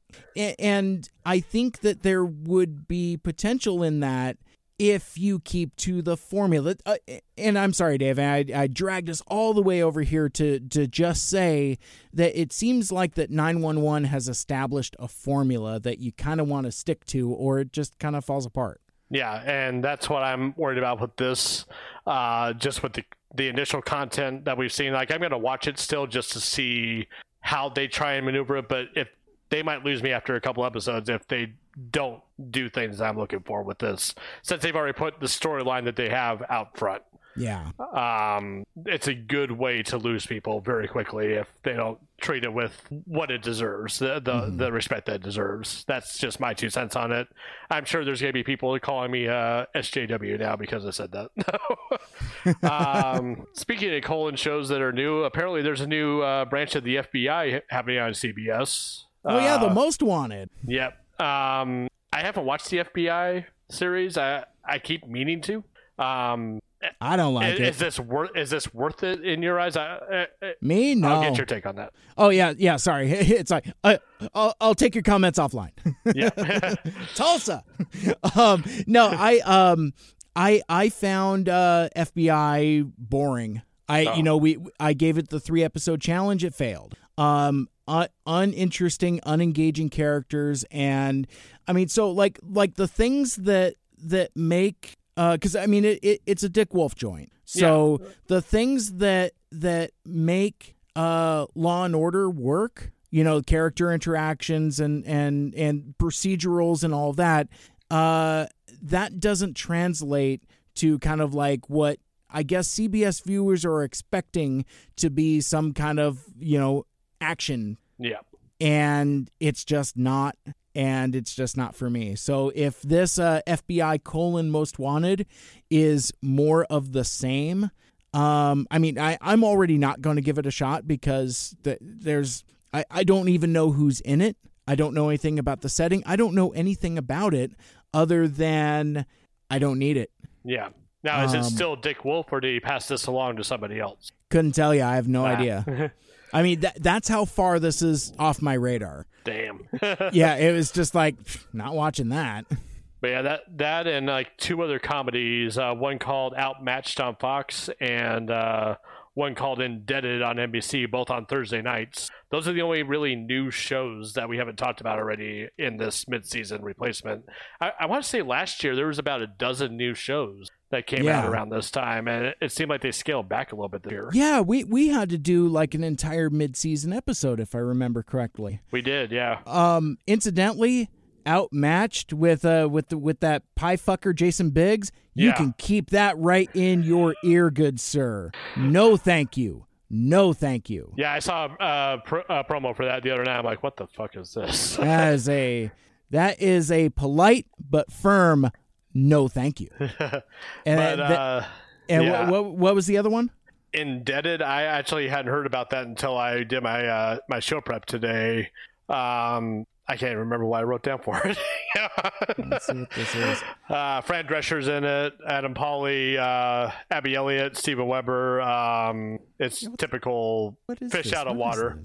and I think that there would be potential in that if you keep to the formula. Uh, and I'm sorry, Dave, I, I dragged us all the way over here to to just say that it seems like that 911 has established a formula that you kind of want to stick to, or it just kind of falls apart. Yeah, and that's what I'm worried about with this. Uh, just with the the initial content that we've seen, like I'm going to watch it still just to see how they try and maneuver it. But if they might lose me after a couple episodes if they don't do things I'm looking for with this, since they've already put the storyline that they have out front. Yeah. Um, it's a good way to lose people very quickly if they don't treat it with what it deserves, the the, the respect that it deserves. That's just my two cents on it. I'm sure there's gonna be people calling me uh, SJW now because I said that. *laughs* um, speaking of colon shows that are new, apparently there's a new uh, branch of the FBI happening on CBS. Oh yeah, the Uh, most wanted. Yep. Um, I haven't watched the FBI series. I I keep meaning to. Um, I don't like is, it. is this worth is this worth it in your eyes? I, uh, uh, Me no. I'll get your take on that. Oh yeah, yeah. Sorry, *laughs* it's like uh, I'll I'll take your comments offline. *laughs* Yeah. *laughs* Tulsa. um, no, I um, I I found uh, FBI boring. I Oh. you know we I gave it the three episode challenge. It failed. Um, un- uninteresting, unengaging characters, and I mean, so like like the things that that make uh because I mean it, it it's a Dick Wolf joint. So the things that that make uh Law and Order work, you know, character interactions and and and procedurals and all of that, uh, that doesn't translate to kind of like what I guess CBS viewers are expecting to be some kind of you know action yeah. and it's just not and it's just not for me so if this uh, fbi colon most wanted is more of the same um i mean I, i'm already not going to give it a shot because the, there's I, I don't even know who's in it i don't know anything about the setting i don't know anything about it other than i don't need it Yeah. Now, is it Um, still Dick Wolf, or did he pass this along to somebody else? Couldn't tell you. I have no Ah. idea. *laughs* I mean, that, that's how far this is off my radar. Damn. *laughs* Yeah, it was just like not watching that. But yeah, that that and like two other comedies, uh, one called Outmatched on Fox and uh, one called Indebted on NBC, both on Thursday nights. Those are the only really new shows that we haven't talked about already in this mid-season replacement. I, I want to say last year there was about a dozen new shows that came out around this time, and it, seemed like they scaled back a little bit this year. Yeah, we we had to do like an entire mid-season episode if I remember correctly. We did, yeah. Um, incidentally, outmatched with uh with the, with that pie fucker Jason Biggs. You Yeah. can keep that right in your ear, good sir. No, thank you. No, thank you. Yeah, I saw a uh, pro- uh, promo for that the other night. I'm like, what the fuck is this? That is a that is a polite but firm no, thank you. *laughs* And but uh, and yeah. what, what what was the other one? indebted i actually hadn't heard about that until i did my uh my show prep today um i can't remember what i wrote down for it *laughs* Let's see what this is. uh fran drescher's in it adam Pally, uh abby elliott steven weber um it's typical fish this? out of What water?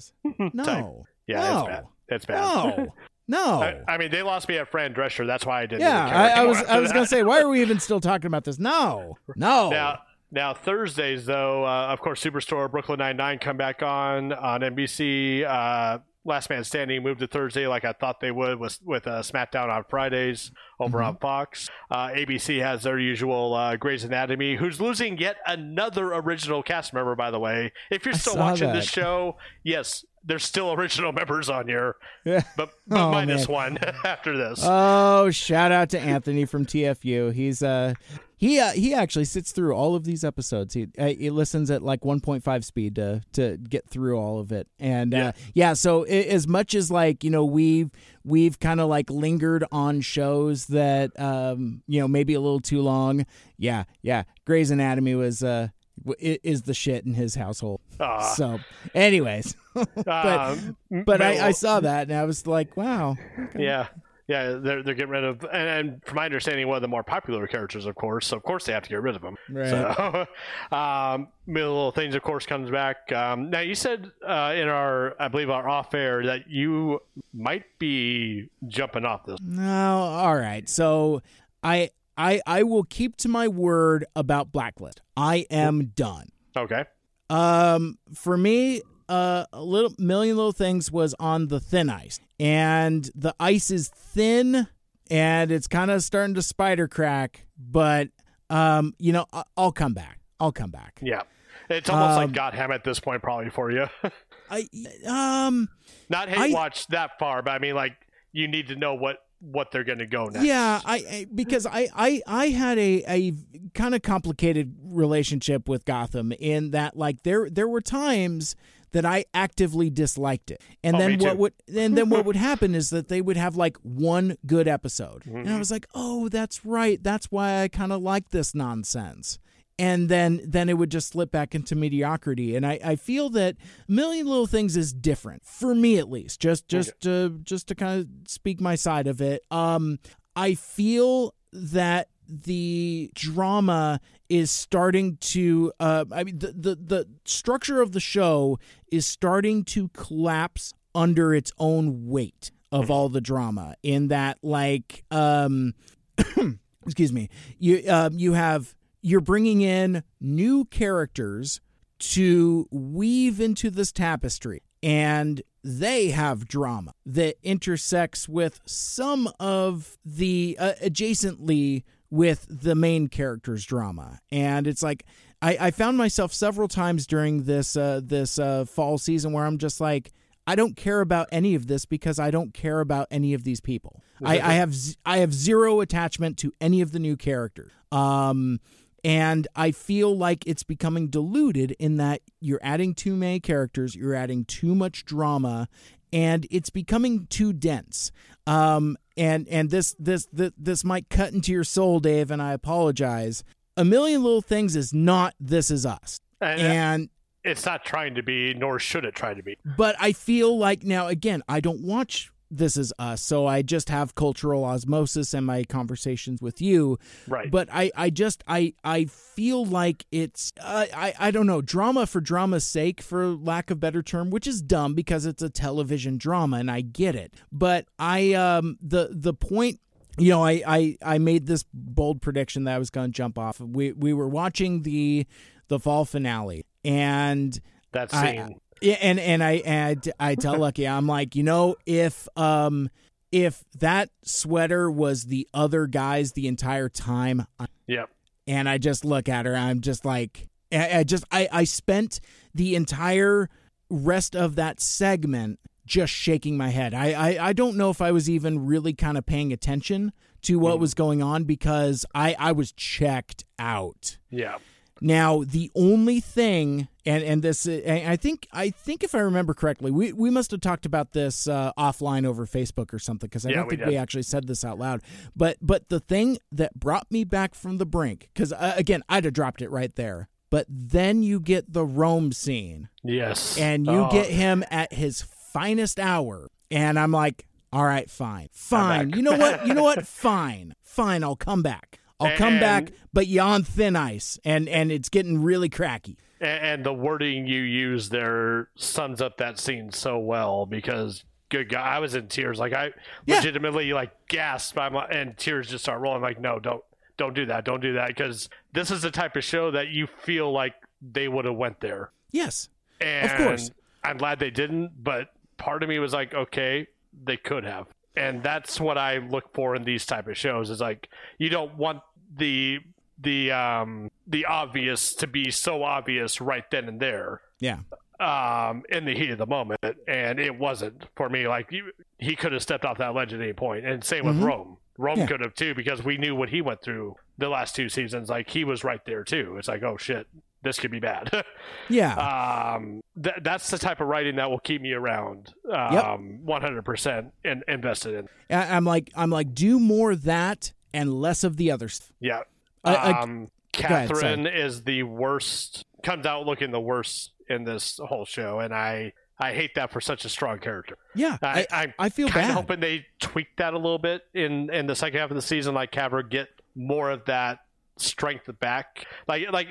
No. *laughs* yeah no. it's bad it's bad No. No. I, I mean they lost me at fran drescher that's why i didn't yeah, I, I was *laughs* I was that. gonna say, why are we even still talking about this? No. No. Now, now Thursdays though, uh, of course, Superstore, Brooklyn Nine Nine come back on on NBC. Uh, Last Man Standing moved to Thursday, like I thought they would, with with uh, SmackDown on Fridays over Mm-hmm. on Fox. Uh, ABC has their usual uh, Grey's Anatomy, who's losing yet another original cast member. By the way, if you're I still watching this show, yes, there's still original members on here, Yeah. but, *laughs* but Oh, minus one *laughs* after this. Oh, shout out to Anthony from TFU. He's uh he uh, he actually sits through all of these episodes. He uh, he listens at like 1.5 speed to to get through all of it. And uh, Yeah. yeah, so i as much as like you know we've we've kind of like lingered on shows that um you know maybe a little too long. Yeah, yeah. Grey's Anatomy was uh is the shit in his household. Aw. So, anyways, *laughs* but Um, but I, I saw that and I was like, wow. Yeah. Yeah, they're they're getting rid of, and, and from my understanding, one of the more popular characters, of course. So of course they have to get rid of him. Right. So, *laughs* um, little things, of course, comes back. Um, now you said uh, in our, I believe, our off air that you might be jumping off this. No, all right. So I I I will keep to my word about Blacklist. I am done. Okay. Um for me, uh a little million little things was on the thin ice. And the ice is thin and it's kind of starting to spider crack, but um you know, I- I'll come back. I'll come back. Yeah. It's almost Um, like Gotham at this point, probably for you. *laughs* I um Not hate I- watch that far, but I mean, like you need to know what what they're going to go next. Yeah, I, I because I I I had a a kind of complicated relationship with Gotham in that like there there were times that I actively disliked it. And Oh, then what would and then what *laughs* would happen is that they would have like one good episode. And Mm-hmm. I was like, "Oh, that's right. That's why I kind of like this nonsense." And then then it would just slip back into mediocrity. And I, I feel that A Million Little Things is different for me at least. Just just to just to kind of speak my side of it. Um I feel that the drama is starting to uh I mean the, the the structure of the show is starting to collapse under its own weight of all the drama in that like um *coughs* excuse me you um you have you're bringing in new characters to weave into this tapestry and they have drama that intersects with some of the uh, adjacently with the main character's drama and it's like I, I found myself several times during this uh, this uh, fall season where I'm just like I don't care about any of this because I don't care about any of these people. I, I have z- I have zero attachment to any of the new characters. Um, and I feel like it's becoming diluted in that you're adding too many characters, you're adding too much drama, and it's becoming too dense. Um, and and this this this, this might cut into your soul, Dave, and I apologize. A million little things is not this is us. And, And it's not trying to be, nor should it try to be. but I feel like now again, I don't watch this is us. So I just have cultural osmosis and my conversations with you. Right. But I, I just I I feel like it's uh, I I don't know drama for drama's sake for lack of better term, which is dumb because it's a television drama and I get it. But I um the the point you know, I, I, I made this bold prediction that I was going to jump off. We we were watching the the fall finale, and that scene. Yeah, and and I and I tell Lucky, I'm like, you know, if um if that sweater was the other guy's the entire time, I- yep. and I just look at her, I'm just like, I, I just I I spent the entire rest of that segment just shaking my head. I I, I don't know if I was even really kind of paying attention to what was going on because I I was checked out. Yeah. Now, the only thing, and and this, and I think I think if I remember correctly, we we must have talked about this uh, offline over Facebook or something because I Yeah, don't think did. we actually said this out loud. But but the thing that brought me back from the brink, because uh, again, I'd have dropped it right there. But then you get the Rome scene, Yes. and you Oh, get him at his finest hour, and I'm like, all right, fine, fine. You know what? You know what? *laughs* fine, fine. I'll come back. I'll come back, but you on thin ice, and and it's getting really cracky. and, and the wording you use there sums up that scene so well because good God, I was in tears. Like I Yeah. legitimately like gasped, I'm, and tears just start rolling. Like no, don't don't do that, don't do that, because this is the type of show that you feel like they would have went there. Yes. And of course. I'm glad they didn't, but part of me was like, okay, they could have. And that's what I look for in these type of shows is like you don't want the the um the obvious to be so obvious right then and there Yeah. um in the heat of the moment. And it wasn't for me. Like you, he could have stepped off that ledge at any point. And same with Rome. Rome Mm-hmm. Yeah. could have too because we knew what he went through the last two seasons. Like he was right there too. It's like oh shit this could be bad *laughs* Yeah. um, th- that's the type of writing that will keep me around um, 100% in- invested in. I- I'm like I'm like do more of that and less of the others. Yeah. I- um, ahead, Catherine is the worst, comes out looking the worst in this whole show, and I I hate that for such a strong character. Yeah. I, I, I feel kind of hoping they tweak that a little bit in in the second half of the season, like her get more of that strength back. Like like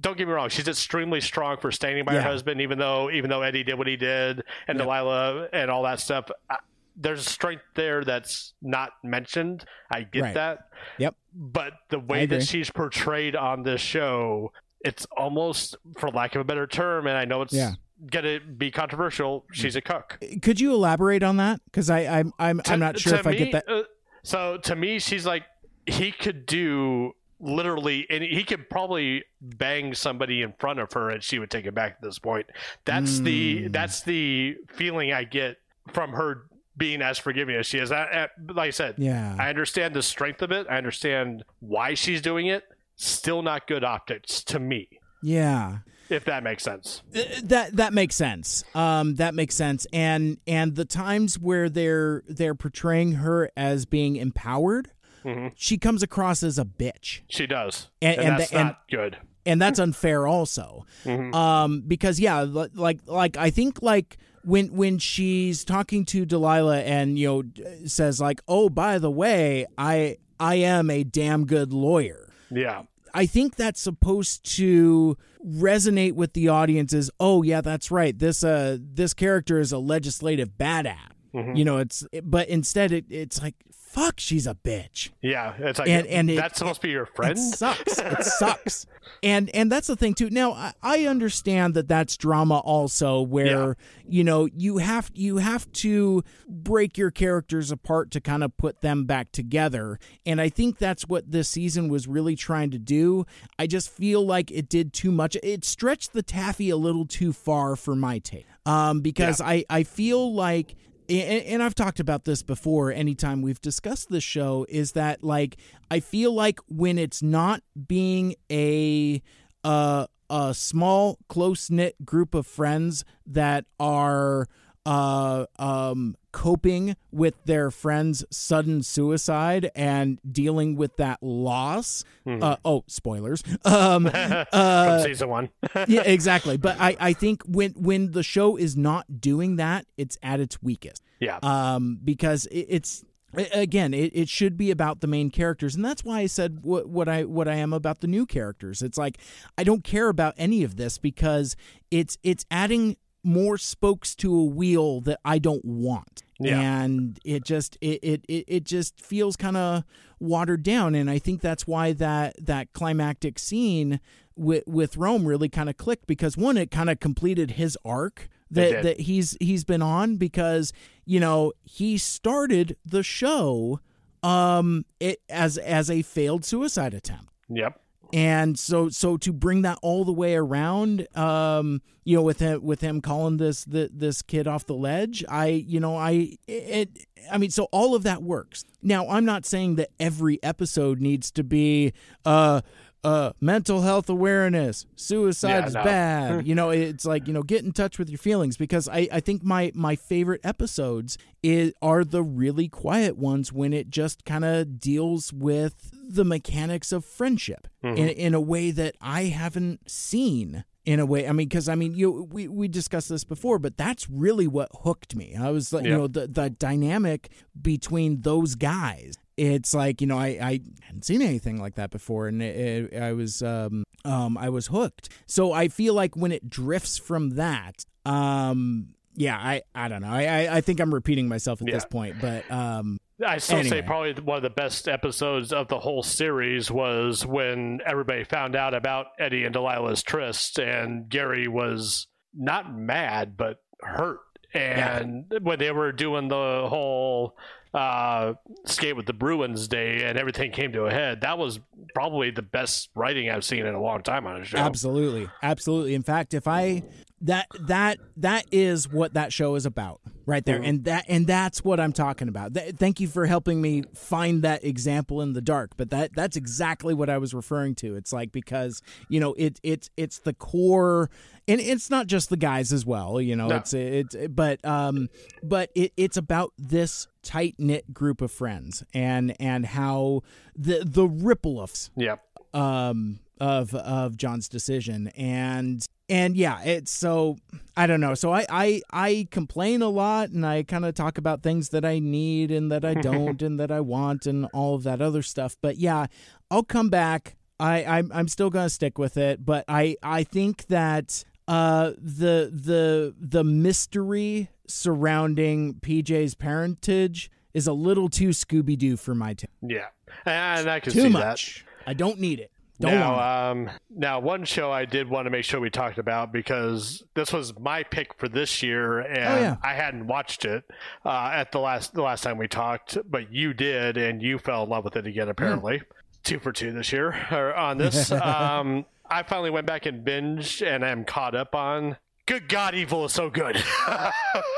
don't get me wrong, she's extremely strong for standing by Yeah. her husband, even though even though Eddie did what he did and. Delilah and all that stuff. I, there's strength there that's not mentioned. I get Right. that Yep. but the way that she's portrayed on this show it's almost for lack of a better term and i know it's Yeah. gonna be controversial she's a cook Could you elaborate on that? Because I I'm I'm, I'm not sure To if I get that. uh, so to me she's like he could do literally and he could probably bang somebody in front of her and she would take it back at this point that's Hmm. the that's the feeling i get from her being as forgiving as she is I, I, like i said Yeah. I understand the strength of it. I understand why she's doing it. Still not good optics to me, yeah. if that makes sense. Th- that that makes sense. Um, that makes sense. And and the times where they're they're portraying her as being empowered, Mhm. she comes across as a bitch, She does, And- and, and that's the- and- not good. and that's unfair also. Mhm. Um, because yeah, like like I think like when when she's talking to Delilah and you know says like, oh by the way, I I am a damn good lawyer. Yeah, I think that's supposed to resonate with the audience as, oh yeah, that's right. This uh this character is a legislative badass. Mm-hmm. You know, it's but instead it, it's like fuck, she's a bitch. yeah. It's like And- and it- that's supposed to be your friend. It sucks. *laughs* It sucks. And and that's the thing too. Now I, I understand that that's drama also, where you know you have you have to break your characters apart to kind of put them back together. And I think that's what this season was really trying to do. I just feel like it did too much. It stretched the taffy a little too far for my take. Um, because I I feel like and, I've talked about this before anytime we've discussed this show is that like I feel like when it's not being a uh, a small close knit group of friends that are uh, um, coping with their friend's sudden suicide and dealing with that loss. Uh, oh, spoilers. *laughs* Um, *laughs* From uh, season one. *laughs* yeah, exactly. But I, I think when when the show is not doing that, it's at its weakest yeah. um, because it, it's again it, it should be about the main characters and that's why i said what, what i what i am about the new characters it's like i don't care about any of this because it's it's adding more spokes to a wheel that i don't want Yeah. and it just it it, it, it just feels kind of watered down and i think that's why that that climactic scene with with rome really kind of clicked because one it kind of completed his arc that that he's he's been on because you know he started the show um it as as a failed suicide attempt yep. And so so to bring that all the way around um you know with him with him calling this the, this kid off the ledge i you know i it i mean so all of that works. Now i'm not saying that every episode needs to be uh uh mental health awareness. Suicide Yeah, is no. bad. *laughs* You know it's like you know get in touch with your feelings because i i think my my favorite episodes is are the really quiet ones when it just kind of deals with the mechanics of friendship in in a way that i haven't seen in a way. I mean because i mean you we, we discussed this before but that's really what hooked me. I was like you know the the dynamic between those guys it's like you know I, I hadn't seen anything like that before and it, it- I was um um I was hooked. So I feel like when it drifts from that um yeah I I don't know. I I, I think I'm repeating myself at this point but um I still say probably one of the best episodes of the whole series was when everybody found out about Eddie and Delilah's tryst, and Gary was not mad but hurt. And when they were doing the whole uh, skate with the Bruins day and everything came to a head, that was probably the best writing I've seen in a long time on a show. Absolutely, absolutely. In fact, if I that that that is what that show is about, right there, and that and that's what I'm talking about. Th- thank you for helping me find that example in the dark, but that that's exactly what I was referring to. It's like because you know it it's it's the core, and it's not just the guys as well. You know, No. it's it's but um but it, it's about this tight knit group of friends and and how the the ripple of yeah um of of John's decision and and yeah it's so I don't know so I I I complain a lot and I kind of talk about things that I need and that I *laughs* don't and that I want and all of that other stuff but yeah I'll come back I I'm, I'm still gonna stick with it but I I think that uh the the the mystery surrounding PJ's parentage is a little too Scooby Doo for my taste. Yeah. And I can Too see much. I don't need it. Don't now, um, now, one show I did want to make sure we talked about because this was my pick for this year, and Oh, yeah. I hadn't watched it uh, at the last the last time we talked, but you did, and you fell in love with it again. Apparently, two for two this year or on this. *laughs* um, I finally went back and binged, and I'm caught up on. Good God, Evil is so good. *laughs*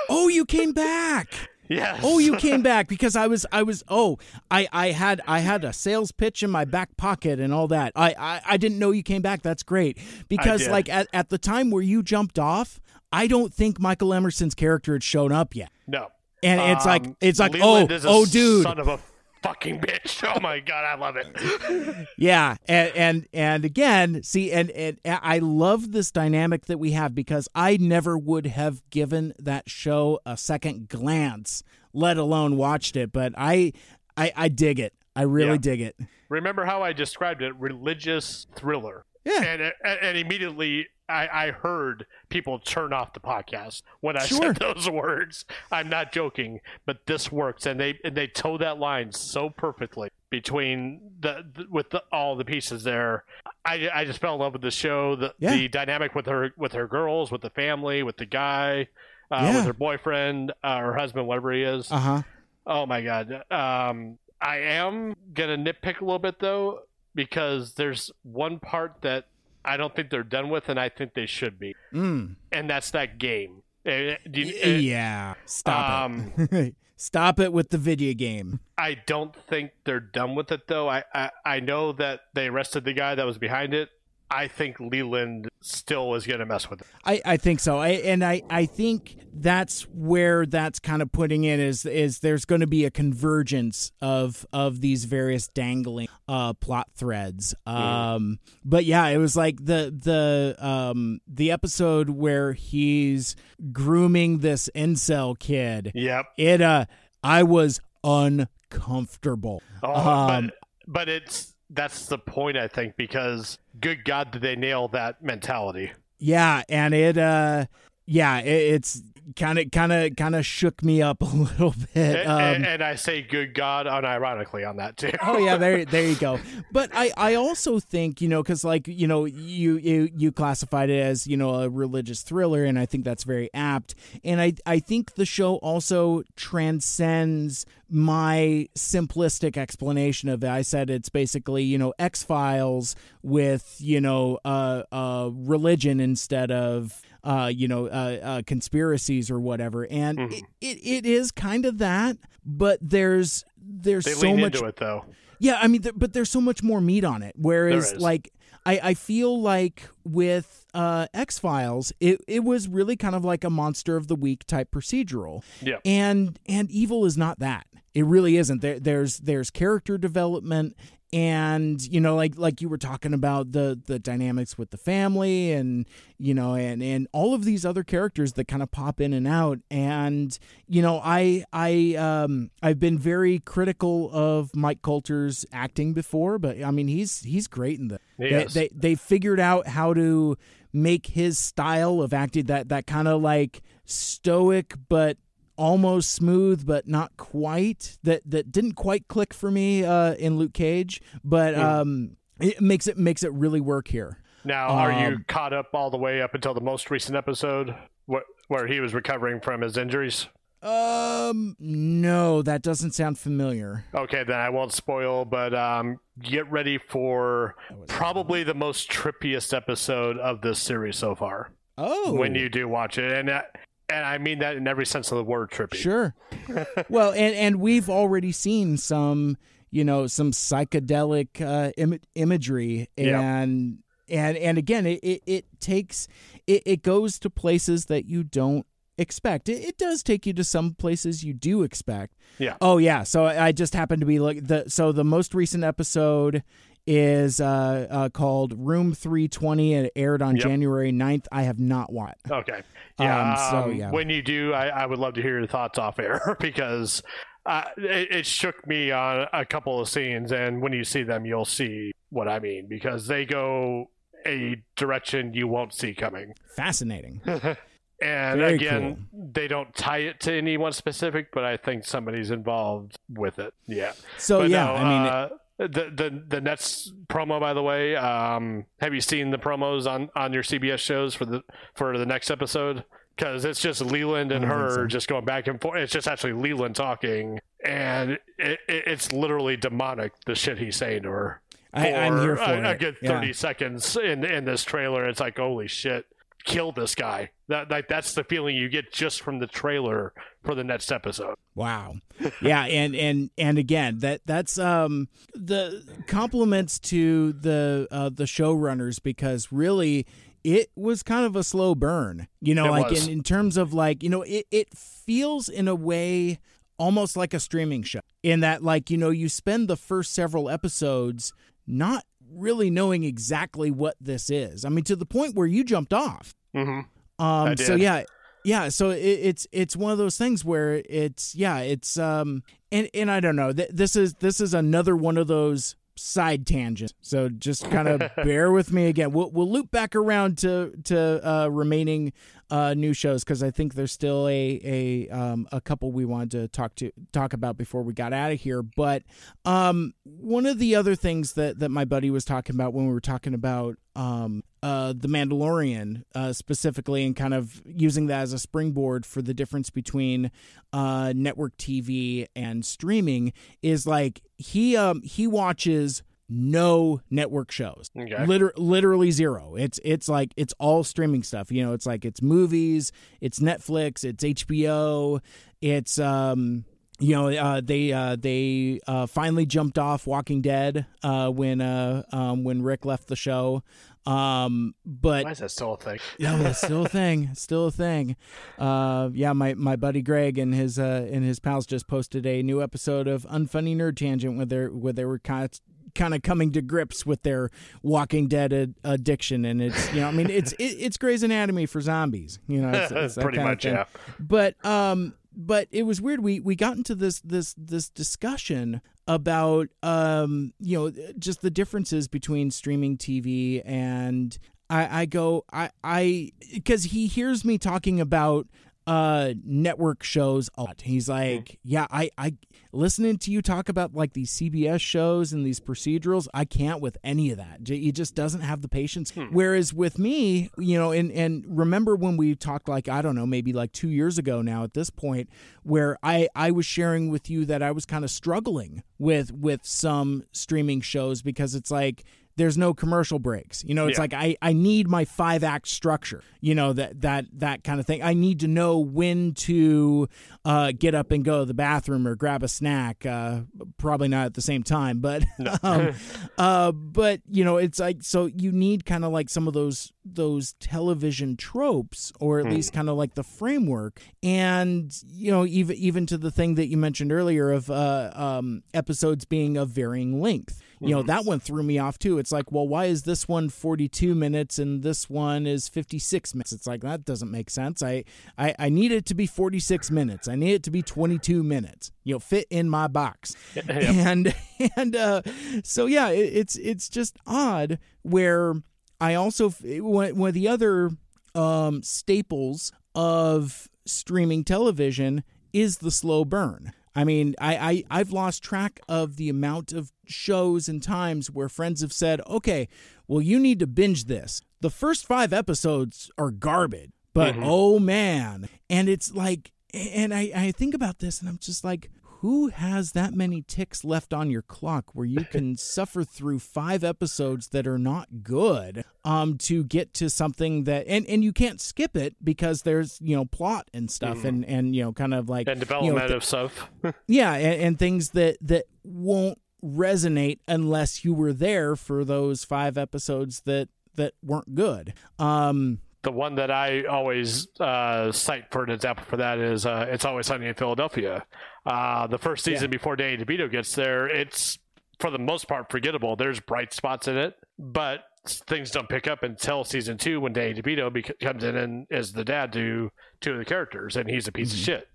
Oh, you came back. Yes. Oh, you came back because I was I was oh I I had I had a sales pitch in my back pocket and all that. I I, I didn't know you came back. That's great because like at, at the time where you jumped off, I don't think Michael Emerson's character had shown up yet. no. And it's like Um, it's like Leland oh oh dude son of a fucking bitch. *laughs* Oh my god, I love it. *laughs* Yeah, and and and again, see, and and I love this dynamic that we have because I never would have given that show a second glance, let alone watched it. But I, I, I dig it. I really Yeah. dig it. Remember how I described it? Religious thriller. Yeah. And and, and immediately I, I heard people turn off the podcast when I Sure. said *laughs* those words. I'm not joking, but this works, and they and they toe that line so perfectly between the, the with the, all the pieces there. I, I just fell in love with the show. The Yeah. the dynamic with her with her girls, with the family, with the guy, uh, Yeah. with her boyfriend, uh, her husband, whatever he is. Uh huh. Oh my god. Um, I am gonna nitpick a little bit though because there's one part that I don't think they're done with, and I think they should be, Mm. and that's that game. Eh, you- eh, yeah. Stop um, it. *laughs* Stop it with the video game. I don't think they're done with it though. I, I I know that they arrested the guy that was behind it. I think Leland still is going to mess with it. I, I think so. I, and I, I think that's where that's kind of putting in is is there's going to be a convergence of of these various dangling uh, plot threads. Um, but yeah, it was like the the um, the episode where he's grooming this incel kid. Yep. It uh, I was uncomfortable. Oh, Um, but, but it's that's the point I think because good God did they nail that mentality. Yeah, and it uh yeah, it, it's kind of kind of kind of shook me up *laughs* a little bit. and, Um, and, and I say good God unironically on that too. oh yeah, there *laughs* there you go. But I I also think, you know, cuz like, you know, you you you classified it as, you know, a religious thriller and I think that's very apt. And I I think the show also transcends my simplistic explanation of it. I said it's basically, you know, X-Files with, you know, uh uh religion instead of uh, you know, uh, uh, conspiracies or whatever, and Mhm. it, it, it is kind of that, but there's there's they so much into it though. yeah, I mean, th- but there's so much more meat on it. Whereas, like, I, I feel like with uh, X Files, it, it was really kind of like a monster of the week type procedural. Yeah. And and evil is not that. It really isn't. There there's there's character development and you know like like you were talking about the the dynamics with the family and you know and and all of these other characters that kind of pop in and out and you know i i um i've been very critical of mike colter's acting before but i mean he's he's great in the He they, they they figured out how to make his style of acting that that kind of like stoic but almost smooth but not quite that that didn't quite click for me uh in Luke Cage but um it makes it makes it really work here Now, are you Um, caught up all the way up until the most recent episode where, where he was recovering from his injuries? Um no that doesn't sound familiar Okay, then I won't spoil, but um, get ready for probably the most trippiest episode of this series so far oh when you do watch it, and uh, and I mean that in every sense of the word, trippy. Sure. *laughs* well, and and we've already seen some, you know, some psychedelic uh, Im- imagery, and and and again, it it, it takes it, it goes to places that you don't expect. It, it does take you to some places you do expect. Yeah. Oh yeah. So I I just happened to be like the so the most recent episode is uh, uh called Room 320 and it aired on Yep. January 9th. I have not watched. Okay. Yeah. Um, so, um, yeah. When you do, I, I would love to hear your thoughts off air *laughs* because uh, it, it shook me on a couple of scenes, and when you see them, you'll see what I mean because they go a direction you won't see coming. Fascinating. *laughs* And Very again, they don't tie it to anyone specific, but I think somebody's involved with it. Yeah. So But yeah, no, I mean uh, the the the Nets promo, by the way. Um, have you seen the promos on on your CBS shows for the for the next episode? Because it's just Leland and I don't think her so. just going back and forth. It's just actually Leland talking, and it, it, it's literally demonic the shit he's saying to her. I, I'm here for a, it. a good Yeah. thirty seconds in in this trailer. It's like holy shit, kill this guy. That like that's the feeling you get just from the trailer for the next episode. Wow. Yeah, *laughs* and and and again, that that's um the compliments to the uh the showrunners because really it was kind of a slow burn. You know, It like in, in terms of like, you know, it it feels in a way almost like a streaming show. In that like, you know, you spend the first several episodes not really knowing exactly what this is. I mean, to the point where you jumped off. Mm-hmm. Um, so yeah, yeah. So it, it's it's one of those things where it's yeah, it's um, and and I don't know. Th- this is this is another one of those side tangent. So just kind of *laughs* bear with me again. We'll we'll loop back around to to uh, remaining uh, new shows because I think there's still a a um, a couple we wanted to talk to talk about before we got out of here. But um, one of the other things that that my buddy was talking about when we were talking about um, uh, the Mandalorian uh, specifically, and kind of using that as a springboard for the difference between uh, network TV and streaming is like he um, he watches no network shows. Okay. Liter- literally zero. It's it's like it's all streaming stuff. You know it's like it's movies it's netflix it's hbo it's um you know, uh, they uh, they uh, finally jumped off Walking Dead uh, when uh, um, when Rick left the show. Um, but Why is that still a thing? *laughs* yeah, it's still a thing. Still a thing. Uh, yeah, my, my buddy Greg and his uh, and his pals just posted a new episode of Unfunny Nerd Tangent where they where they were kind of kind of coming to grips with their Walking Dead ad- addiction, and it's you know I mean it's it, it's Grey's Anatomy for zombies. You know, it's, it's *laughs* Pretty much, yeah. But um, but it was weird. We we got into this this this discussion about um, you know, just the differences between streaming TV and I I go I I because he hears me talking about uh network shows a lot. He's like, yeah, I I listening to you talk about like these CBS shows and these procedurals, I can't with any of that. He just doesn't have the patience. Whereas with me, you know, and and remember when we talked like I don't know, maybe like 2 years ago now at this point where I I was sharing with you that I was kind of struggling with with some streaming shows because it's like there's no commercial breaks. You know, it's Yeah. like I, I need my five act structure. You know that that that kind of thing. I need to know when to uh, get up and go to the bathroom or grab a snack. Uh, probably not at the same time, but *laughs* um, *laughs* uh, but you know, it's like so you need kind of like some of those those television tropes, or at least kind of like the framework, and you know, even even to the thing that you mentioned earlier of uh, um, episodes being of varying length. You know, that one threw me off too. It's like, well, why is this one 42 minutes and this one is 56 minutes? It's like that doesn't make sense. I, I, I need it to be 46 minutes. I need it to be 22 minutes. You know, fit in my box. *laughs* And and uh, so yeah, it, it's it's just odd where I also one one of the other um, staples of streaming television is the slow burn. I mean, I, I I've lost track of the amount of shows and times where friends have said, "Okay, well, you need to binge this." The first five episodes are garbage, but mm-hmm. oh man, and it's like, and I I think about this, and I'm just like, who has that many ticks left on your clock where you can *laughs* suffer through five episodes that are not good um to get to something that and and you can't skip it because there's you know plot and stuff and and you know kind of like And you know, development th- of stuff. *laughs* yeah and, and things that that won't resonate unless you were there for those five episodes that that weren't good um the one that I always uh, cite for an example for that is uh, It's Always Sunny in Philadelphia. Uh, the first season before Danny DeVito gets there, it's for the most part forgettable. There's bright spots in it, but things don't pick up until season two when Danny DeVito bec- comes in and is the dad to two of the characters, and he's a piece of shit.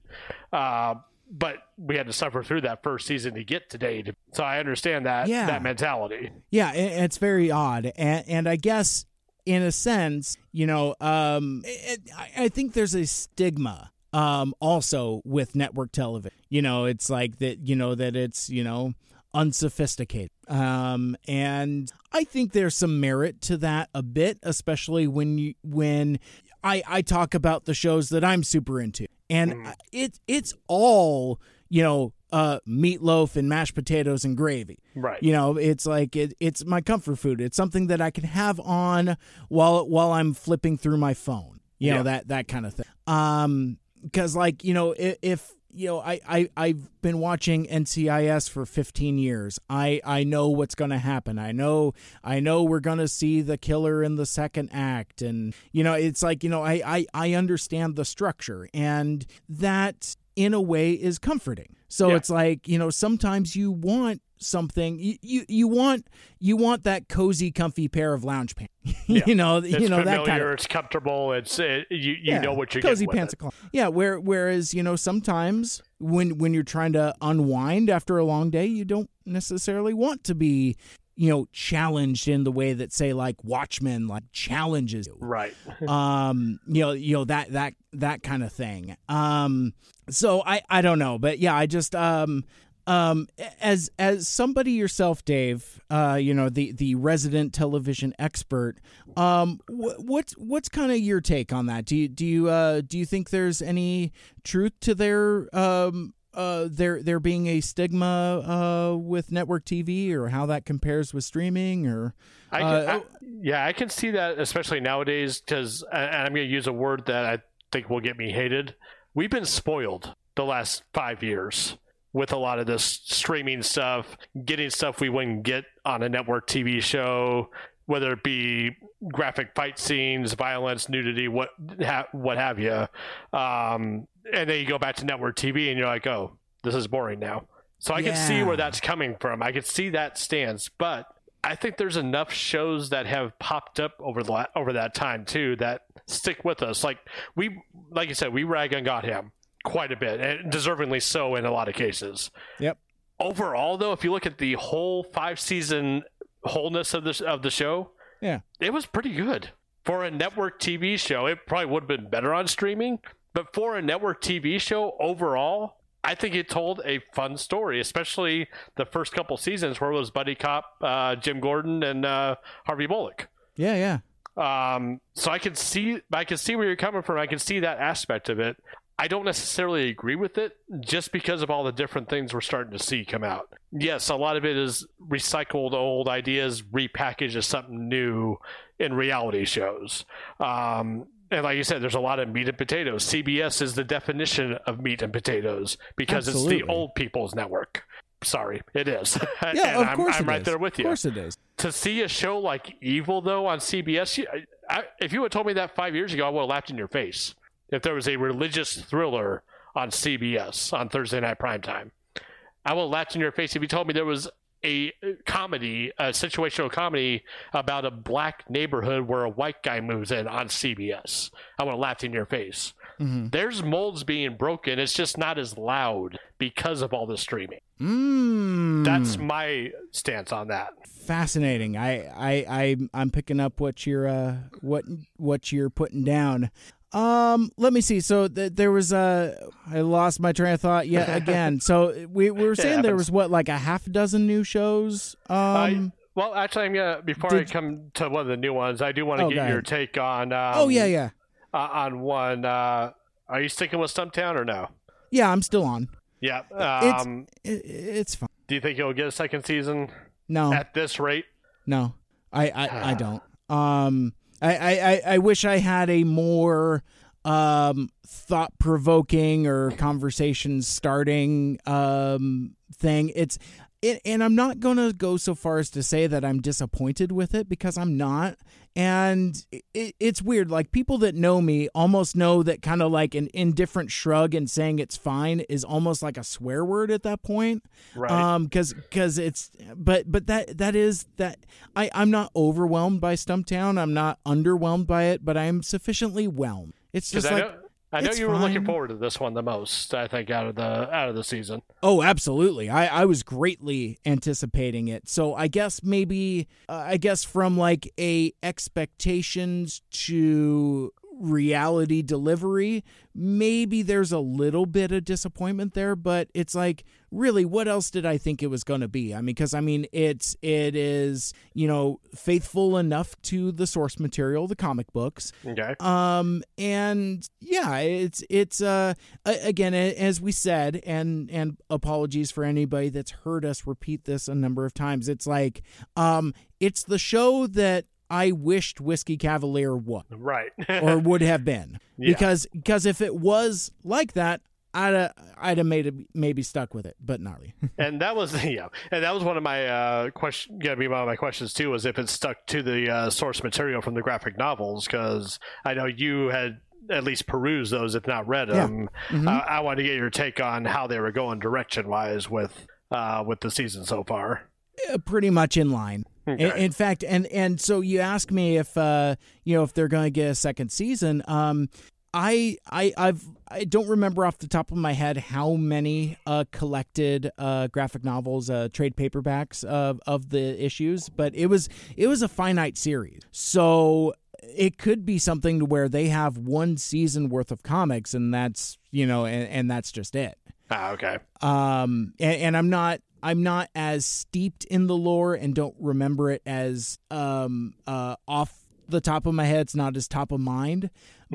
Uh, but we had to suffer through that first season to get to Danny. So I understand that Yeah. that mentality. Yeah, it, it's very odd, and, and I guess in a sense, you know, um, it, I, I think there's a stigma um, also with network television. You know, it's like that. You know that it's you know unsophisticated, um, and I think there's some merit to that a bit, especially when you when I I talk about the shows that I'm super into, and it it's all you know uh meatloaf and mashed potatoes and gravy. Right. you know it's like it, it's my comfort food. It's something that i can have on while while i'm flipping through my phone. You know that that kind of thing. Um because like you know if, if you know I, I i've been watching ncis for 15 years. I i know what's gonna happen. I know i know we're gonna see the killer in the second act. And you know it's like you know i i, I understand the structure. And that in a way is comforting so Yeah. it's like you know sometimes you want something you, you you want you want that cozy comfy pair of lounge pants *laughs* you know It's you know familiar. that kind of It's comfortable. It's it, you. You yeah, know what you're cozy pants it. Yeah, where whereas you know sometimes when when you're trying to unwind after a long day, you don't necessarily want to be you know challenged in the way that say like Watchmen like challenges you. Right. *laughs* um you know you know that that that kind of thing um so i i don't know but yeah i just um um as as somebody yourself dave uh you know the the resident television expert um wh- what's what's kind of your take on that do you do you uh do you think there's any truth to their um uh there there being a stigma uh with network tv or how that compares with streaming or I can, Uh, I- yeah, I can see that, especially nowadays, because and I'm going to use a word that I think will get me hated. We've been spoiled the last five years. with a lot of this streaming stuff, getting stuff we wouldn't get on a network TV show, whether it be graphic fight scenes, violence, nudity, what ha- what have you. Um, and then you go back to network TV and you're like, oh, this is boring now. So I can see where that's coming from. I can see that stance, but I think there's enough shows that have popped up over the la- over that time too that stick with us. Like we, like you said, we rag on Gotham quite a bit, and deservingly so in a lot of cases. Yep. Overall, though, if you look at the whole five season wholeness of this of the show, Yeah. it was pretty good for a network TV show. It probably would have been better on streaming, but for a network TV show overall, I think it told a fun story, especially the first couple seasons where it was buddy cop uh, Jim Gordon and uh, Harvey Bullock. Yeah, yeah. Um, so I can see, I can see where you're coming from. I can see that aspect of it. I don't necessarily agree with it just because of all the different things we're starting to see come out. Yes, a lot of it is recycled old ideas repackaged as something new in reality shows. Um, and like you said, there's a lot of meat and potatoes. CBS is the definition of meat and potatoes because it's the old people's network. Sorry, it is. *laughs* Yeah, and of I'm, course I'm it right is. there with you Of course it is. to see a show like Evil though on CBS, I, if you had told me that five years ago, I would have laughed in your face. If there was a religious thriller on CBS on Thursday night primetime, I would have laughed in your face if you told me there was a comedy, a situational comedy about a black neighborhood where a white guy moves in on CBS. I want to laugh in your face. There's molds being broken. It's just not as loud because of all the streaming. Mm. That's my stance on that. fascinating. I, I, I, I'm picking up what you're, uh, what, what you're putting down. Um, let me see. So th- there was a I lost my train of thought yet *laughs* again. so we, we were saying there was what like a half dozen new shows. Um, Well, actually, I'm gonna before Did- I come to one of the new ones, I do want to Oh, get your take on. Um, oh yeah, yeah, uh, on one. Uh, are you sticking with Stumptown or no? yeah. I'm still on. Yeah. It's- Um, It, it's fine. do you think you'll get a second season No, at this rate? No, I I, I *sighs* don't. Um, I, I I- I wish I had a more um thought provoking or conversation starting um thing. It's it, and I'm not gonna go so far as to say that I'm disappointed with it because I'm not. And it, it's weird. Like people that know me almost know that kind of like an indifferent shrug and saying it's fine is almost like a swear word at that point Right. um because because it's but but that that is that i i'm not overwhelmed by stumptown i'm not underwhelmed by it but i'm sufficiently whelmed it's just I like I know it's you were looking forward to this one the most. I think out of the out of the season. oh absolutely i i was greatly anticipating it so i guess maybe uh, i guess from like a expectations to reality delivery maybe there's a little bit of disappointment there but it's like really what else did i think it was going to be i mean because i mean it's it is you know faithful enough to the source material the comic books Okay. um and yeah it's it's uh again as we said and and apologies for anybody that's heard us repeat this a number of times it's like um it's the show that i wished whiskey cavalier was Right. *laughs* or would have been Yeah. because because if it was like that i'd have, i'd have made it maybe stuck with it but not really *laughs* and that was *laughs* yeah, and that was one of my uh, question. Gonna be one of my questions too. Was if it stuck to the uh, source material from the graphic novels? Because I know you had at least perused those, if not read Yeah. them. Mhm. Uh, I wanted to get your take on how they were going direction wise with uh, with the season so far. Uh, pretty much in line. Okay. In, in fact, and and so you ask me if uh you know if they're going to get a second season. Um, I I I've I don't remember off the top of my head how many uh collected uh graphic novels uh trade paperbacks of of the issues, but it was it was a finite series. So it could be something to where they have one season worth of comics and that's you know and, and that's just it Ah, okay. um and, and i'm not i'm not as steeped in the lore and don't remember it as um uh off the top of my head. It's not as top of mind,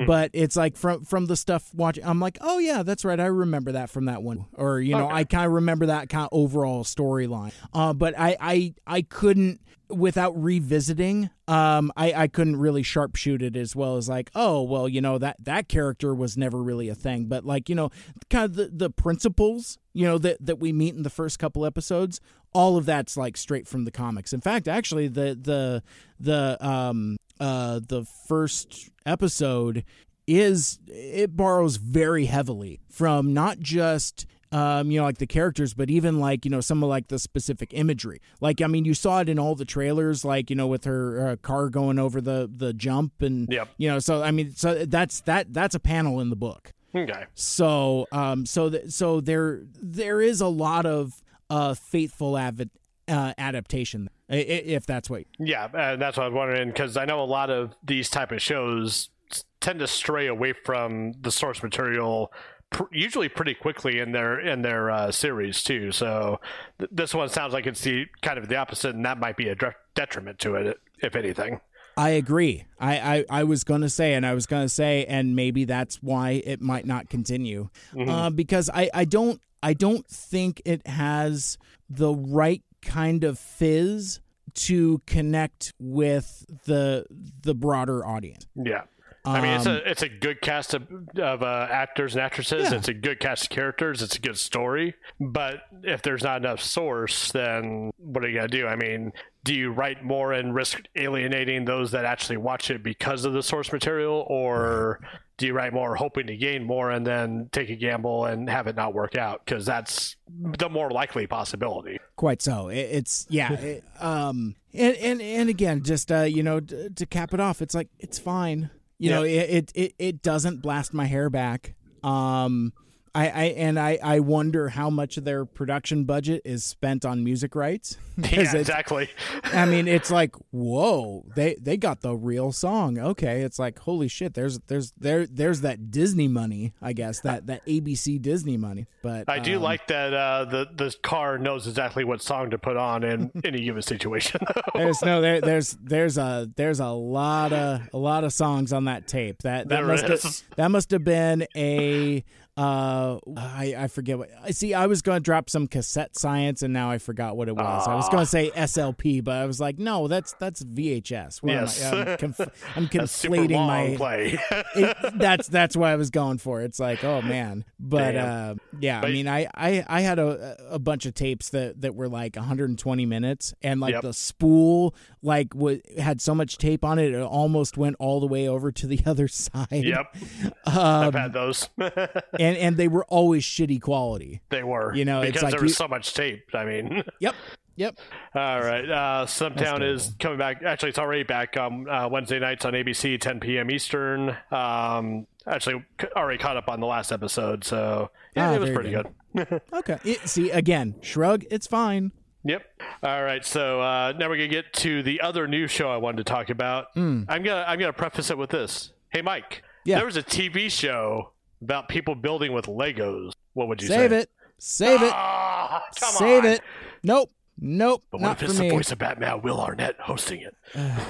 but it's like from from the stuff watching. I'm like, oh yeah, that's right. I remember that from that one, or you know, Okay. I kind of remember that kind of overall storyline. Uh, but I I I couldn't without revisiting um i i couldn't really sharpshoot it as well as like oh well you know that that character was never really a thing but like you know kind of the the principles you know that that we meet in the first couple episodes all of that's like straight from the comics in fact actually the the the um uh the first episode is it borrows very heavily from not just um, you know, like the characters, but even like you know some of like the specific imagery. Like I mean, you saw it in all the trailers, like you know with her uh, car going over the the jump, and Yep. you know, so I mean, so that's that that's a panel in the book. Okay. So um, so th- so there there is a lot of uh faithful avid uh, adaptation, if that's what Yeah, and that's what I was wondering because I know a lot of these type of shows tend to stray away from the source material pr- usually pretty quickly in their in their uh, series too. So th- this one sounds like it's the kind of the opposite, and that might be a dre- detriment to it, if anything. I agree. I, I, I was going to say, and I was going to say, and maybe that's why it might not continue, uh, because I, I don't I don't think it has the right kind of fizz to connect with the the broader audience. Yeah. I mean, it's Um, a it's a good cast of, of uh, actors and actresses. Yeah. It's a good cast of characters. It's a good story. But if there's not enough source, then what are you gonna do? I mean, do you write more and risk alienating those that actually watch it because of the source material, or do you write more hoping to gain more and then take a gamble and have it not work out? Because that's the more likely possibility. Quite so. It, it's yeah. *laughs* it, um. And and and again, just uh, you know, d- to cap it off, it's like it's fine. You know, it, it it it doesn't blast my hair back. Um. I, I and I, I wonder how much of their production budget is spent on music rights. *laughs* *laughs* Yeah, exactly. I mean, *laughs* it's like, whoa, they they got the real song. Okay, it's like, holy shit, there's there's there there's that Disney money, I guess that that ABC Disney money. But I do um, like that uh, the the car knows exactly what song to put on in any given situation. There's no there there's there's a there's a lot of a lot of songs on that tape. That that There must have, that must have been a uh I I forget what I see I was going to drop some cassette science and now I forgot what it was. I was going to say SLP but I was like no, that's that's VHS. What am I- Yes. I'm, conf- *laughs* I'm conflating my play. *laughs* it, that's that's what I was going for. It's like, oh man, but Damn. uh, yeah, I mean, I, I I had a a bunch of tapes that that were like 120 minutes, and like Yep. the spool like w- had so much tape on it, it almost went all the way over to the *laughs* other side. yep, um, I've had those. And and they were always shitty quality. they were, You know, it's because like there was you- so much tape. I mean, *laughs* Yep, yep. all right. Uh, Stumptown is coming back. Actually, it's already back on uh, Wednesday nights on ABC, 10 p.m. Eastern. Um, actually, already caught up on the last episode, so yeah, Ah, it was pretty good. *laughs* Okay. It, see again, shrug. It's fine. Yep. All right. So uh, now we're gonna get to the other new show I wanted to talk about. I'm gonna I'm gonna preface it with this. Hey, Mike. Yeah. There was a TV show about people building with Legos. What would you say? Save it. Save it. Come Save on. it. Nope. Nope. But what if it's me. the voice of Batman, Will Arnett, hosting it? *sighs*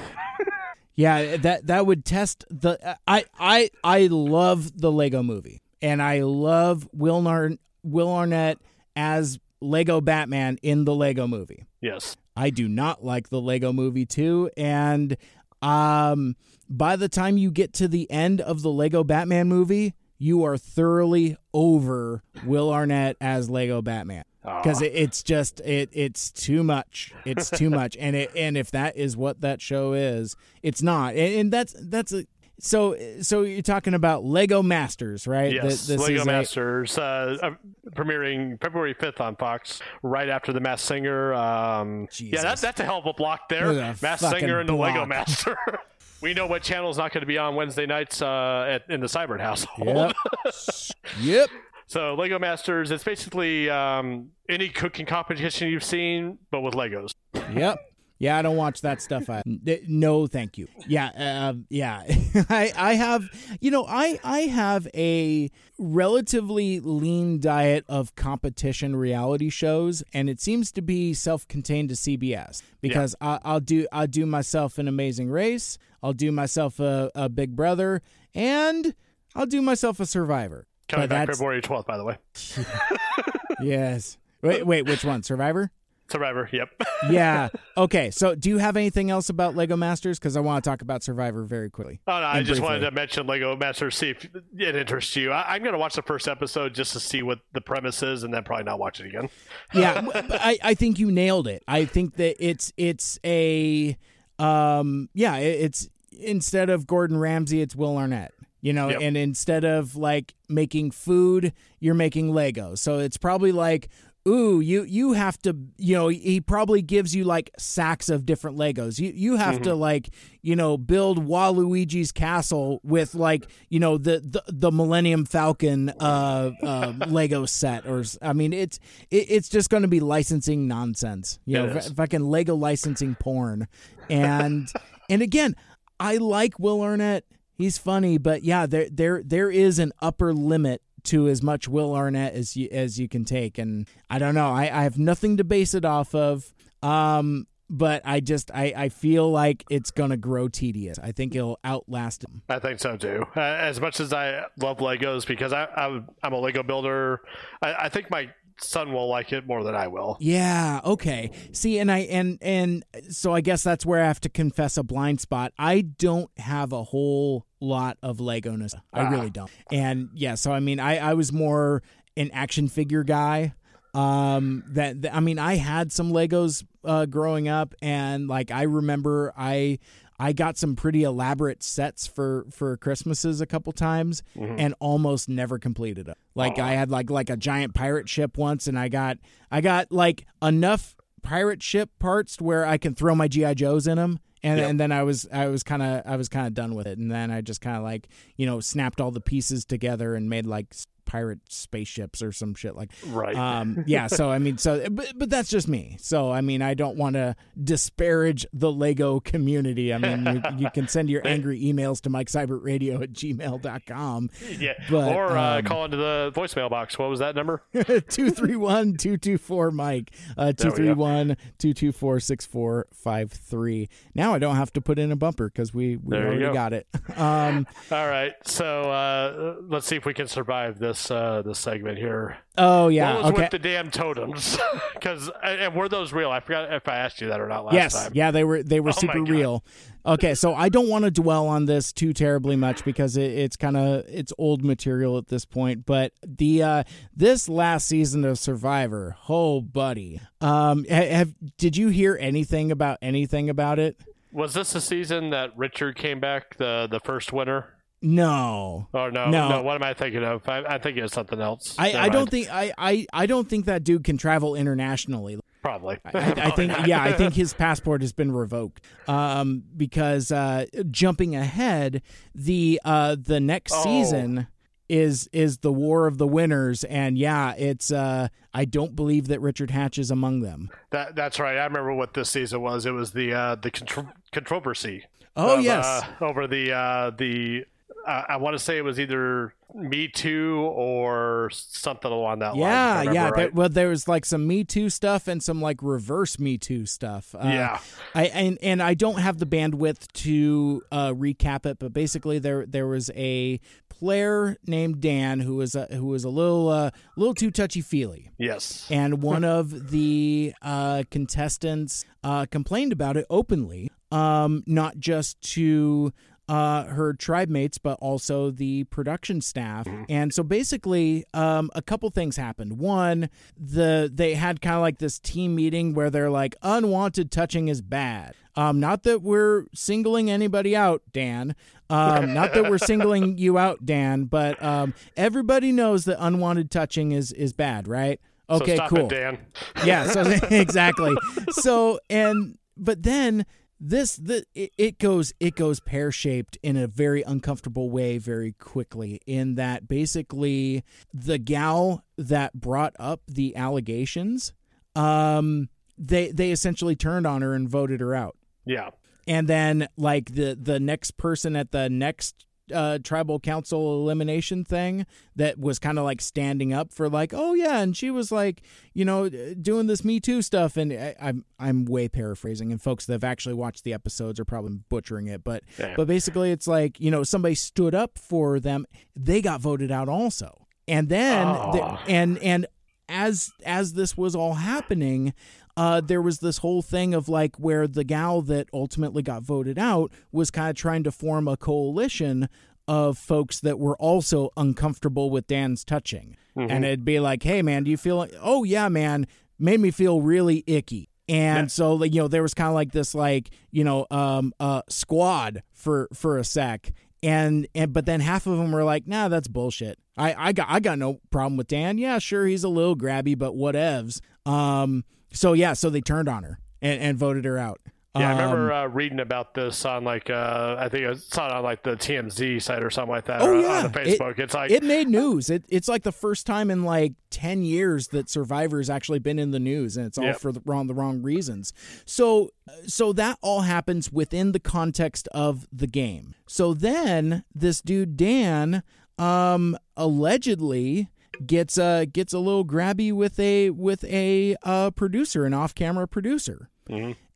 Yeah, that that would test the. I I I love the Lego Movie, and I love Will Nar- Will Arnett as Lego Batman in the Lego Movie. Yes. I do not like the Lego Movie too, and um, by the time you get to the end of the Lego Batman movie, you are thoroughly over Will Arnett as Lego Batman because it, it's just it it's too much it's too much and it and if that is what that show is it's not and, and that's that's a so so you're talking about lego masters right Yes. Th- Lego is a- Masters uh, uh, premiering February 5th on Fox, right after the Masked Singer. Um, yeah, that, that's a hell of a block there. Masked Singer and the Lego. Master. *laughs* we know what channel is not going to be on Wednesday nights uh, at, in the Seibert household. yep *laughs* yep So Lego Masters, it's basically um, any cooking competition you've seen, but with Legos. Yep. Yeah, I don't watch that stuff. I, no, thank you. Yeah, uh, yeah. *laughs* I I have you know I I have a relatively lean diet of competition reality shows, and it seems to be self-contained to CBS because I, I'll do I'll do myself an Amazing Race, I'll do myself a, a Big Brother, and I'll do myself a Survivor. Coming back February 12th, by the way. *laughs* *laughs* Yes. Wait, wait, which one? Survivor? Survivor, yep. *laughs* Yeah. Okay. So, do you have anything else about Lego Masters? Because I want to talk about Survivor very quickly. Oh, no, I just briefly. wanted to mention Lego Masters, see if it interests you. I, I'm going to watch the first episode just to see what the premise is and then probably not watch it again. Yeah, I, I think you nailed it. I think that it's it's a um yeah, it- it's instead of Gordon Ramsay, it's Will Arnett. You know, Yep. and instead of like making food, you're making Legos. So it's probably like Ooh, you you have to you know he probably gives you like sacks of different Legos. You you have to like you know build Waluigi's castle with like you know the the, the Millennium Falcon uh, uh *laughs* Lego set or I mean it's it, it's just going to be licensing nonsense. You know, f- fucking Lego licensing porn. And *laughs* and again, I like Will Arnett. He's funny, but yeah, there there there is an upper limit to as much Will Arnett as you as you can take, and I don't know. I, I have nothing to base it off of. Um, but I just I, I feel like it's gonna grow tedious. I think it'll outlast him. I think so too. Uh, as much as I love Legos because I, I'm, I'm a Lego builder, I, I think my son will like it more than I will. Yeah, okay. See, and I and and so I guess that's where I have to confess a blind spot. I don't have a whole lot of Lego nostalgia. I Ah. really don't. And yeah, so I mean, I I was more an action figure guy. Um that, that- I mean, I had some Legos uh growing up and like I remember I I got some pretty elaborate sets for for Christmases a couple times mm-hmm. and almost never completed them. Like I had like like a giant pirate ship once and I got I got like enough pirate ship parts where I can throw my GI Joes in them. And, Yep. and then I was I was kind of I was kind of done with it and then I just kind of like you know snapped all the pieces together and made like pirate spaceships or some shit like Right. um *laughs* yeah so I mean so but, but that's just me so I mean I don't want to disparage the Lego community I mean you, you can send your *laughs* angry emails to mike Seibert radio at gmail.com yeah. but, or uh, um, call into the voicemail box. What was that number? *laughs* 231-224 Mike uh There we go. 231-224-6453 now I don't have to put in a bumper because we, we There already go. got it um All right. So uh, let's see if we can survive this uh, this segment here. oh yeah what was okay with the damn totems? *laughs* Because and were those real? I forgot if I asked you that or not last yes time. yeah they were they were Oh super real okay so i don't want to dwell on this too terribly much because it, it's kind of it's old material at this point but the uh this last season of survivor oh buddy um have did you hear anything about anything about it Was this the season that Richard came back, the the first winner? No Oh no, No. What am I thinking of? I, I think it's something else. I, Never I don't mind. think I, I, I don't think that dude can travel internationally. probably. I, I think *laughs* yeah, I think his passport has been revoked. Um, because uh, jumping ahead, the uh, the next Oh. season is is the War of the Winners, and yeah, it's uh, I don't believe that Richard Hatch is among them. that that's right. I remember what this season was. It was the uh, the contro- controversy. Oh of, yes, uh, over the uh, the. Uh, I want to say it was either Me Too or something along that line. if yeah, yeah. right. There, well, there was like some Me Too stuff and some like reverse Me Too stuff. Uh, Yeah. I and and I don't have the bandwidth to uh, recap it, but basically there there was a player named Dan who was a, who was a little uh, little too touchy feely, yes. and one of the uh, contestants uh, complained about it openly, um, not just to uh, her tribe mates, but also the production staff. And so basically, um, a couple things happened. One, the they had kind of like this team meeting where they're like, unwanted touching is bad. Um, not that we're singling anybody out, Dan. Um, not that we're singling *laughs* you out, Dan, but um, everybody knows that unwanted touching is is bad, right? Okay, so cool it, Dan. yeah so *laughs* *laughs* exactly so and but then this the it, it goes it goes pear-shaped in a very uncomfortable way very quickly in that basically the gal that brought up the allegations um they they essentially turned on her and voted her out. Yeah. And then like the the next person at the next uh, tribal council elimination thing that was kind of like standing up for like oh yeah and she was like you know doing this me too stuff and I, i'm i'm way paraphrasing and folks that have actually watched the episodes are probably butchering it but Yeah. but basically it's like you know somebody stood up for them they got voted out also and then the- Oh. and and as as this was all happening uh, there was this whole thing of like where the gal that ultimately got voted out was kind of trying to form a coalition of folks that were also uncomfortable with Dan's touching. And it'd be like, hey, man, do you feel like, oh, yeah, man, made me feel really icky. And so, like, you know, there was kind of like this, like, you know, um, uh, squad for for a sec, and and but then half of them were like, nah, that's bullshit. I I got I got no problem with Dan. Yeah, sure, he's a little grabby, but whatevs. Um, so yeah, so they turned on her and, and voted her out. Yeah, I Um, remember uh, reading about this on like uh, I think I saw it on like the TMZ site or something like that. Oh yeah, on Facebook. it's like it made news. It, it's like the first time in like ten years that Survivor's actually been in the news, and it's all Yep. for the wrong the wrong reasons. So so that all happens within the context of the game. So then this dude Dan, um, allegedly gets uh gets a little grabby with a with a uh producer, an off camera producer.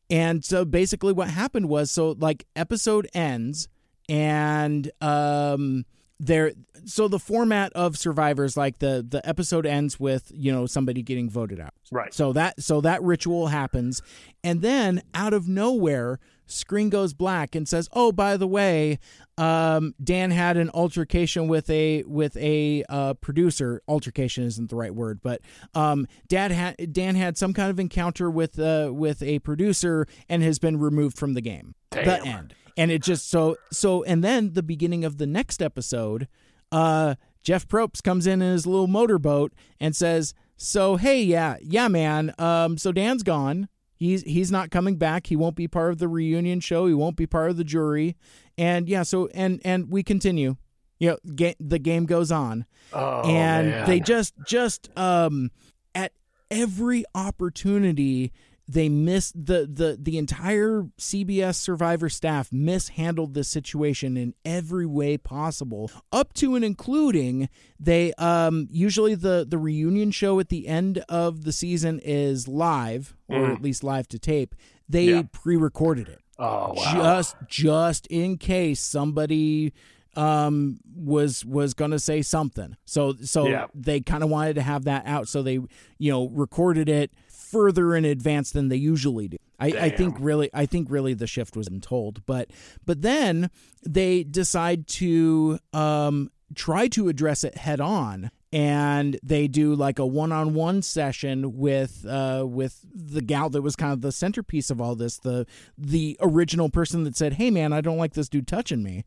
And so basically what happened was so like episode ends and um there so the format of survivors like the the episode ends with you know somebody getting voted out Right. so that so that ritual happens and then out of nowhere screen goes black and says oh by the way um dan had an altercation with a with a uh producer. Altercation isn't the right word but um dad had dan had some kind of encounter with uh with a producer and has been removed from the game. The end. And it just so so and then the beginning of the next episode uh jeff probst comes in in his little motorboat and says so hey yeah yeah man um so dan's gone he's he's not coming back. He won't be part of the reunion show. He won't be part of the jury. And yeah so and and we continue. You know ga- the game goes on. Oh, and man. they just just um at every opportunity they missed the the the entire CBS Survivor staff mishandled this situation in every way possible up to and including they um usually the the reunion show at the end of the season is live or at least live to tape they Yeah. pre-recorded it oh wow. just just in case somebody um was was gonna say something so so Yeah. they kind of wanted to have that out so they you know recorded it further in advance than they usually do. I, I think really i think really the shift was told but but then they decide to um try to address it head on and they do like a one-on-one session with uh with the gal that was kind of the centerpiece of all this the the original person that said hey man i don't like this dude touching me.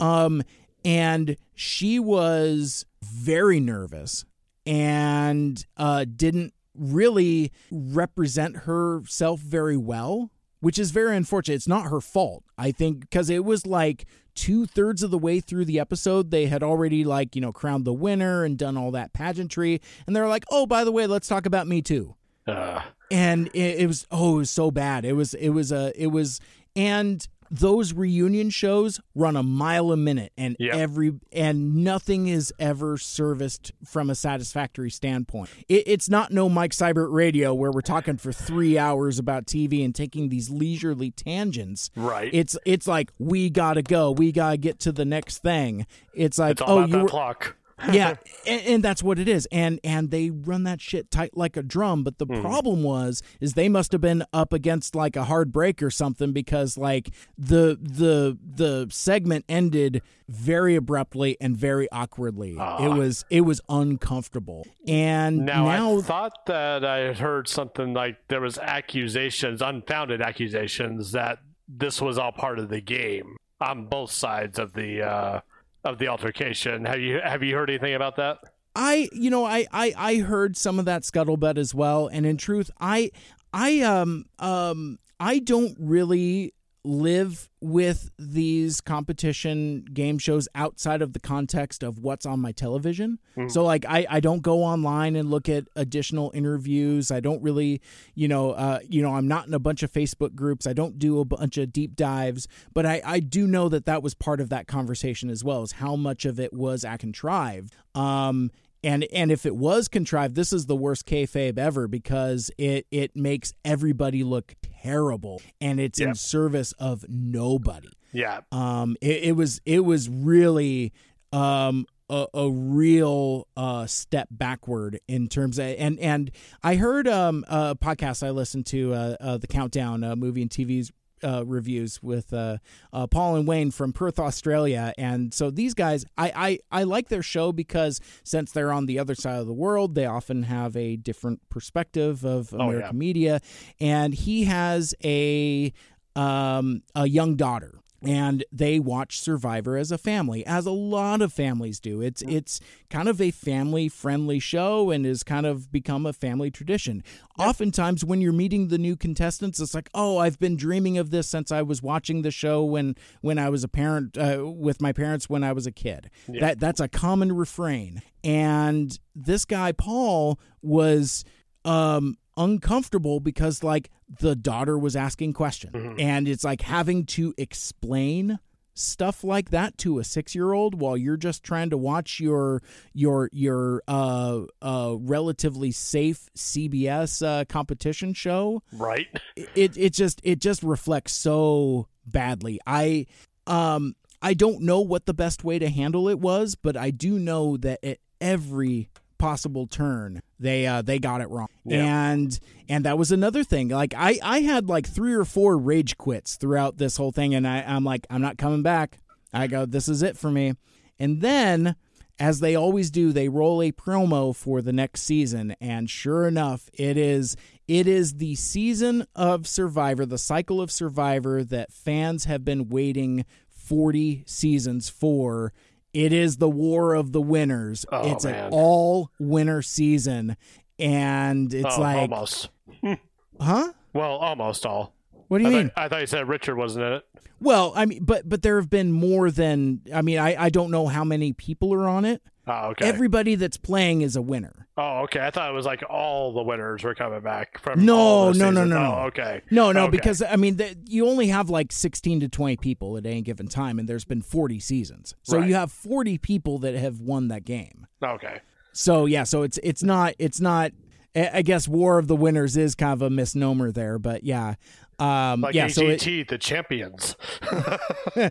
Um and she was very nervous and uh didn't really represent herself very well which is very unfortunate. It's not her fault i think because it was like two thirds of the way through the episode they had already like you know crowned the winner and done all that pageantry and they're like oh by the way let's talk about me too. Uh, and it, it was oh it was so bad. It was it was a it was and those reunion shows run a mile a minute and Yep. every and nothing is ever serviced from a satisfactory standpoint it, it's not no mike seibert radio where we're talking for three hours about tv and taking these leisurely tangents Right. it's it's like we gotta go we gotta get to the next thing it's like it's all oh about you that were, clock. Yeah *laughs* and, and that's what it is and and they run that shit tight like a drum but the problem was is they must have been up against like a hard break or something because like the the the segment ended very abruptly and very awkwardly. It was it was uncomfortable. And Now, now, I thought that I had heard something like there was accusations, unfounded accusations, that this was all part of the game on both sides of the uh, of the altercation. Have you have you heard anything about that? I you know I, I I heard some of that scuttlebutt as well, and in truth, I I um um I don't really live with these competition game shows outside of the context of what's on my television. So like I, I don't go online and look at additional interviews. I don't really, you know, uh, you know, I'm not in a bunch of Facebook groups. I don't do a bunch of deep dives, but I, I do know that that was part of that conversation as well as how much of it was contrived. Um, and and if it was contrived, this is the worst kayfabe ever because it it makes everybody look terrible, and it's in service of nobody. Yeah. Um, it, it was it was really um a, a real uh step backward in terms of and and I heard um a podcast I listened to uh, uh the countdown uh, movie and TV's uh, reviews with uh, uh, Paul and Wayne from Perth, Australia, and so these guys, I, I I like their show because since they're on the other side of the world, they often have a different perspective of American yeah. media, and he has a um, a young daughter and they watch Survivor as a family, as a lot of families do. It's it's kind of a family friendly show and has kind of become a family tradition. Oftentimes, when you're meeting the new contestants, it's like, oh, I've been dreaming of this since I was watching the show when when I was a parent uh, with my parents when I was a kid. That that's a common refrain. And this guy Paul was um uncomfortable because like the daughter was asking questions and it's like having to explain stuff like that to a 6-year-old while you're just trying to watch your your your uh uh relatively safe CBS uh competition show Right. it it just it just reflects so badly. I um I don't know what the best way to handle it was, but I do know that at every possible turn they uh they got it wrong. And and that was another thing. Like I I had like 3 or 4 rage quits throughout this whole thing and I I'm like I'm not coming back. I go this is it for me. And then as they always do, they roll a promo for the next season, and sure enough, it is it is the season of Survivor, the cycle of Survivor that fans have been waiting 40 seasons for. It is the War of the Winners. Oh, it's an all winner season, and it's Oh, like, almost. *laughs* huh? Well, almost all. What do you I, mean? thought, I thought you said Richard wasn't in it. Well, I mean, but but there have been more than I mean, I I don't know how many people are on it. Oh, okay. Everybody that's playing is a winner. oh, okay. I thought it was like all the winners were coming back from. No, no, no, no, no. Oh, okay. No, no, Okay. because I mean, the, you only have like 16 to 20 people at any given time, and there's been 40 seasons. So Right. you have 40 people that have won that game. Okay. So yeah, so it's it's not it's not. I guess War of the Winners is kind of a misnomer there, but yeah, um, Like yeah. So it, the champions. *laughs*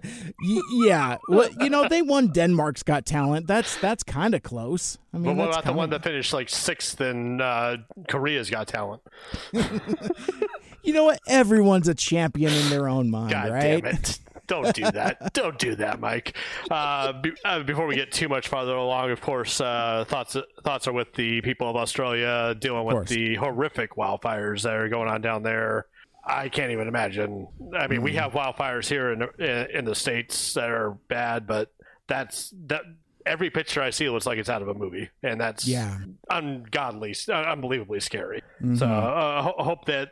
yeah, well, you know they won Denmark's Got Talent. That's that's kind of close. I mean, But what about the one that finished like sixth in uh, Korea's Got Talent? *laughs* You know what? Everyone's a champion in their own mind, God right? damn it. Don't do that. Don't do that, Mike. Uh, be, uh, before we get too much farther along, of course, uh, thoughts thoughts are with the people of Australia dealing with the horrific wildfires that are going on down there. I can't even imagine. I mean, we Mm-hmm. have wildfires here in in, the states that are bad, but that's that. Every picture I see looks like it's out of a movie, and that's Yeah. ungodly, uh, unbelievably scary. Mm-hmm. So uh, ho- hope that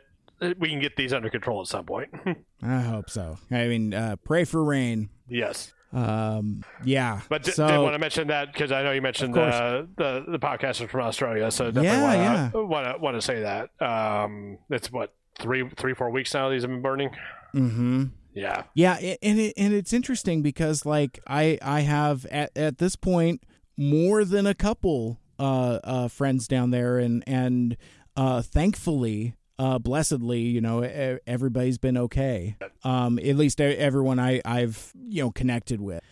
we can get these under control at some point. *laughs* I hope so. I mean, uh, pray for rain. yes. Um, yeah. But d- so, did want to mention that because I know you mentioned uh, the the podcast is from Australia, so definitely Yeah, want to want to want to say that. Um, it's what three three four weeks now these have been burning. Mm-hmm. Yeah, Yeah, and it, and it's interesting because like I I have at at this point more than a couple uh uh friends down there and and uh thankfully uh blessedly you know everybody's been okay um at least everyone I I've you know connected with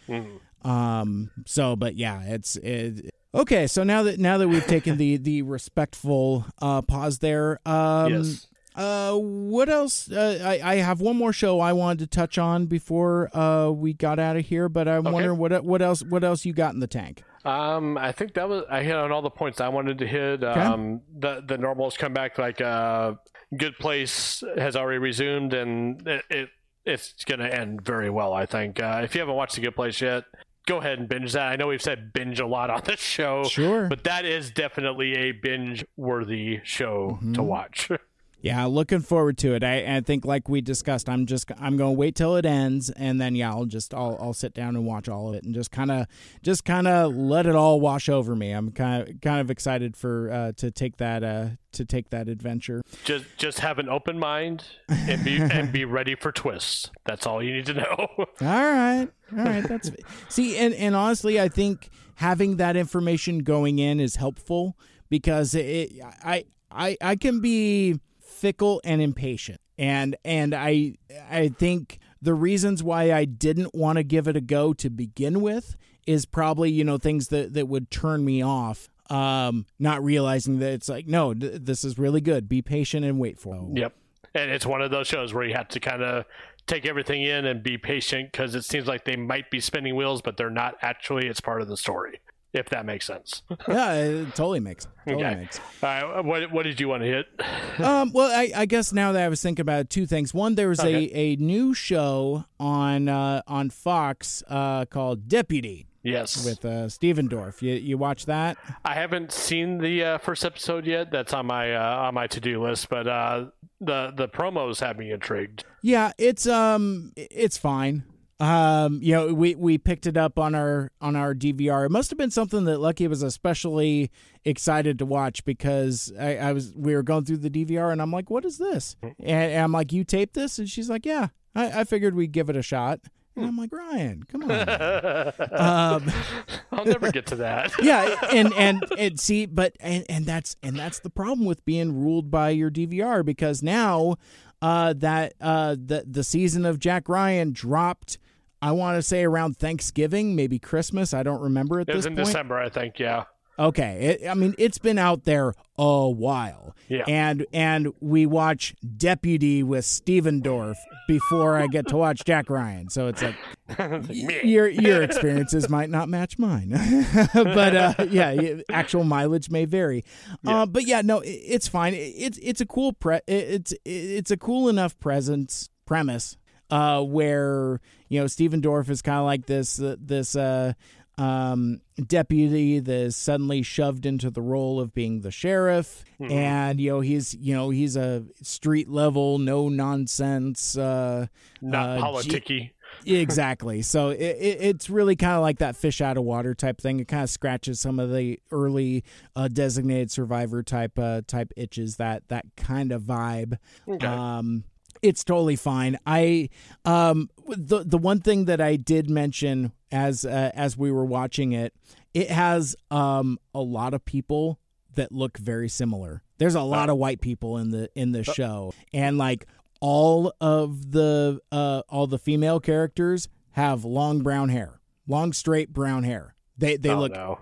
um so but yeah it's it okay so now that now that we've taken the the respectful uh pause there um yes. Uh, what else? Uh, I I have one more show I wanted to touch on before uh we got out of here, but I'm wondering what what else what else you got in the tank? Um, I think that was I hit on all the points I wanted to hit. Um, the the normals come back like uh, good place has already resumed, and it, it it's gonna end very well. I think. Uh, if you haven't watched the good place yet. Go ahead and binge that. I know we've said binge a lot on this show, Sure. but that is definitely a binge-worthy show to watch. *laughs* Yeah, looking forward to it. I, I think, like we discussed, I'm just I'm going to wait till it ends, and then yeah, I'll just I'll I'll sit down and watch all of it, and just kind of just kind of let it all wash over me. I'm kind of kind of excited for uh, to take that uh, to take that adventure. Just just have an open mind and be *laughs* and be ready for twists. That's all you need to know. *laughs* All right, all right. That's see, and and honestly, I think having that information going in is helpful because it I I I can be fickle and impatient. And and I I think the reasons why I didn't want to give it a go to begin with is probably, you know, things that that would turn me off um not realizing that it's like no th- this is really good be patient and wait for it Yep. And it's one of those shows where you have to kind of take everything in and be patient because it seems like they might be spinning wheels, but they're not actually. It's part of the story, if that makes sense. *laughs* yeah it totally makes totally Okay. makes. What, what did you want to hit? *laughs* um, well, I, I guess now that I was thinking about two things. One, there was Okay. a, a new show on uh, on Fox uh, called Deputy Yes. with uh, Stephen Dorff. You you watch that? I haven't seen the uh, first episode yet. That's on my uh, on my to do list, but uh, the the promos have me intrigued. Yeah, it's um it's fine. Um, you know, we we picked it up on our on our DVR. It must have been something that Lucky was especially excited to watch because I, I was we were going through the DVR and I'm like, what is this? And, and I'm like, you taped this? And she's like, yeah. I, I figured we'd give it a shot. And I'm like, Ryan, come on. *laughs* um, I'll never get to that. *laughs* yeah, and *laughs* and and see, but and and that's and that's the problem with being ruled by your DVR because now uh, that uh, the the season of Jack Ryan dropped. I want to say around Thanksgiving, maybe Christmas. I don't remember at It was this in point. December, I think. Yeah. Okay, it, I mean it's been out there a while. Yeah. And and we watch Deputy with Stephen Dorff before I get to watch Jack Ryan. So it's like *laughs* your your experiences might not match mine. *laughs* but uh, yeah, actual mileage may vary. Uh, but yeah, no, it, it's fine. It, it's it's a cool pre it's it's a cool enough presence premise uh, where you know Stephen Dorff is kind of like this uh, this uh, um, deputy that is suddenly shoved into the role of being the sheriff, and you know he's you know he's a street level, no nonsense, uh, Not uh, G- politicky. *laughs* exactly. So it, it, it's really kind of like that fish out of water type thing. It kind of scratches some of the early uh, designated survivor type uh, type itches that that kind of vibe. Um, it's totally fine. I um the the one thing that I did mention as uh, as we were watching it, it has um a lot of people that look very similar. There's a lot of white people in the in the show, and like all of the uh all the female characters have long brown hair, long straight brown hair. They they Oh, look. no.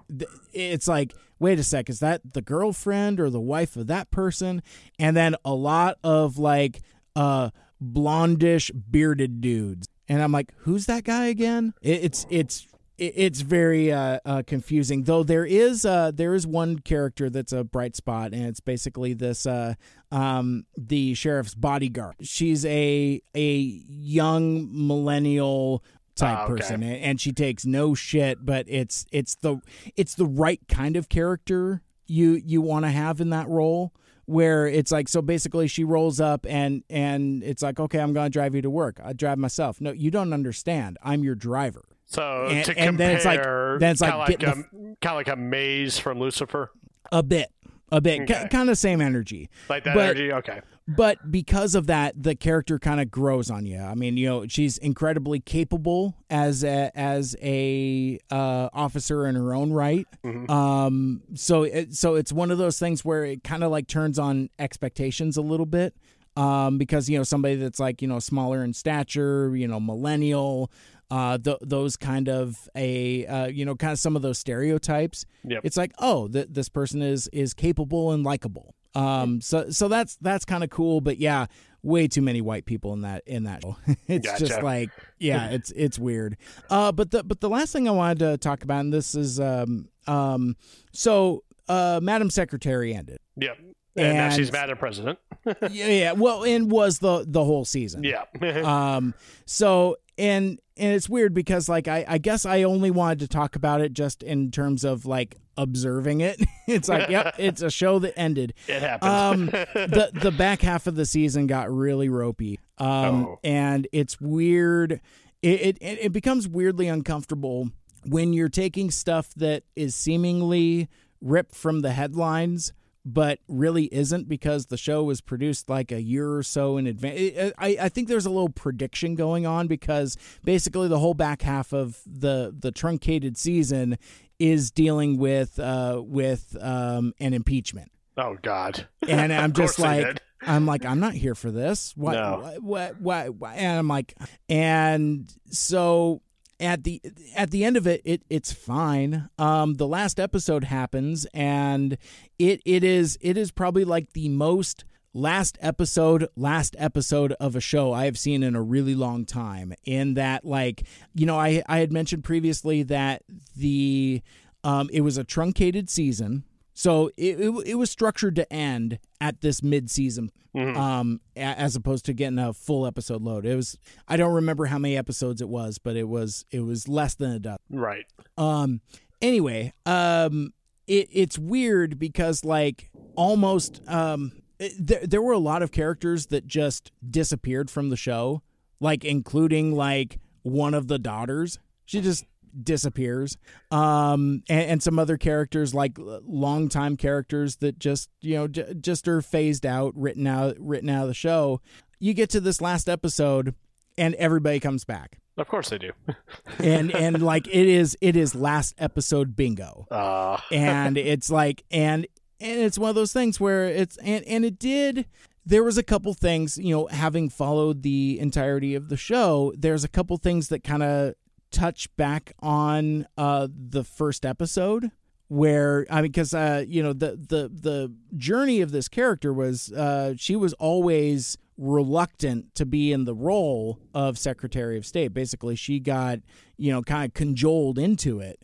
It's like wait a sec, is that the girlfriend or the wife of that person? And then a lot of like uh blondish bearded dudes, and I'm like, who's that guy again? It, it's it's it's very uh, uh, confusing. Though there is uh, there is one character that's a bright spot, and it's basically this uh, um, the sheriff's bodyguard. She's a a young millennial type Ah, okay. person, and, and she takes no shit. But it's it's the it's the right kind of character you you want to have in that role where it's like so basically she rolls up and and it's like okay i'm gonna drive you to work. I drive myself. No you don't understand. I'm your driver. So And- to and then it's like- compare, then it's like kind of like, getting kind of like a maze from Lucifer, a bit. A bit. Okay. kind of same energy. Like that But- energy. Okay, but because of that the character kind of grows on you. I mean you know she's incredibly capable as a, as a uh, officer in her own right. Um so it, so it's one of those things where it kind of like turns on expectations a little bit um because you know somebody that's like you know smaller in stature you know millennial uh th- those kind of a uh you know kind of some of those stereotypes. Yep. it's like oh th- this person is is capable and likable um so so that's that's kind of cool but yeah way too many white people in that in that show. *laughs* it's just like yeah it's it's weird uh but the but the last thing i wanted to talk about and this is um um so uh madam secretary ended yep. And, now And- she's Madam President. *laughs* yeah yeah well and was the the whole season Yeah. *laughs* um so and and it's weird because like I, I guess I only wanted to talk about it just in terms of like observing it. *laughs* it's like, yep, *laughs* it's a show that ended. It happened. Um, *laughs* the the back half of the season got really ropey. Um, Oh. and it's weird. It, it it becomes weirdly uncomfortable when you're taking stuff that is seemingly ripped from the headlines. But really isn't because the show was produced like a year or so in advance. I, I think there's a little prediction going on because basically the whole back half of the the truncated season is dealing with uh, with um, an impeachment oh God. and I'm *laughs* just like. I'm like I'm not here for this. What, No. what, what, what, what? And I'm like, and so at the at the end of it, it it's fine. Um, the last episode happens, and it it is it is probably like the most last episode last episode of a show I have seen in a really long time. In that, like you know, I I had mentioned previously that the um, it was a truncated season. So it, it, it was structured to end at this mid-season, um, as opposed to getting a full episode load. It was I don't remember how many episodes it was, but it was it was less than a dozen. Right. Um. Anyway, um, it it's weird because like almost um, it, there there were a lot of characters that just disappeared from the show, like including like one of the daughters. She just disappears. Um, and, and some other characters like longtime characters that just you know j- just are phased out, written out, written out of the show. You get to this last episode, and everybody comes back Of course they do. *laughs* and and like it is it is last episode bingo Uh, *laughs* and it's like and and it's one of those things where it's and and it did there was a couple things you know having followed the entirety of the show there's a couple things that kind of touch back on uh the first episode where I mean because uh you know the the the journey of this character was uh she was always reluctant to be in the role of Secretary of State. Basically she got you know kind of cajoled into it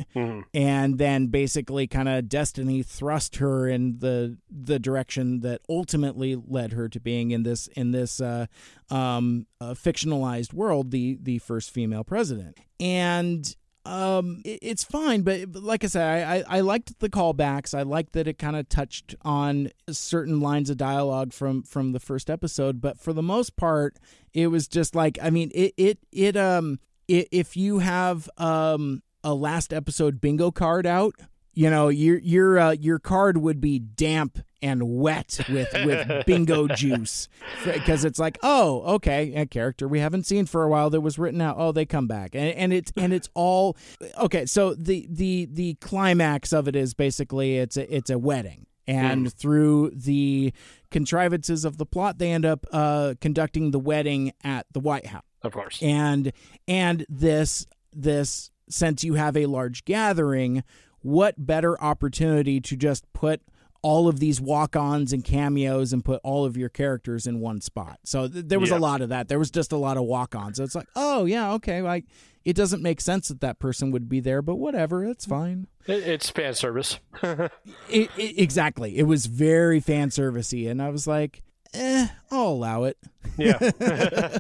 and then basically kind of destiny thrust her in the the direction that ultimately led her to being in this in this uh, um, uh, fictionalized world the the first female president. And um, it, it's fine, but, like I said, I, I, I liked the callbacks. I liked that it kind of touched on certain lines of dialogue from from the first episode. But for the most part, it was just like I mean, it it it um i if you have um a last episode bingo card out, you know your your uh, your card would be damp and wet with with *laughs* bingo juice. Because it's like oh okay a character we haven't seen for a while that was written out oh they come back. And and it's and it's all okay so the the the climax of it is basically it's a it's a wedding. And through the contrivances of the plot they end up uh conducting the wedding at the white house. Of course. and and this this since you have a large gathering what better opportunity to just put all of these walk-ons and cameos and put all of your characters in one spot. So th- there was Yeah. a lot of that. There was just a lot of walk-ons. So it's like oh yeah okay like it doesn't make sense that that person would be there but whatever it's fine. It, it's fan service. *laughs* it, it, exactly. It was very fan servicey and i was like eh i'll allow it Yeah. *laughs*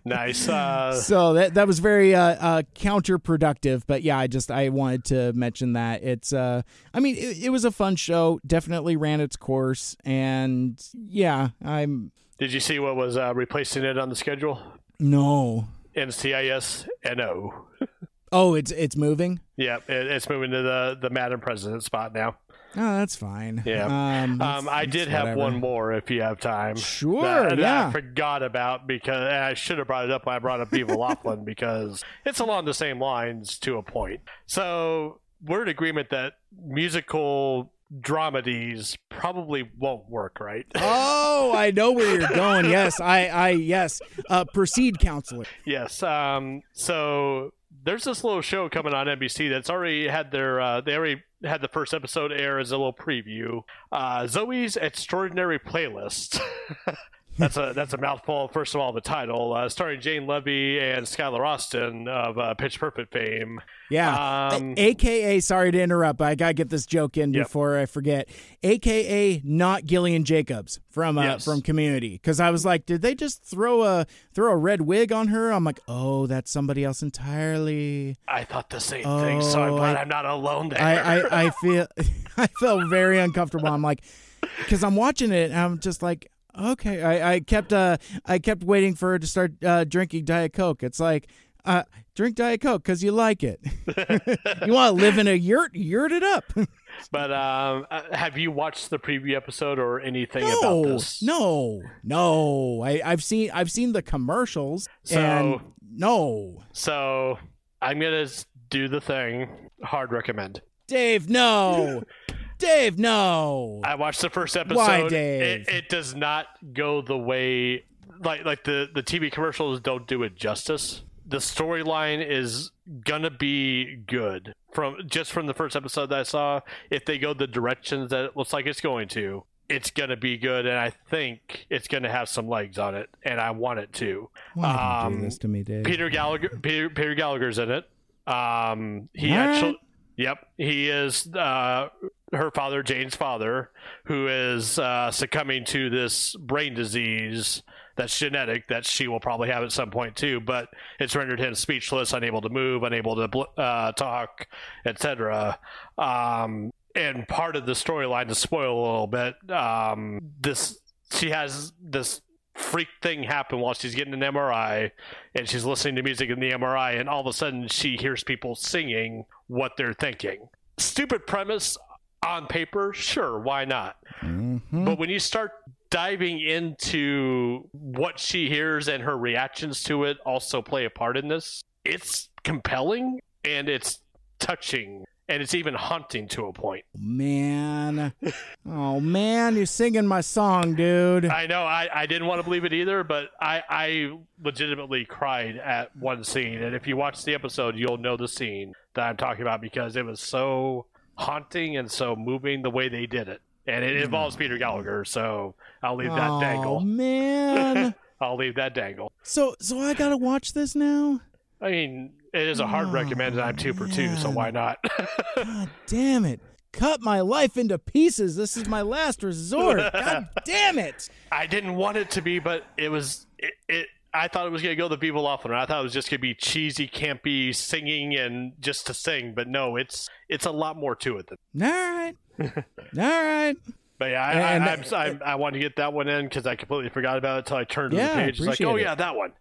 *laughs* nice. Uh, so that that was very uh, uh, counterproductive. But yeah, I just I wanted to mention that it's. Uh, I mean, it, it was a fun show. Definitely ran its course, and yeah, I'm did you see what was uh, replacing it on the schedule? no. NCIS NO. *laughs* Oh, it's it's moving. Yeah, it, it's moving to the the Madam President spot now. Oh, that's fine. Yeah. Um, Um, I did have whatever. one more if you have time. Sure, That, that yeah. I forgot about because I should have brought it up when I brought up Viva Laughlin *laughs* because it's along the same lines to a point. So we're in agreement that musical dramedies probably won't work, right? *laughs* Oh, I know where you're going. Yes, I, I, yes. Uh, proceed, counselor. yes. Um, so there's this little show coming on NBC that's already had their uh, they already had the first episode air as a little preview. Uh, Zoey's Extraordinary Playlist. *laughs* that's a that's a mouthful. First of all, the title, uh, starring Jane Levy and Skylar Astin of uh, Pitch Perfect fame. Yeah. Um, AKA, sorry to interrupt, but I got to get this joke in Yep. before I forget. AKA not Gillian Jacobs from uh, Yes. from Community cuz I was like, did they just throw a throw a red wig on her? I'm like, "Oh, that's somebody else entirely." I thought the same thing, so I'm Oh, glad I- am not alone there. I I, I feel *laughs* I felt very uncomfortable. I'm like cuz I'm watching it and I'm just like, "Okay." I I kept uh I kept waiting for her to start uh, drinking Diet Coke. It's like uh, drink Diet Coke because you like it. *laughs* you want to live in a yurt? Yurt it up. *laughs* but um, uh, have you watched the preview episode or anything no, about this? no, no. I, I've seen I've seen the commercials. So- and no, So I'm gonna do the thing. Hard recommend. Dave, no, Dave, no. I watched the first episode. Why, Dave? It, it does not go the way like like the the TV commercials don't do it justice. The storyline is gonna be good from just from the first episode that I saw. If they go the directions that it looks like it's going to, it's gonna be good, and I think it's gonna have some legs on it, and I want it to. Why um, do this to me, Dave? Peter Gallagher, Peter, Peter Gallagher's in it. Um, he right. actually, yep, he is uh, her father, Jane's father, who is uh, succumbing to this brain disease that's genetic that she will probably have at some point too. But it's rendered him speechless, unable to move, unable to uh, talk, etc. Um, and part of the storyline, to spoil a little bit, um, this she has this freak thing happen while she's getting an MRI and she's listening to music in the MRI, and all of a sudden she hears people singing what they're thinking. Stupid premise on paper, sure, why not? Mhm. But when you start diving into what she hears and her reactions to it also play a part in this, it's compelling and it's touching and it's even haunting to a point. man, oh man, you're singing my song, dude. I know I, I didn't want to believe it either, but I, I legitimately cried at one scene. And if you watch the episode, you'll know the scene that I'm talking about because it was so haunting and so moving the way they did it. And it mm-hmm. involves Peter Gallagher, so I'll leave that oh dangle. *laughs* man. I'll leave that dangle. so so I gotta watch this now. I mean, it is a hard Oh, recommend, and I'm two for two, so why not? *laughs* God damn it. Cut my life into pieces. This is my last resort. *laughs* God damn it. I didn't want it to be, but it was. It. it I thought it was going to go the Viva Laughlin. I thought it was just going to be cheesy, campy singing and just to sing. But no, it's it's a lot more to it than. All right. *laughs* All right. But yeah, I, And- I, I'm, I'm, I wanted to get that one in because I completely forgot about it until I turned to the page. It's like, oh it. yeah, that one.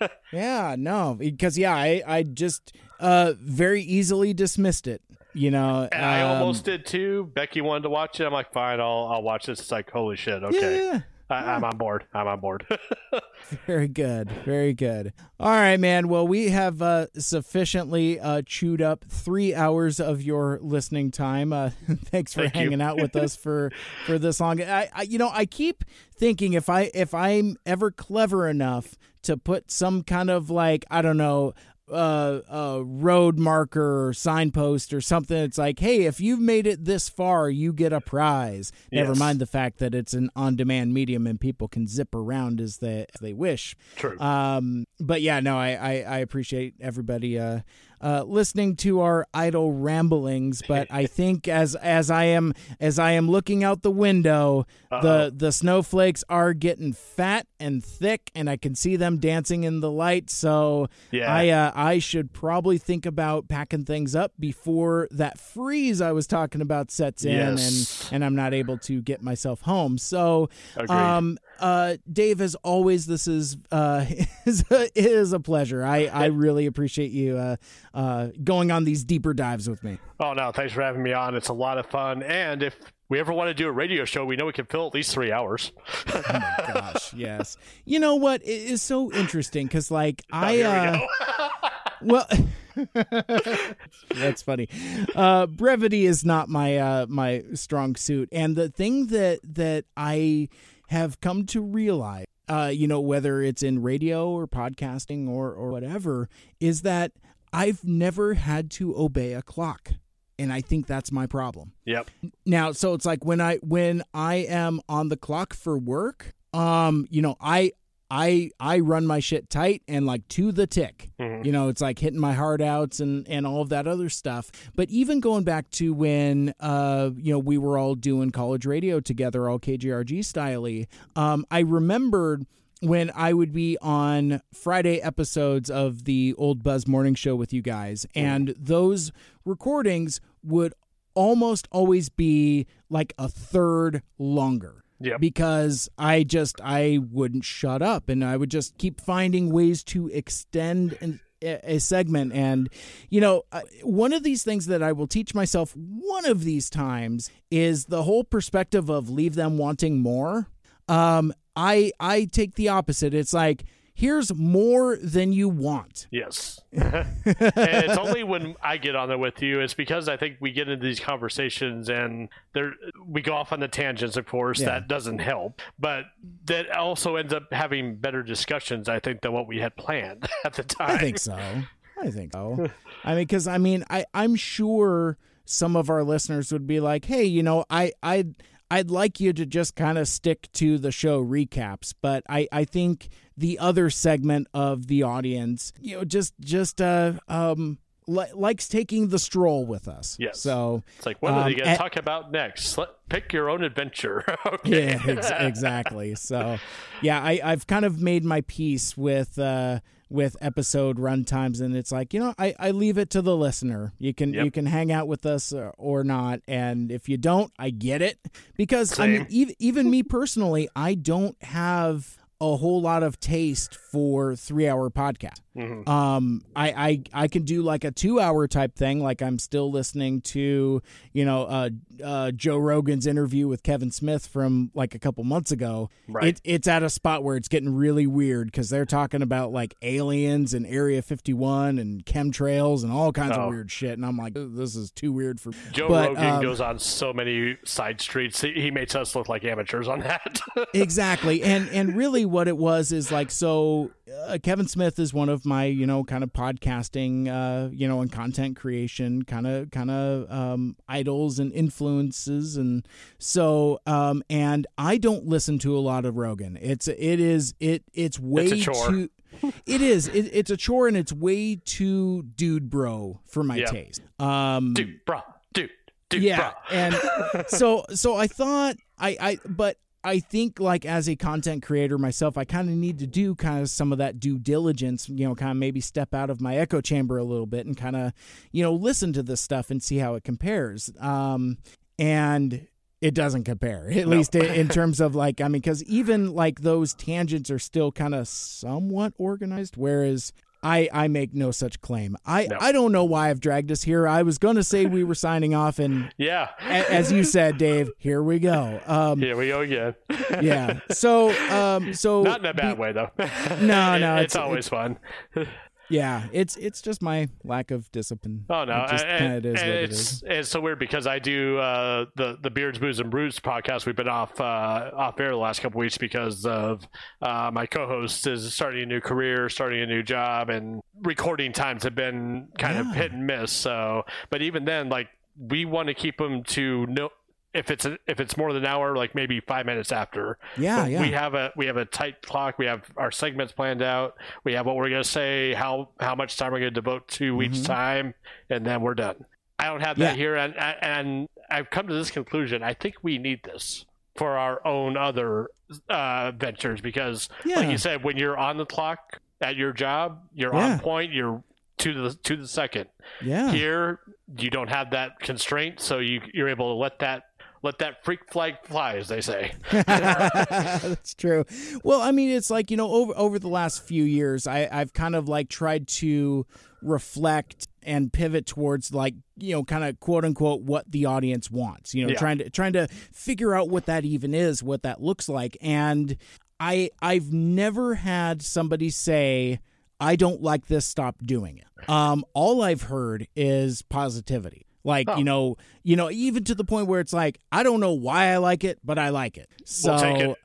*laughs* Yeah, no, because yeah, I I just uh very easily dismissed it. You know, and I um, almost did too. Becky wanted to watch it. I'm like, fine, I'll I'll watch this. It's like, holy shit, okay, Yeah, I, I'm on board. I'm on board. *laughs* very good, very good. All right, man. Well, we have uh, sufficiently uh, chewed up three hours of your listening time. Uh, *laughs* thanks for Thank hanging out with us *laughs* for for this long. I, I, you know, I keep thinking if I if I'm ever clever enough to put some kind of like I don't know uh, a road marker or signpost or something. It's like, hey, if you've made it this far, you get a prize. Never mind the fact that it's an on-demand medium and people can zip around as they as they wish. True. Um, but yeah, no, I I, I appreciate everybody uh, uh, listening to our idle ramblings. But I *laughs* think as as I am as I am looking out the window, the the snowflakes are getting fat and thick, and I can see them dancing in the light. So Yeah. I uh, I should probably think about packing things up before that freeze I was talking about sets in, Yes. and and I'm not able to get myself home. So. Agreed. Um, uh, Dave, as always, this is uh, *laughs* is a, it is a pleasure. I, I really appreciate you uh, uh, going on these deeper dives with me. Oh no, thanks for having me on. It's a lot of fun, and if we ever want to do a radio show, we know we can fill at least three hours. *laughs* Oh my gosh, yes. You know what? It is so interesting because, like, I Here uh, we *laughs* well. That's funny. Uh, brevity is not my uh, my strong suit, and the thing that that I have come to realize, uh, you know, whether it's in radio or podcasting or or whatever, is that I've never had to obey a clock, and I think that's my problem. Yep. Now, so it's like when I when I am on the clock for work, um, you know, I I I run my shit tight and like to the tick. You know, it's like hitting my heart outs and and all of that other stuff. But even going back to when uh you know we were all doing college radio together, all KGRG styley, um, I remembered when I would be on Friday episodes of the Old Buzz Morning Show with you guys, and those recordings would almost always be like a third longer Yep. because I just I wouldn't shut up and I would just keep finding ways to extend an, a a segment. And you know uh, one of these things that I will teach myself one of these times is the whole perspective of leave them wanting more. Um I I take the opposite. It's like here's more than you want Yes. *laughs* and it's only when I get on there with you, it's because I think we get into these conversations and there we go off on the tangents, of course, Yeah. that doesn't help. But that also ends up having better discussions, I think, than what we had planned *laughs* at the time. I think so. *laughs* I think so. I mean, because I mean, I I'm sure some of our listeners would be like, "Hey, you know, I I I'd like you to just kind of stick to the show recaps," but I I think the other segment of the audience, you know, just just uh um li- likes taking the stroll with us. Yes. So It's like, what are they Um, going to and- talk about next? Let, pick your own adventure. *laughs* okay. Yeah, ex- exactly. So, yeah, I, I've kind of made my peace with uh, with episode run times, and it's like you know, I, I leave it to the listener. You can Yep. you can hang out with us or, or not, and if you don't, I get it because I mean, Same. even even me personally, I don't have a whole lot of taste for three hour podcast. Mm-hmm. Um, I, I I can do like a two hour type thing. Like I'm still listening to you know uh, uh, Joe Rogan's interview with Kevin Smith from like a couple months ago. Right. It, it's at a spot where it's getting really weird because they're talking about like aliens and Area 51 and chemtrails and all kinds Oh. of weird shit. And I'm like, this is too weird for Joe but, Rogan um, goes on so many side streets. He, he makes us look like amateurs on that. *laughs* exactly and and really what it was is like so uh, kevin smith is one of my you know kind of podcasting uh you know and content creation kind of kind of um idols and influences and so um and i don't listen to a lot of rogan it's it is it it's way a chore. too it is it, it's a chore and it's way too dude bro for my Yeah. taste um dude, bro, dude, dude, yeah bro. and *laughs* so so i thought i i but i think like as a content creator myself i kind of need to do kind of some of that due diligence you know kind of maybe step out of my echo chamber a little bit and kind of you know listen to this stuff and see how it compares. Um and it doesn't compare *laughs* at least in, in *laughs* terms of like i mean because even like those tangents are still kind of somewhat organized whereas I, I make no such claim. I, No. I don't know why I've dragged us here. I was going to say we were signing off, and *laughs* Yeah. a- as you said, Dave, here we go. Um, Here we go again. *laughs* yeah. So, um, so Not in a bad way, though. No, no, *laughs* it's, it's- always fun. Yeah, it's it's just my lack of discipline. Oh no, it just and- is and what it it's it's so weird because I do uh, the the Beards, Booze, and Brews podcast. We've been off uh, off air the last couple weeks because of uh, my co-host is starting a new career, starting a new job, and recording times have been kind of hit and miss. So, but even then, like we want to keep them to no. If it's a, if it's more than an hour, like maybe five minutes after, Yeah, yeah. We have a we have a tight clock. We have our segments planned out. We have what we're gonna say, how how much time we're gonna devote to each time, and then we're done. I don't have that Mm-hmm. Yeah. here, and and I've come to this conclusion. I think we need this for our own other uh, ventures because, like you said, when you're on the clock at your job, you're Yeah. on point. You're to the to the second. Yeah. Here, you don't have that constraint, so you you're able to let that let that freak flag fly, as they say. *laughs* That's true. Well, I mean, it's like you know, over over the last few years, I I've kind of like tried to reflect and pivot towards like you know, kind of quote unquote what the audience wants. You know, Yeah. trying to trying to figure out what that even is, what that looks like, and I I've never had somebody say. I don't like this. Stop doing it. Um, all I've heard is positivity. Like Oh. you know, you know, even to the point where it's like I don't know why I like it, but I like it. So We'll it.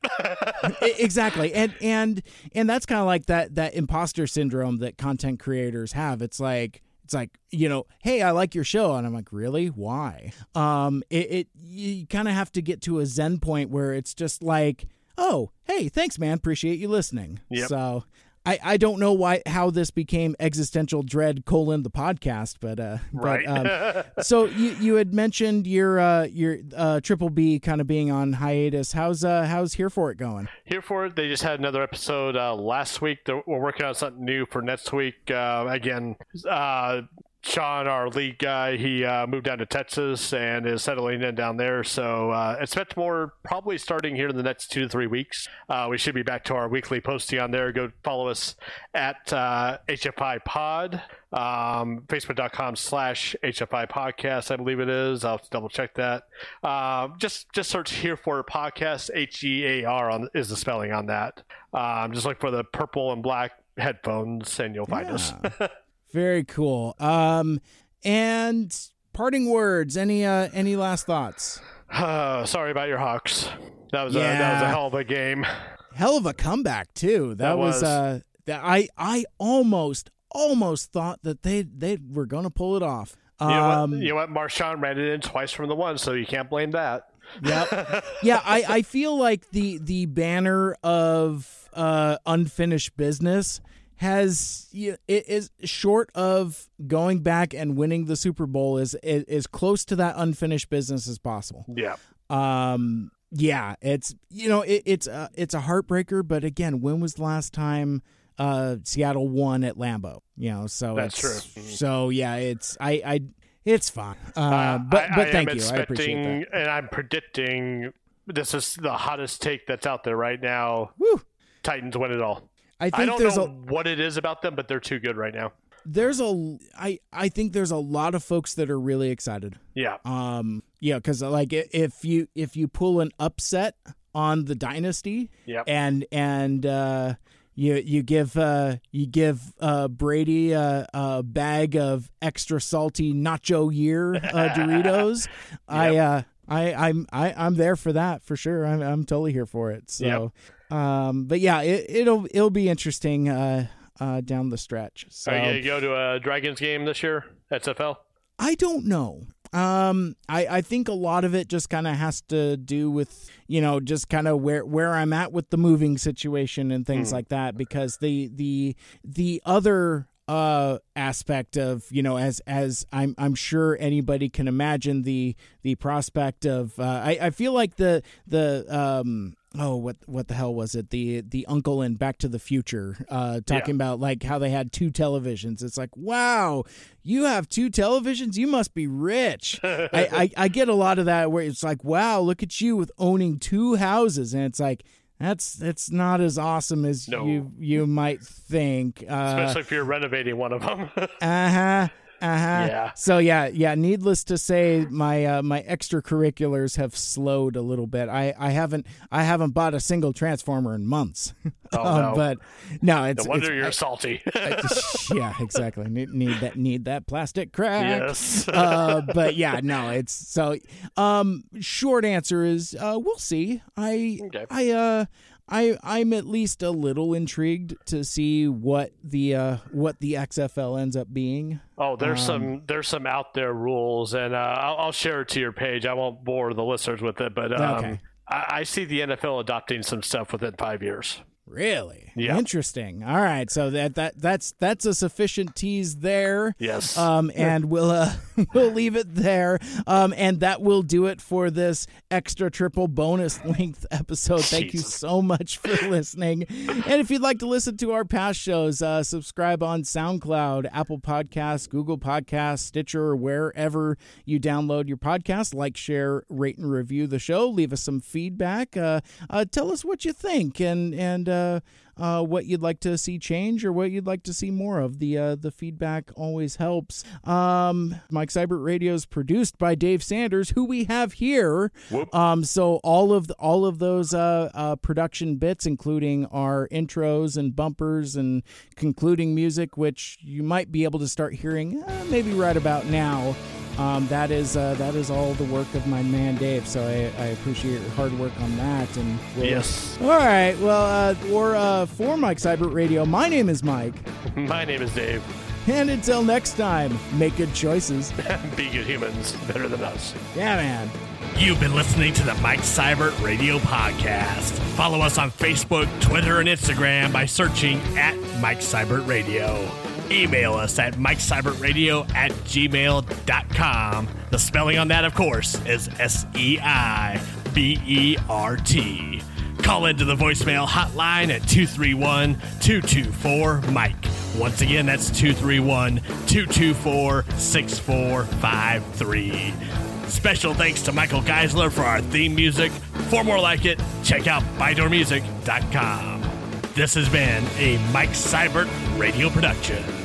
*laughs* *laughs* Exactly and and and that's kind of like that that imposter syndrome that content creators have it's like it's like you know hey i like your show and i'm like really why um it, it you kind of have to get to a zen point where it's just like oh, hey, thanks, man. Appreciate you listening. Yep. So I, I don't know why how this became existential dread colon the podcast, but uh, Right. But, um, *laughs* so you you had mentioned your uh your uh triple B kind of being on hiatus. How's uh how's here for it going? Here for it, they just had another episode uh, last week. They're, we're working on something new for next week. Uh, again, uh, Sean, our lead guy, he uh, moved down to Texas and is settling in down there. So uh, expect more probably starting here in the next two to three weeks. Uh, we should be back to our weekly posting on there. Go follow us at uh, HFI Pod, um, facebook.com slash HFI Podcast, I believe it is. I'll double check that. Um, just just search here for podcast, H E A R on is the spelling on that. Um, just look for the purple and black headphones and you'll find us. *laughs* Very cool. Um, and parting words. Any uh any last thoughts? Uh, *sighs* sorry about your Hawks. That was a, that was a hell of a game. Hell of a comeback too. That, That was, was. uh that I I almost almost thought that they they were gonna pull it off. You know, Um, what, you know what? Marshawn ran it in twice from the one, so you can't blame that. Yep. *laughs* yeah, I, I feel like the the banner of uh, unfinished business has it is short of going back and winning the Super Bowl is is, close to that unfinished business as possible. Yeah. Um, yeah, it's you know it, it's a, it's a heartbreaker, but again, when was the last time uh, Seattle won at Lambeau? You know, so That's it's, true. So yeah, it's I I it's fine. Uh, Uh, but I, but I thank you, I appreciate that. and I'm predicting this is the hottest take that's out there right now. Woo. Titans win it all. I I don't there's know a what it is about them, but they're too good right now. there's a I I think there's a lot of folks that are really excited. Yeah. Um, yeah, because like if you if you pull an upset on the dynasty, Yep. and and uh, you you give uh, you give uh, Brady a, a bag of extra salty nacho year uh, *laughs* Doritos, I uh, I I'm I, I'm there for that for sure. I'm I'm totally here for it. So, um, but yeah, it, it'll it'll be interesting uh, uh, down the stretch. So Are you gonna go to a Dragons game this year? XFL. I don't know. Um, I, I think a lot of it just kind of has to do with you know just kind of where where I'm at with the moving situation and things like that because the the the other uh aspect of you know as as I'm I'm sure anybody can imagine the the prospect of uh, I I feel like the the um oh what what the hell was it? The the uncle in Back to the Future uh talking about like how they had two televisions. It's like wow you have two televisions? You must be rich. *laughs* I, I I get a lot of that where it's like wow look at you with owning two houses. And it's like that's that's not as awesome as No. you you might think. Uh Especially if you're renovating one of them. *laughs* uh-huh uh-huh Yeah. so yeah yeah needless to say my uh, my extracurriculars have slowed a little bit i i haven't i haven't bought a single transformer in months *laughs* Oh, Um, no. but no it's no wonder it's, you're salty. *laughs* yeah exactly need, need that need that plastic crack yes. uh, but yeah, no, it's so. Um, short answer is uh, we'll see. I Okay. I uh I I'm at least a little intrigued to see what the uh what the XFL ends up being. Oh, there's Um, some there's some out there rules, and uh, I'll, I'll share it to your page. I won't bore the listeners with it, but um, Okay. I, I see the NFL adopting some stuff within five years. Really Yeah. interesting. All right, so that that that's that's a sufficient tease there. Yes. Um, and we'll uh, *laughs* we'll leave it there. Um, and that will do it for this extra triple bonus *laughs* length episode. Thank you so much for *laughs* listening. And if you'd like to listen to our past shows, uh, subscribe on SoundCloud, Apple Podcasts, Google Podcasts, Stitcher, wherever you download your podcast. Like, share, rate, and review the show. Leave us some feedback. Uh, uh, tell us what you think and and uh, uh, what you'd like to see change or what you'd like to see more of. The uh, the feedback always helps. Um, Mike Seibert Radio is produced by Dave Sanders, who we have here. Um, so all of the, all of those uh, uh, production bits, including our intros and bumpers and concluding music, which you might be able to start hearing uh, maybe right about now. Um, that is uh, that is all the work of my man Dave. So I, I appreciate your hard work on that. And we'll- yes. all right. Well, uh, or uh, for Mike Seibert Radio, my name is Mike. *laughs* My name is Dave. And until next time, make good choices. *laughs* Be good humans, better than us. Yeah, man. You've been listening to the Mike Seibert Radio Podcast. Follow us on Facebook, Twitter, and Instagram by searching at Mike Seibert Radio. Email us at MikeSeibertRadio at gmail.com. The spelling on that, of course, is S E I B E R T. Call into the voicemail hotline at 231 224 Mike. Once again, that's 231 224 6453. Special thanks to Michael Geisler for our theme music. For more like it, check out ByDoorMusic.com. This has been a Mike Seibert radio production.